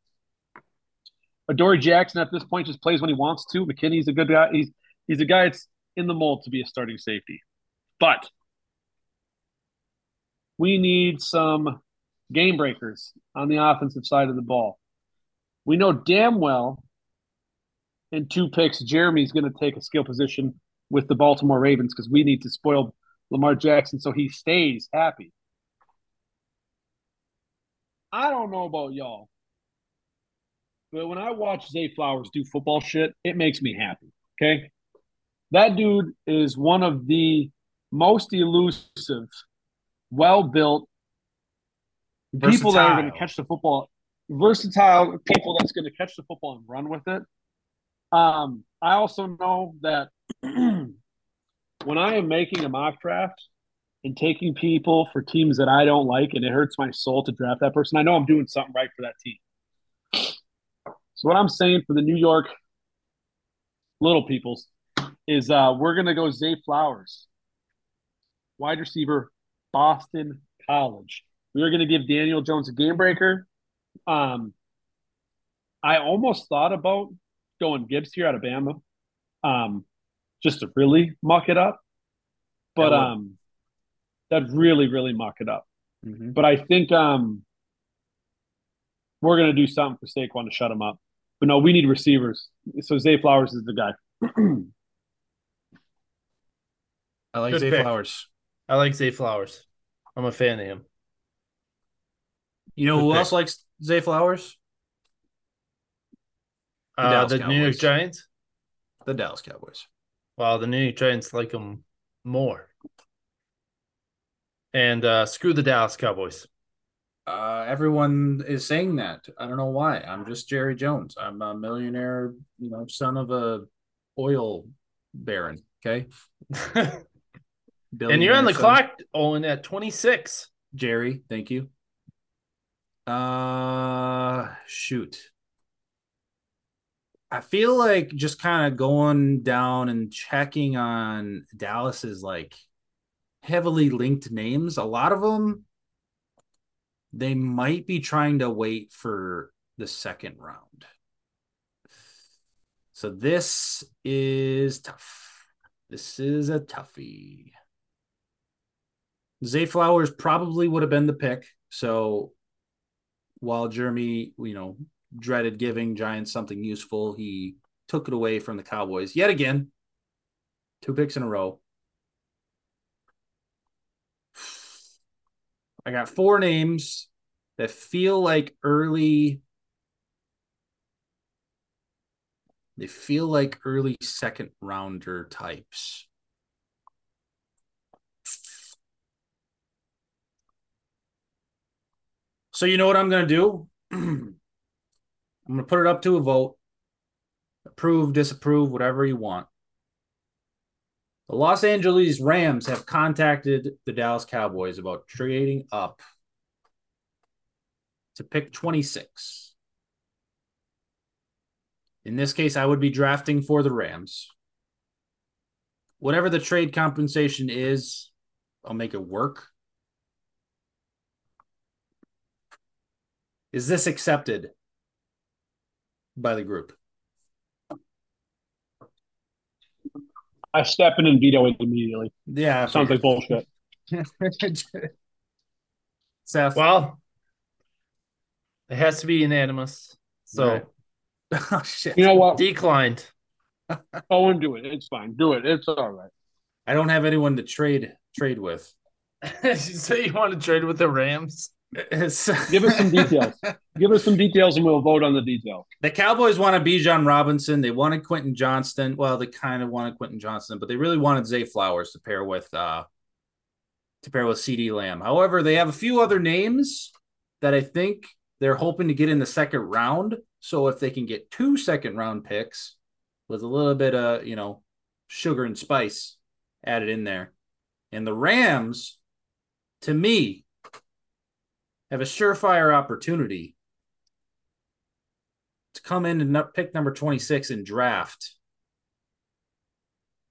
C: Adoree Jackson at this point just plays when he wants to. McKinney's a good guy. He's he's a guy that's in the mold to be a starting safety. But we need some game breakers on the offensive side of the ball. We know damn well in two picks, Jeremy's going to take a skill position with the Baltimore Ravens because we need to spoil Lamar Jackson so he stays happy. I don't know about y'all, but when I watch Zay Flowers do football shit, it makes me happy. Okay. That dude is one of the most elusive, well built people that are going to catch the football, versatile people that's going to catch the football and run with it. Um, I also know that when I am making a mock draft and taking people for teams that I don't like and it hurts my soul to draft that person, I know I'm doing something right for that team. So what I'm saying for the New York little peoples is uh, we're gonna go Zay Flowers, wide receiver, Boston College. We are gonna give Daniel Jones a game breaker. Um, I almost thought about going Gibbs here out of Bama, um, just to really muck it up, but
D: That would-
C: um, that really really muck it up.
D: Mhm.
C: But I think um, we're gonna do something for Saquon to shut him up. But no, we need receivers. So Zay Flowers is the guy.
B: I like
A: Good
B: Zay
A: pick.
B: Flowers.
A: I like Zay Flowers. I'm a fan of him.
B: You know
A: Good
B: who
A: pick.
B: else likes Zay Flowers? The
A: Uh, the New York Giants.
B: The Dallas Cowboys.
A: Well, the New York Giants like him more. And uh, screw the Dallas Cowboys.
B: Uh, everyone is saying that. I don't know why. I'm just Jerry Jones. I'm a millionaire, you know, son of a oil baron. Okay,
A: and you're on the clock, Owen, at 26.
B: Jerry. Thank you. Uh, shoot. I feel like just kind of going down and checking on Dallas's like heavily linked names. A lot of them, they might be trying to wait for the second round. So this is tough. This is a toughie. Zay Flowers probably would have been the pick. So while Jeremy, you know, dreaded giving Giants something useful, he took it away from the Cowboys yet again. Two picks in a row. I got four names that feel like early. They feel like early second rounder types. So you know what I'm going to do? I'm going to put it up to a vote. Approve, disapprove, whatever you want. The Los Angeles Rams have contacted the Dallas Cowboys about trading up to pick 26. In this case, I would be drafting for the Rams. Whatever the trade compensation is, I'll make it work. Is this accepted by the group?
C: I step in and veto it immediately.
B: Yeah, I
C: Sounds like bullshit.
B: Seth.
A: Well, it has to be unanimous. So
B: Right. oh, shit.
C: You know what?
A: declined.
C: Oh, Owen, do it. It's fine. Do it. It's all right.
B: I don't have anyone to trade trade with.
A: you say you want to trade with the Rams?
C: Give us some details. Give us some details and we'll vote on the details.
B: the Cowboys wanted Bijan Robinson. They wanted Quentin Johnston. Well, they kind of wanted Quentin Johnston, but they really wanted Zay Flowers to pair with uh to pair with CeeDee Lamb. However, they have a few other names that I think they're hoping to get in the second round. So if they can get two second round picks with a little bit of, you know, sugar and spice added in there. And the Rams, to me, have a surefire opportunity to come in and pick number 26 and draft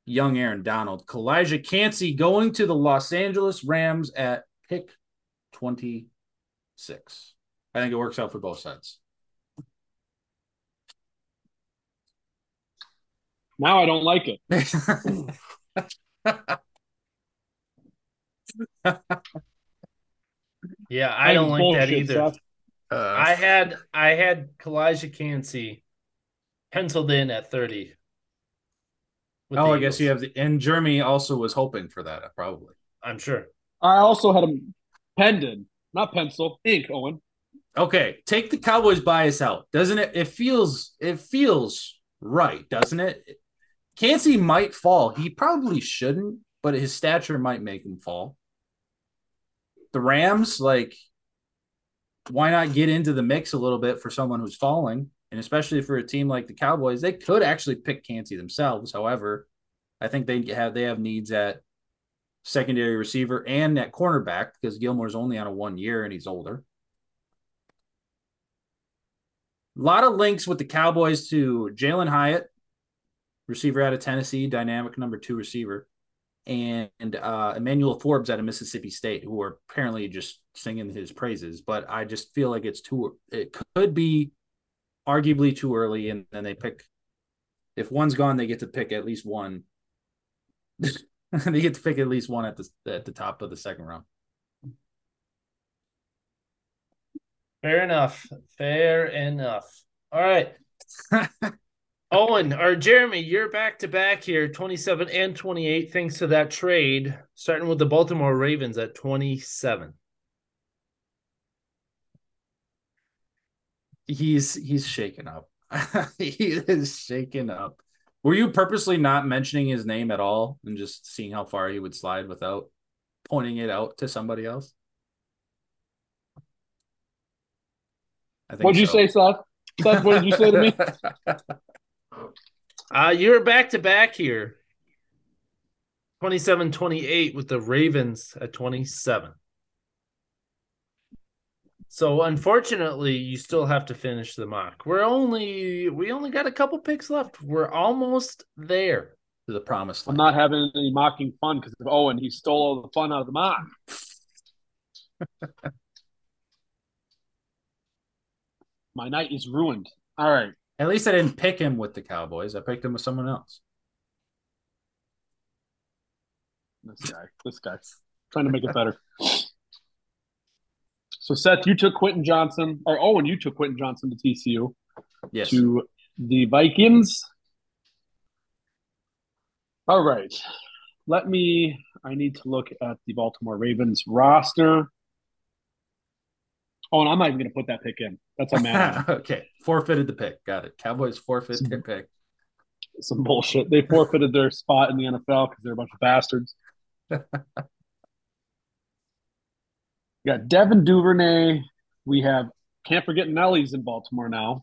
B: young Aaron Donald. Calijah Kancey going to the Los Angeles Rams at pick 26. I think it works out for both sides.
C: Now I don't like it.
A: Yeah, I don't like that either.
C: Seth.
A: Uh, I had I had Calijah Kancey penciled in at 30.
B: oh, I guess you have the and Jeremy also was hoping for that, probably.
A: I'm sure.
C: I also had him penned in, not pencil, ink, Owen.
B: Okay, take the Cowboys bias out, doesn't it? It feels it feels right, doesn't it? Kancey might fall. He probably shouldn't, but his stature might make him fall. The Rams, like, why not get into the mix a little bit for someone who's falling? And especially for a team like the Cowboys, they could actually pick Kancey themselves. However, I think they have they have needs at secondary receiver and at cornerback because Gilmore's only on a one year and he's older. A lot of links with the Cowboys to Jalin Hyatt, receiver out of Tennessee, dynamic number two receiver, and uh, Emmanuel Forbes out of Mississippi State, who are apparently just singing his praises. But I just feel like it's too. It could be arguably too early, and then they pick. If one's gone, they get to pick at least one. they get to pick at least one at the at the top of the second round.
A: Fair enough. Fair enough. All right. Owen or Jeremy, you're back to back here, 27 and 28, thanks to that trade, starting with the Baltimore Ravens at 27.
B: He's he's shaken up. he is shaken up. Were you purposely not mentioning his name at all and just seeing how far he would slide without pointing it out to somebody else?
C: I think What'd so. you say, Seth? Seth, what did you say to me?
A: Uh, you're back to back here. 27 28 with the Ravens at 27. So unfortunately, you still have to finish the mock. We're only we only got a couple picks left. We're almost there
B: to the promised
C: land. I'm not having any mocking fun because of Owen. He stole all the fun out of the mock. My night is ruined. All right.
B: At least I didn't pick him with the Cowboys. I picked him with someone else.
C: This guy, this guy, trying to make it better. So Seth, you took Quentin Johnston, or Owen, you took Quentin Johnston to TCU.
B: Yes.
C: To the Vikings. All right. Let me. I need to look at the Baltimore Ravens roster. Oh, and I'm not even going to put that pick in. That's a man.
B: okay, forfeited the pick. Got it. Cowboys forfeit their pick.
C: Some bullshit. They forfeited their spot in the NFL because they're a bunch of bastards. we got Devin Duvernay. We have can't forget Nelly's in Baltimore now.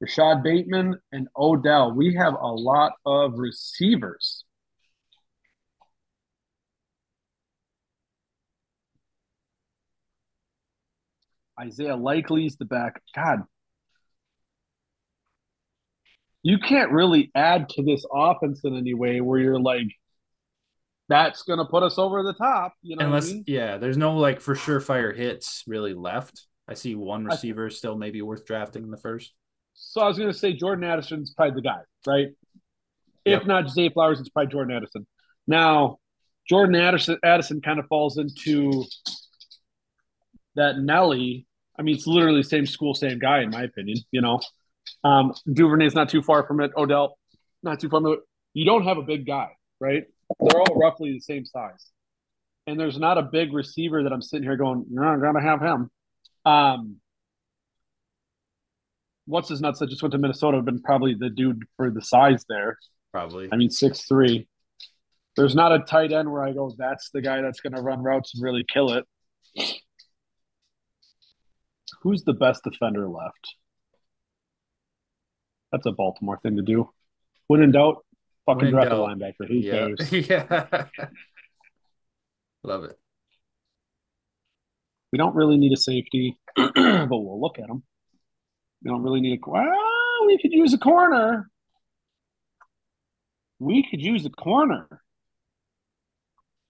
C: Rashod Bateman and Odell. We have a lot of receivers. Isaiah Likely's the back. God, you can't really add to this offense in any way where you're like, that's going to put us over the top. You know,
B: unless
C: I mean?
B: yeah, there's no like for sure fire hits really left. I see one receiver I, still maybe worth drafting in the first.
C: So I was going to say Jordan Addison's probably the guy, right? Yep. If not Zay Flowers, it's probably Jordan Addison. Now, Jordan Addison, Addison kind of falls into that Nelly I mean, it's literally the same school, same guy, in my opinion. You know, um, Duvernay's not too far from it. Odell, not too far from it. You don't have a big guy, right? They're all roughly the same size, and there's not a big receiver that I'm sitting here going, "You're not gonna have him." Um, what's his nuts that just went to Minnesota have been probably the dude for the size there.
B: Probably.
C: I mean, six three. There's not a tight end where I go, that's the guy that's going to run routes and really kill it who's the best defender left? That's a Baltimore thing to do. When in doubt, fucking when draft a linebacker. Who
B: yeah.
C: cares?
B: yeah. Love it.
C: We don't really need a safety, but we'll look at them. We don't really need a. Well, we could use a corner. We could use a corner.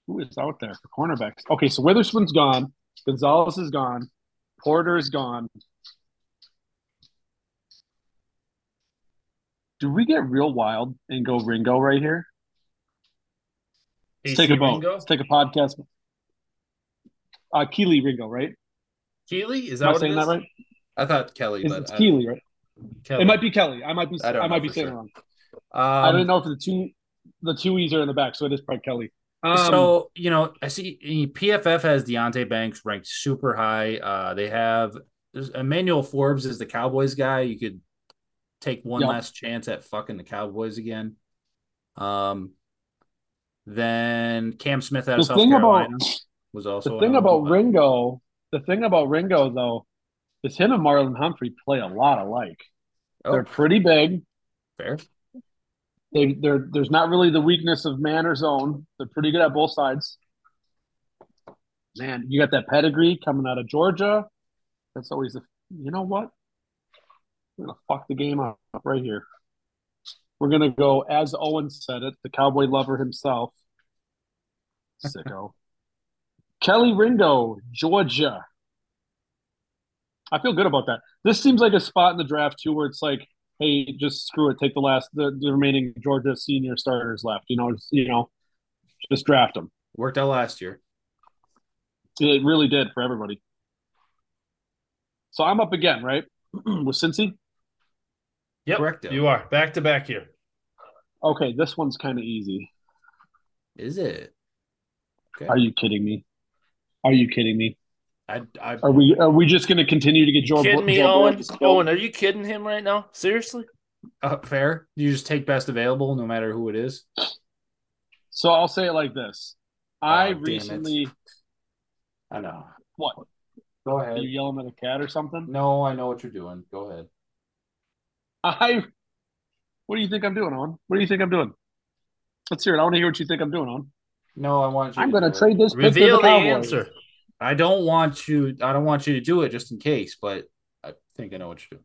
C: Who is out there for cornerbacks? Okay, so Witherspoon's gone. Gonzalez is gone. Porter is gone. Do we get real wild and go Ringo right here? Let's take a vote. Let's take a podcast. Uh, Kelee Ringo, right?
A: Keely? is that Am
C: I saying that right?
B: I thought Kelly,
C: it's,
B: but
C: it's Kelee, right? Kelly. It might be Kelly. I might be. I, I might be saying sure. it wrong. Um, I don't know if the two the two e's are in the back, so it is probably Kelly. Um,
B: so you know, I see PFF has Deonte Banks ranked super high. Uh, they have Emmanuel Forbes is the Cowboys guy. You could take one
C: Yep.
B: last chance at fucking the Cowboys again. Um, then Cam Smith out
C: the
B: of South
C: thing
B: Carolina
C: about
B: was also
C: the thing about
B: one.
C: Ringo, the thing about Ringo though, is him and Marlon Humphrey play a lot alike.
B: Oh,
C: They're pretty big.
B: fair.
C: They, they're, there's not really the weakness of man or zone. They're pretty good at both sides. Man, you got that pedigree coming out of Georgia. That's always the. You know what? We're gonna fuck the game up right here. We're gonna go as Owen said it, the cowboy lover himself. Sicko. Kelly Ringo, Georgia. I feel good about that. This seems like a spot in the draft too, where it's like, hey, just screw it, take the last, the, the remaining Georgia senior starters left. You know, just, you know, just draft them.
B: Worked out last year.
C: It really did for everybody. So I'm up again, right? With Cincy.
A: Yep,
B: Correcto.
A: you are back to back here.
C: Okay, this one's kind of easy.
B: Is it? Okay.
C: Are you kidding me? Are you kidding me?
B: I, I,
C: Are we are we just going to continue to get Joe?
A: kidding me,
C: Joe
A: Owen?
C: Burrow?
A: Owen, are you kidding him right now? Seriously?
B: uh, fair. You just take best available, no matter who it is.
C: So I'll say it like this: I
B: Oh, damn it.
C: recently.
B: I know.
C: What?
B: Go
C: Are
B: ahead.
C: you yelling at a cat or something?
B: No, I know what you're doing. Go ahead.
C: I. What do you think I'm doing, Owen? What do you think I'm doing? Let's hear it. I want to hear what you think I'm doing, Owen.
B: No, I want you.
C: I'm
B: to
C: going to
B: do it.
C: trade this pick to
A: Reveal
C: the
A: the
C: Cowboys.
A: answer.
B: I don't want you. I don't want you to do it just in case, but I think I know what you're doing.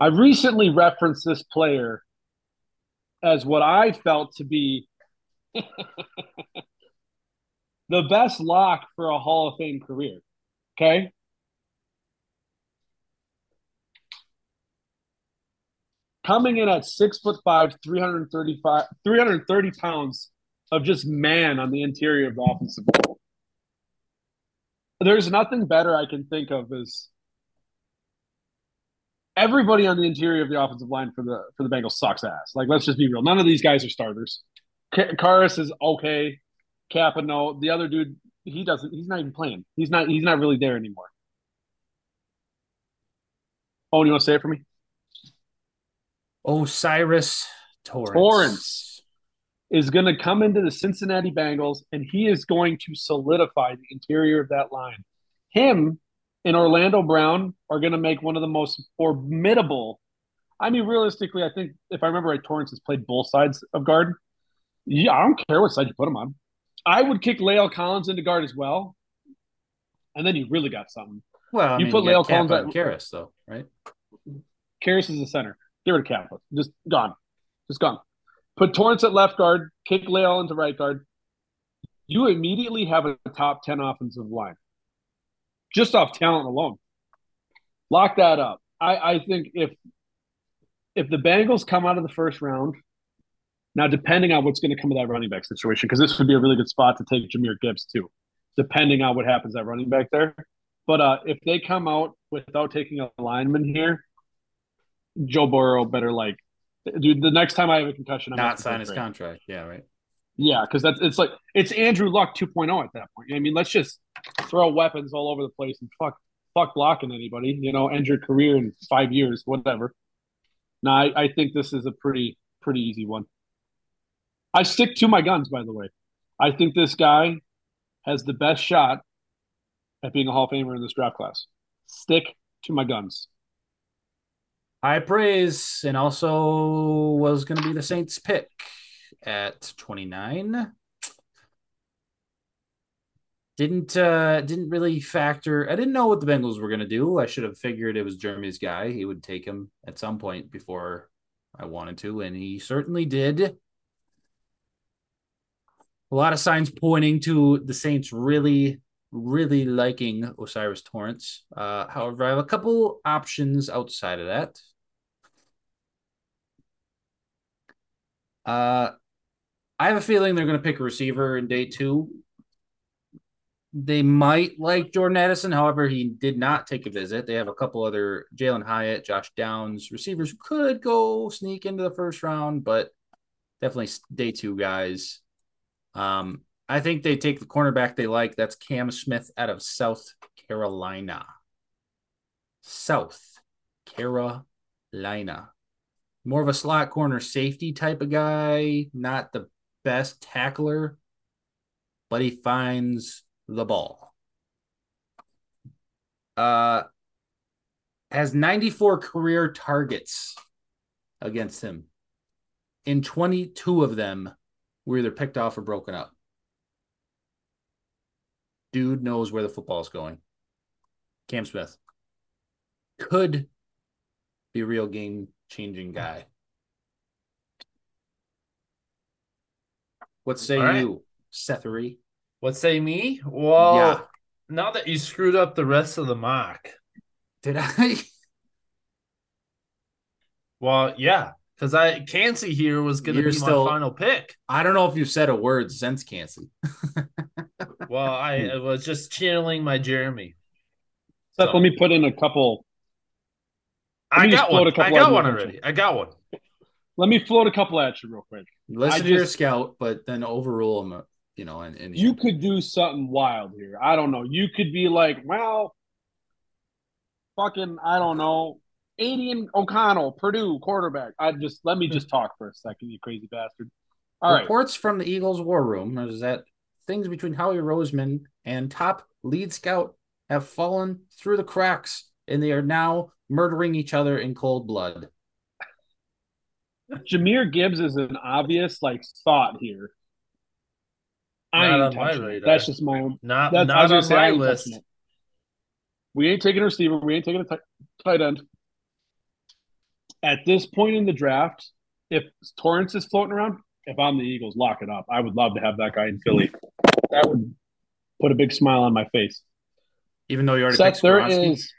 C: I recently referenced this player as what I felt to be the best lock for a Hall of Fame career. Okay. Coming in at six foot five, 335, 330 pounds of just man on the interior of the offensive. There's nothing better I can think of as everybody on the interior of the offensive line for the for the Bengals sucks ass. Like, let's just be real. None of these guys are starters. K- Karras is okay. Cappa, no. The other dude, he doesn't. He's not even playing. He's not. He's not really there anymore. Oh, you want to say it for me?
B: O'Cyrus Torrence.
C: Torrence. Is going to come into the Cincinnati Bengals, and he is going to solidify the interior of that line. Him and Orlando Brown are going to make one of the most formidable. I mean, realistically, I think if I remember right, Torrence has played both sides of guard. Yeah, I don't care what side you put him on. I would kick La'el Collins into guard as well, and then you really got something.
B: Well, I
C: You
B: mean,
C: put
B: you got
C: Collins at-
B: Karras, though, right?
C: Karras is the center. Get rid of Cappa. Just gone. Just gone. Put Torrence at left guard. Kick La'el into right guard. You immediately have a top 10 offensive line. Just off talent alone. Lock that up. I, I think if if the Bengals come out of the first round, now depending on what's going to come of that running back situation, because this would be a really good spot to take Jahmyr Gibbs too, depending on what happens at running back there. But uh, if they come out without taking a lineman here, Joe Burrow better like, dude. The next time I have a concussion, I'm
B: Not sign his contract. Yeah, right.
C: Yeah, because that's it's like it's Andrew Luck 2.0 at that point. I mean, let's just throw weapons all over the place and fuck fuck blocking anybody. You know, end your career in five years, whatever. No, I, I think this is a pretty pretty easy one. I stick to my guns, by the way. I think this guy has the best shot at being a Hall of Famer in this draft class. Stick to my guns.
B: High praise, and also was going to be the Saints' pick at 29. Didn't uh didn't really factor. I didn't know what the Bengals were going to do. I should have figured it was Jeremy's guy. He would take him at some point before I wanted to, and he certainly did. A lot of signs pointing to the Saints really, really liking O'Cyrus Torrence. Uh, however, I have a couple options outside of that. Uh, I have a feeling they're going to pick a receiver in day two. They might like Jordan Addison. However, he did not take a visit. They have a couple other Jalin Hyatt, Josh Downs receivers who could go sneak into the first round, but definitely day two guys. Um, I think they take the cornerback they like. That's Cam Smith out of South Carolina. South Carolina. More of a slot corner safety type of guy, not the best tackler, but he finds the ball. Uh has 94 career targets against him. In 22 of them were either picked off or broken up. Dude knows where the football is going. Cam Smith could be a real game changing guy. What say
A: All right.
B: you, Sethery?
A: What say me? Well,
B: Yeah.
A: now that you screwed up the rest of the mock,
B: Did I?
A: well, yeah, because I Kancey here was going to be
B: still-
A: my final pick.
B: I don't know if you've said a word since Kancey.
A: Well, I, I was just channeling my Jeremy.
C: Seth,
A: So-
C: let me put in a couple. Let
A: I got one.
C: a couple
A: I got one already. I got one.
C: Let me float a couple at you real quick.
B: Listen
C: I
B: to your
C: just-
B: scout, but then overrule him, uh, you know, and, and
C: You could do something wild here. I don't know. You could be like, well, fucking, I don't know, Aidan O'Connell, Purdue quarterback. I just let me just talk for a second, you crazy bastard. All right.
B: Reports from the Eagles war room is that things between Howie Roseman and top lead scout have fallen through the cracks, and they are now murdering each other in cold blood.
C: Jahmyr Gibbs is an obvious like thought here. I
A: Not
C: ain't
A: on my
C: touching it. That's just my own.
A: Not
C: That's I
A: not
C: was gonna
A: on
C: say, I
A: my list.
C: touching it. We ain't taking a receiver. We ain't taking a tight, tight end. At this point in the draft, if Torrence is floating around, if I'm the Eagles, lock it up. I would love to have that guy in Philly. That would put a big smile on my face.
B: Even though you already
C: Seth,
B: picked
C: there
B: Skoronski,
C: is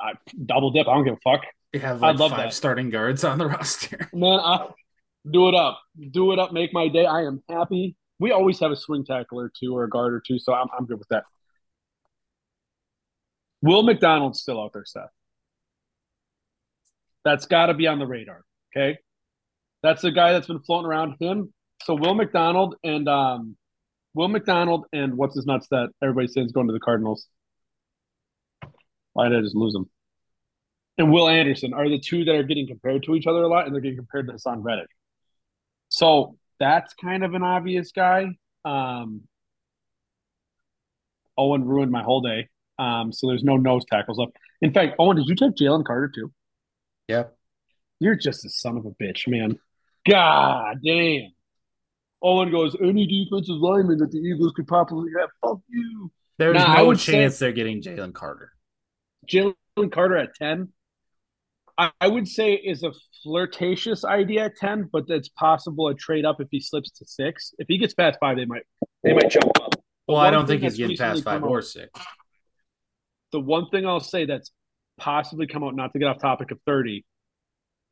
C: I, double dip. I don't give a fuck.
B: have
C: I'd love
B: five
C: that.
B: starting guards on the roster.
C: Man, I, do it up. Do it up. Make my day. I am happy. We always have a swing tackle or two or a guard or two, so I'm, I'm good with that. Will McDonald's still out there, Seth? That's got to be on the radar. Okay, that's the guy that's been floating around. Him. So Will McDonald and um, Will McDonald and what's his nuts that everybody says is going to the Cardinals. Why did I just lose him? And Will Anderson are the two that are getting compared to each other a lot, and they're getting compared to Haason Reddick. So that's kind of an obvious guy. Um, Owen ruined my whole day. Um, so there's no nose tackles left. In fact, Owen, did you take Jalen Carter too?
B: Yep.
C: You're just a son of a bitch, man. God damn. Owen goes, any defensive lineman that the Eagles could probably have, fuck you.
B: There's
C: Nah,
B: no
C: would say-
B: chance they're getting Jalen Carter.
C: Jalen Carter at 10, I, I would say is a flirtatious idea at 10, but it's possible a trade up if he slips to six. If he gets past five, they might they might jump up. The
B: Well, I don't think he's getting past five or
C: out-
B: six.
C: The one thing I'll say that's possibly come out, not to get off topic of 30,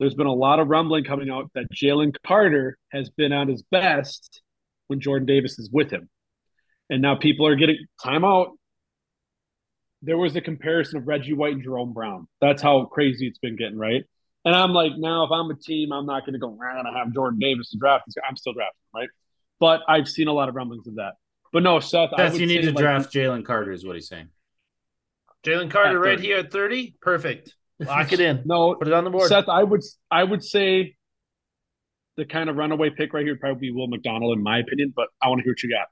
C: there's been a lot of rumbling coming out that Jalen Carter has been at his best when Jordan Davis is with him. And now people are getting timeout. There was a comparison of Reggie White and Jerome Brown. That's how crazy it's been getting, right? And I'm like, now if I'm a team, I'm not going to go, I'm going to have Jordan Davis to draft. I'm still drafting, right? But I've seen a lot of rumblings of that. But no, Seth, I
B: Seth,
C: would
B: you need
C: say,
B: to
C: like,
B: draft Jalen Carter, is what he's saying.
A: Jalen Carter right here at 30. Perfect. Lock it in.
C: No,
A: Put it on the board.
C: Seth, I would I would say the kind of runaway pick right here would probably be Will McDonald, in my opinion. But I want to hear what you got.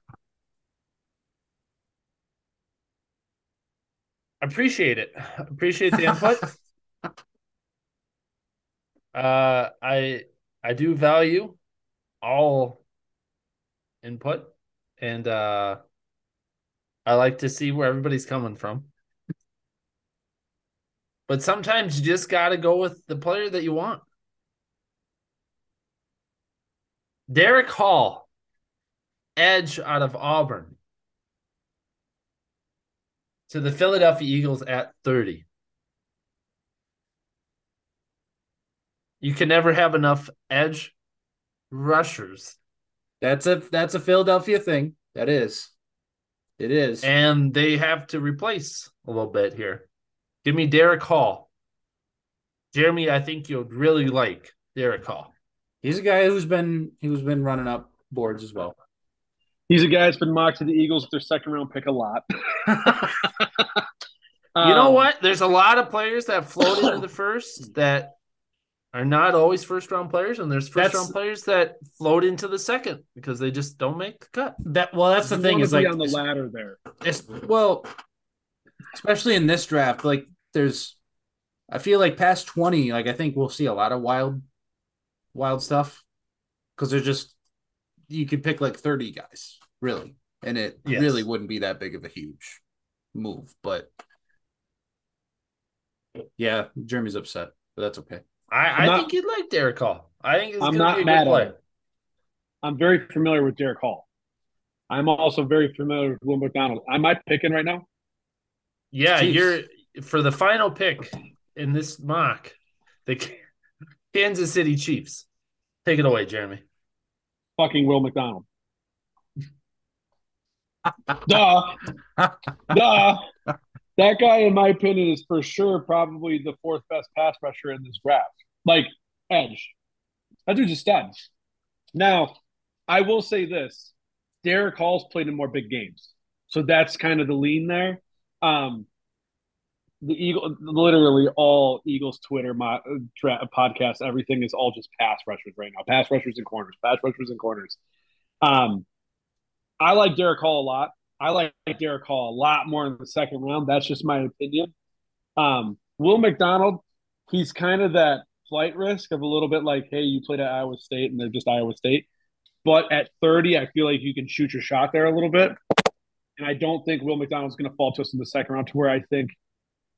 A: Appreciate it. Appreciate the input. uh I I do value all input and uh I like to see where everybody's coming from. But sometimes you just got to go with the player that you want. Derick Hall, edge out of Auburn, to the Philadelphia Eagles at 30. You can never have enough edge rushers,
B: That's a that's a Philadelphia thing. That is. It is.
A: and they have to replace a little bit here. Give me Derick Hall. Jeremy, I think you'll really like Derick Hall.
B: He's a guy who's been who's been running up boards as well.
C: He's a guy that's been mocked to the Eagles with their second round pick a lot.
A: You know
C: Um,
A: what? There's a lot of players that float into the first that are not always first round players, and there's first
B: That's-
A: round players that float into the second because they just don't make the cut.
B: That well, that's the
C: you
B: thing
C: wanna
B: is
C: be
B: like
C: on the ladder there.
B: it's, well, especially in this draft, like there's, I feel like past twenty, like I think we'll see a lot of wild, wild stuff because they're just you could pick like thirty guys really, and it
A: Yes.
B: really wouldn't be that big of a huge move, but yeah, Jeremy's upset, but that's okay.
A: I,
C: I'm not-
A: think you'd like Derick Hall. I think
C: I'm not
A: to be a
C: mad at
A: play.
C: it. I'm very familiar with Derick Hall. I'm also very familiar with Will McDonald. Am I picking right now?
A: Yeah,
B: Chiefs.
A: you're for the final pick in this mock, the Kansas City Chiefs. Take it away, Jeremy.
C: Fucking Will McDonald. Duh. Duh. That guy, in my opinion, is for sure probably the fourth best pass rusher in this draft. Like, edge. That dude's a stud. Now, I will say this Derick Hall's played in more big games. So that's kind of the lean there. Um, the Eagle, literally all Eagles Twitter mo- tra- podcasts, everything is all just pass rushers right now. Pass rushers and corners, pass rushers and corners. Um, I like Derick Hall a lot. I like Derick Hall a lot more in the second round. That's just my opinion. Um, Will McDonald, he's kind of that flight risk of a little bit like, hey, you played at Iowa State and they're just Iowa State. But at 30, I feel like you can shoot your shot there a little bit. And I don't think Will McDonald's going to fall to us in the second round to where I think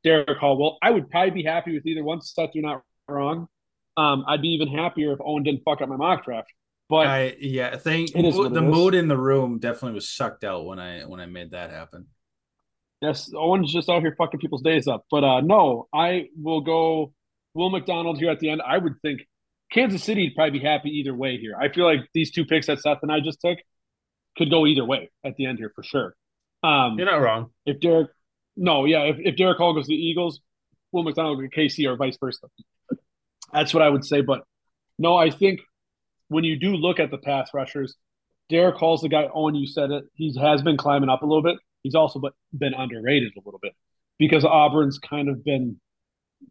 C: Derick Hall will. I would probably be happy with either one. Seth, you're not wrong. Um, I'd be even happier if Owen didn't fuck up my mock draft. But
B: I yeah, I think
C: It is what it
B: the mood in the room definitely was sucked out when I when I made that happen.
C: Yes, Owen's just out here fucking people's days up. But uh no, I will go Will McDonald here at the end. I would think Kansas City would probably be happy either way here. I feel like these two picks that Seth and I just took could go either way at the end here for sure. Um
A: You're not wrong.
C: if Derick no, yeah, if, if Derick Hall goes to the Eagles, Will McDonald go to KC or vice versa. That's what I would say. But no, I think when you do look at the pass rushers, Derick Hall's the guy. Owen, you said it. He has been climbing up a little bit. He's also but- been underrated a little bit because Auburn's kind of been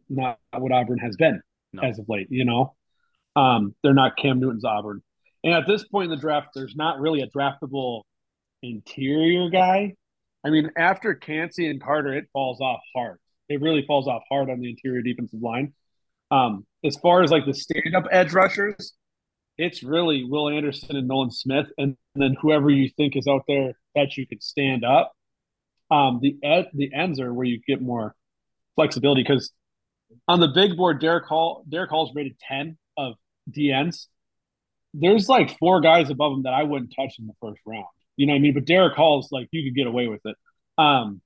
C: not what Auburn has been
B: No.
C: as of late. You know, um, they're not Cam Newton's Auburn. And at this point in the draft, there's not really a draftable interior guy. I mean, after Kancey and Carter, it falls off hard. It really falls off hard on the interior defensive line. Um, as far as like the stand-up edge rushers, it's really Will Anderson and Nolan Smith, and then whoever you think is out there that you could stand up. Um, the ed, the ends are where you get more flexibility because on the big board, Derick Hall, Derick Hall's rated ten of DNs. There's like four guys above him that I wouldn't touch in the first round. You know what I mean? But Derick Hall's like you could get away with it. Um,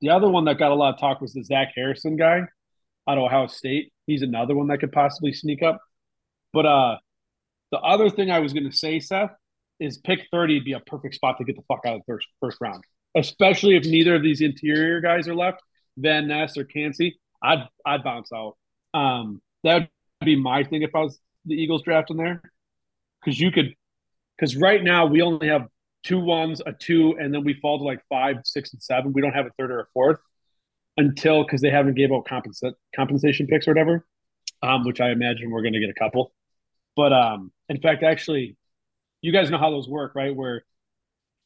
C: the other one that got a lot of talk was the Zach Harrison guy out of Ohio State. He's another one that could possibly sneak up. But uh, the other thing I was going to say, Seth, is pick 30 would be a perfect spot to get the fuck out of the first, first round, especially if neither of these interior guys are left, Van Ness or Kancey. I'd, I'd bounce out. Um, that would be my thing if I was the Eagles drafting there. Because you could, because right now we only have two ones, a two, and then we fall to like five, six, and seven. We don't have a third or a fourth until because they haven't gave out compensa- compensation picks or whatever, um, which I imagine we're going to get a couple. But um, in fact, actually, you guys know how those work, right? Where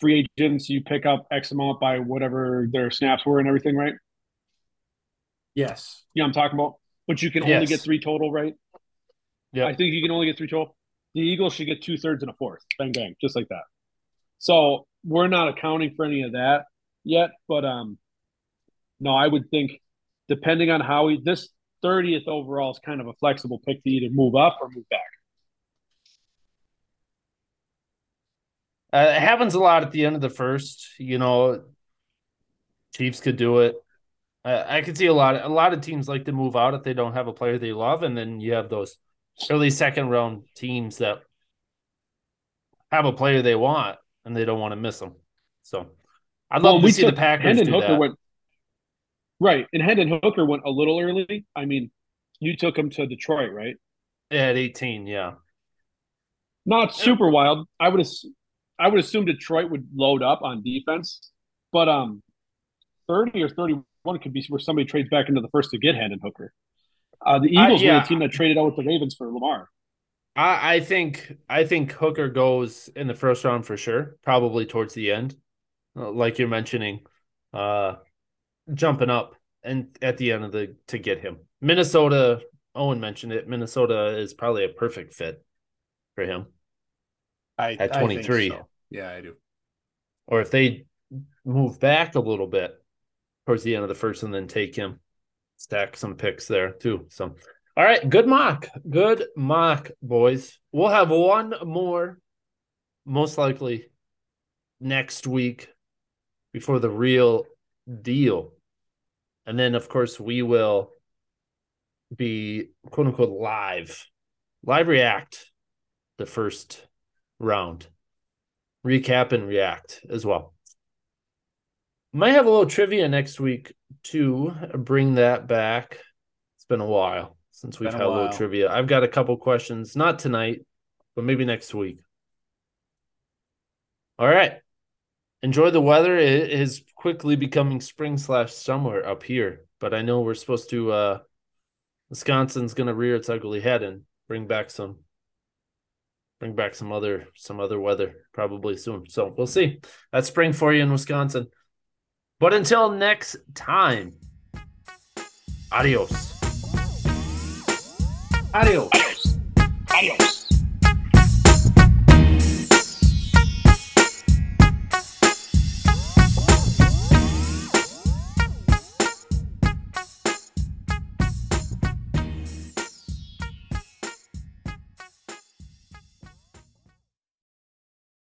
C: free agents you pick up X amount by whatever their snaps were and everything, right?
B: Yes.
C: Yeah, I'm talking about. But you can only
A: Yes.
C: get three total, right?
A: Yeah.
C: I think you can only get three total. The Eagles should get two thirds and a fourth. Bang bang, just like that. So we're not accounting for any of that yet, but um no, I would think depending on how he this 30th overall is kind of a flexible pick to either move up or move back.
A: Uh, it happens a lot at the end of the first. You know, Chiefs could do it. I, I could see a lot. A lot of teams like to move out if they don't have a player they love, and then you have those early second round teams that have a player they want and they don't want to miss them. So, I'd love
C: Well,
A: to
C: we
A: see the Packers
C: Hendon
A: do
C: Hooker
A: that.
C: went right, and Hendon Hooker went a little early. I mean, you took him to Detroit, right?
A: at eighteen, yeah.
C: Not super wild. I would I would assume Detroit would load up on defense, but um, thirty or thirty-one could be where somebody trades back into the first to get Hendon Hooker. Uh, the Eagles
A: yeah.
C: were the team that traded out with the Ravens for Lamar.
A: I, I think I think Hooker goes in the first round for sure, probably towards the end, uh, like you're mentioning, uh, jumping up and at the end of the to get him. Minnesota, Owen mentioned it. Minnesota is probably a perfect fit for him.
B: I,
A: At
B: I think
A: 23.
B: so. Yeah, I do.
A: Or if they move back a little bit towards the end of the first and then take him, stack some picks there too. So, all right, good mock, good mock, boys. We'll have one more, most likely next week before the real deal. And then, of course, we will be quote unquote live, live react the first round, recap and react as well. Might have a little trivia next week to bring that back. It's been a while since we've
B: Been a
A: had a little trivia. I've got a couple questions, not tonight, but maybe next week. All right. Enjoy the weather. It is quickly becoming spring slash summer up here, but I know we're supposed to. uh Wisconsin's going to rear its ugly head and bring back some, bring back some other some other weather probably soon. So we'll see. That's spring for you in Wisconsin. But until next time.
B: Adios.
C: Adios. Adios.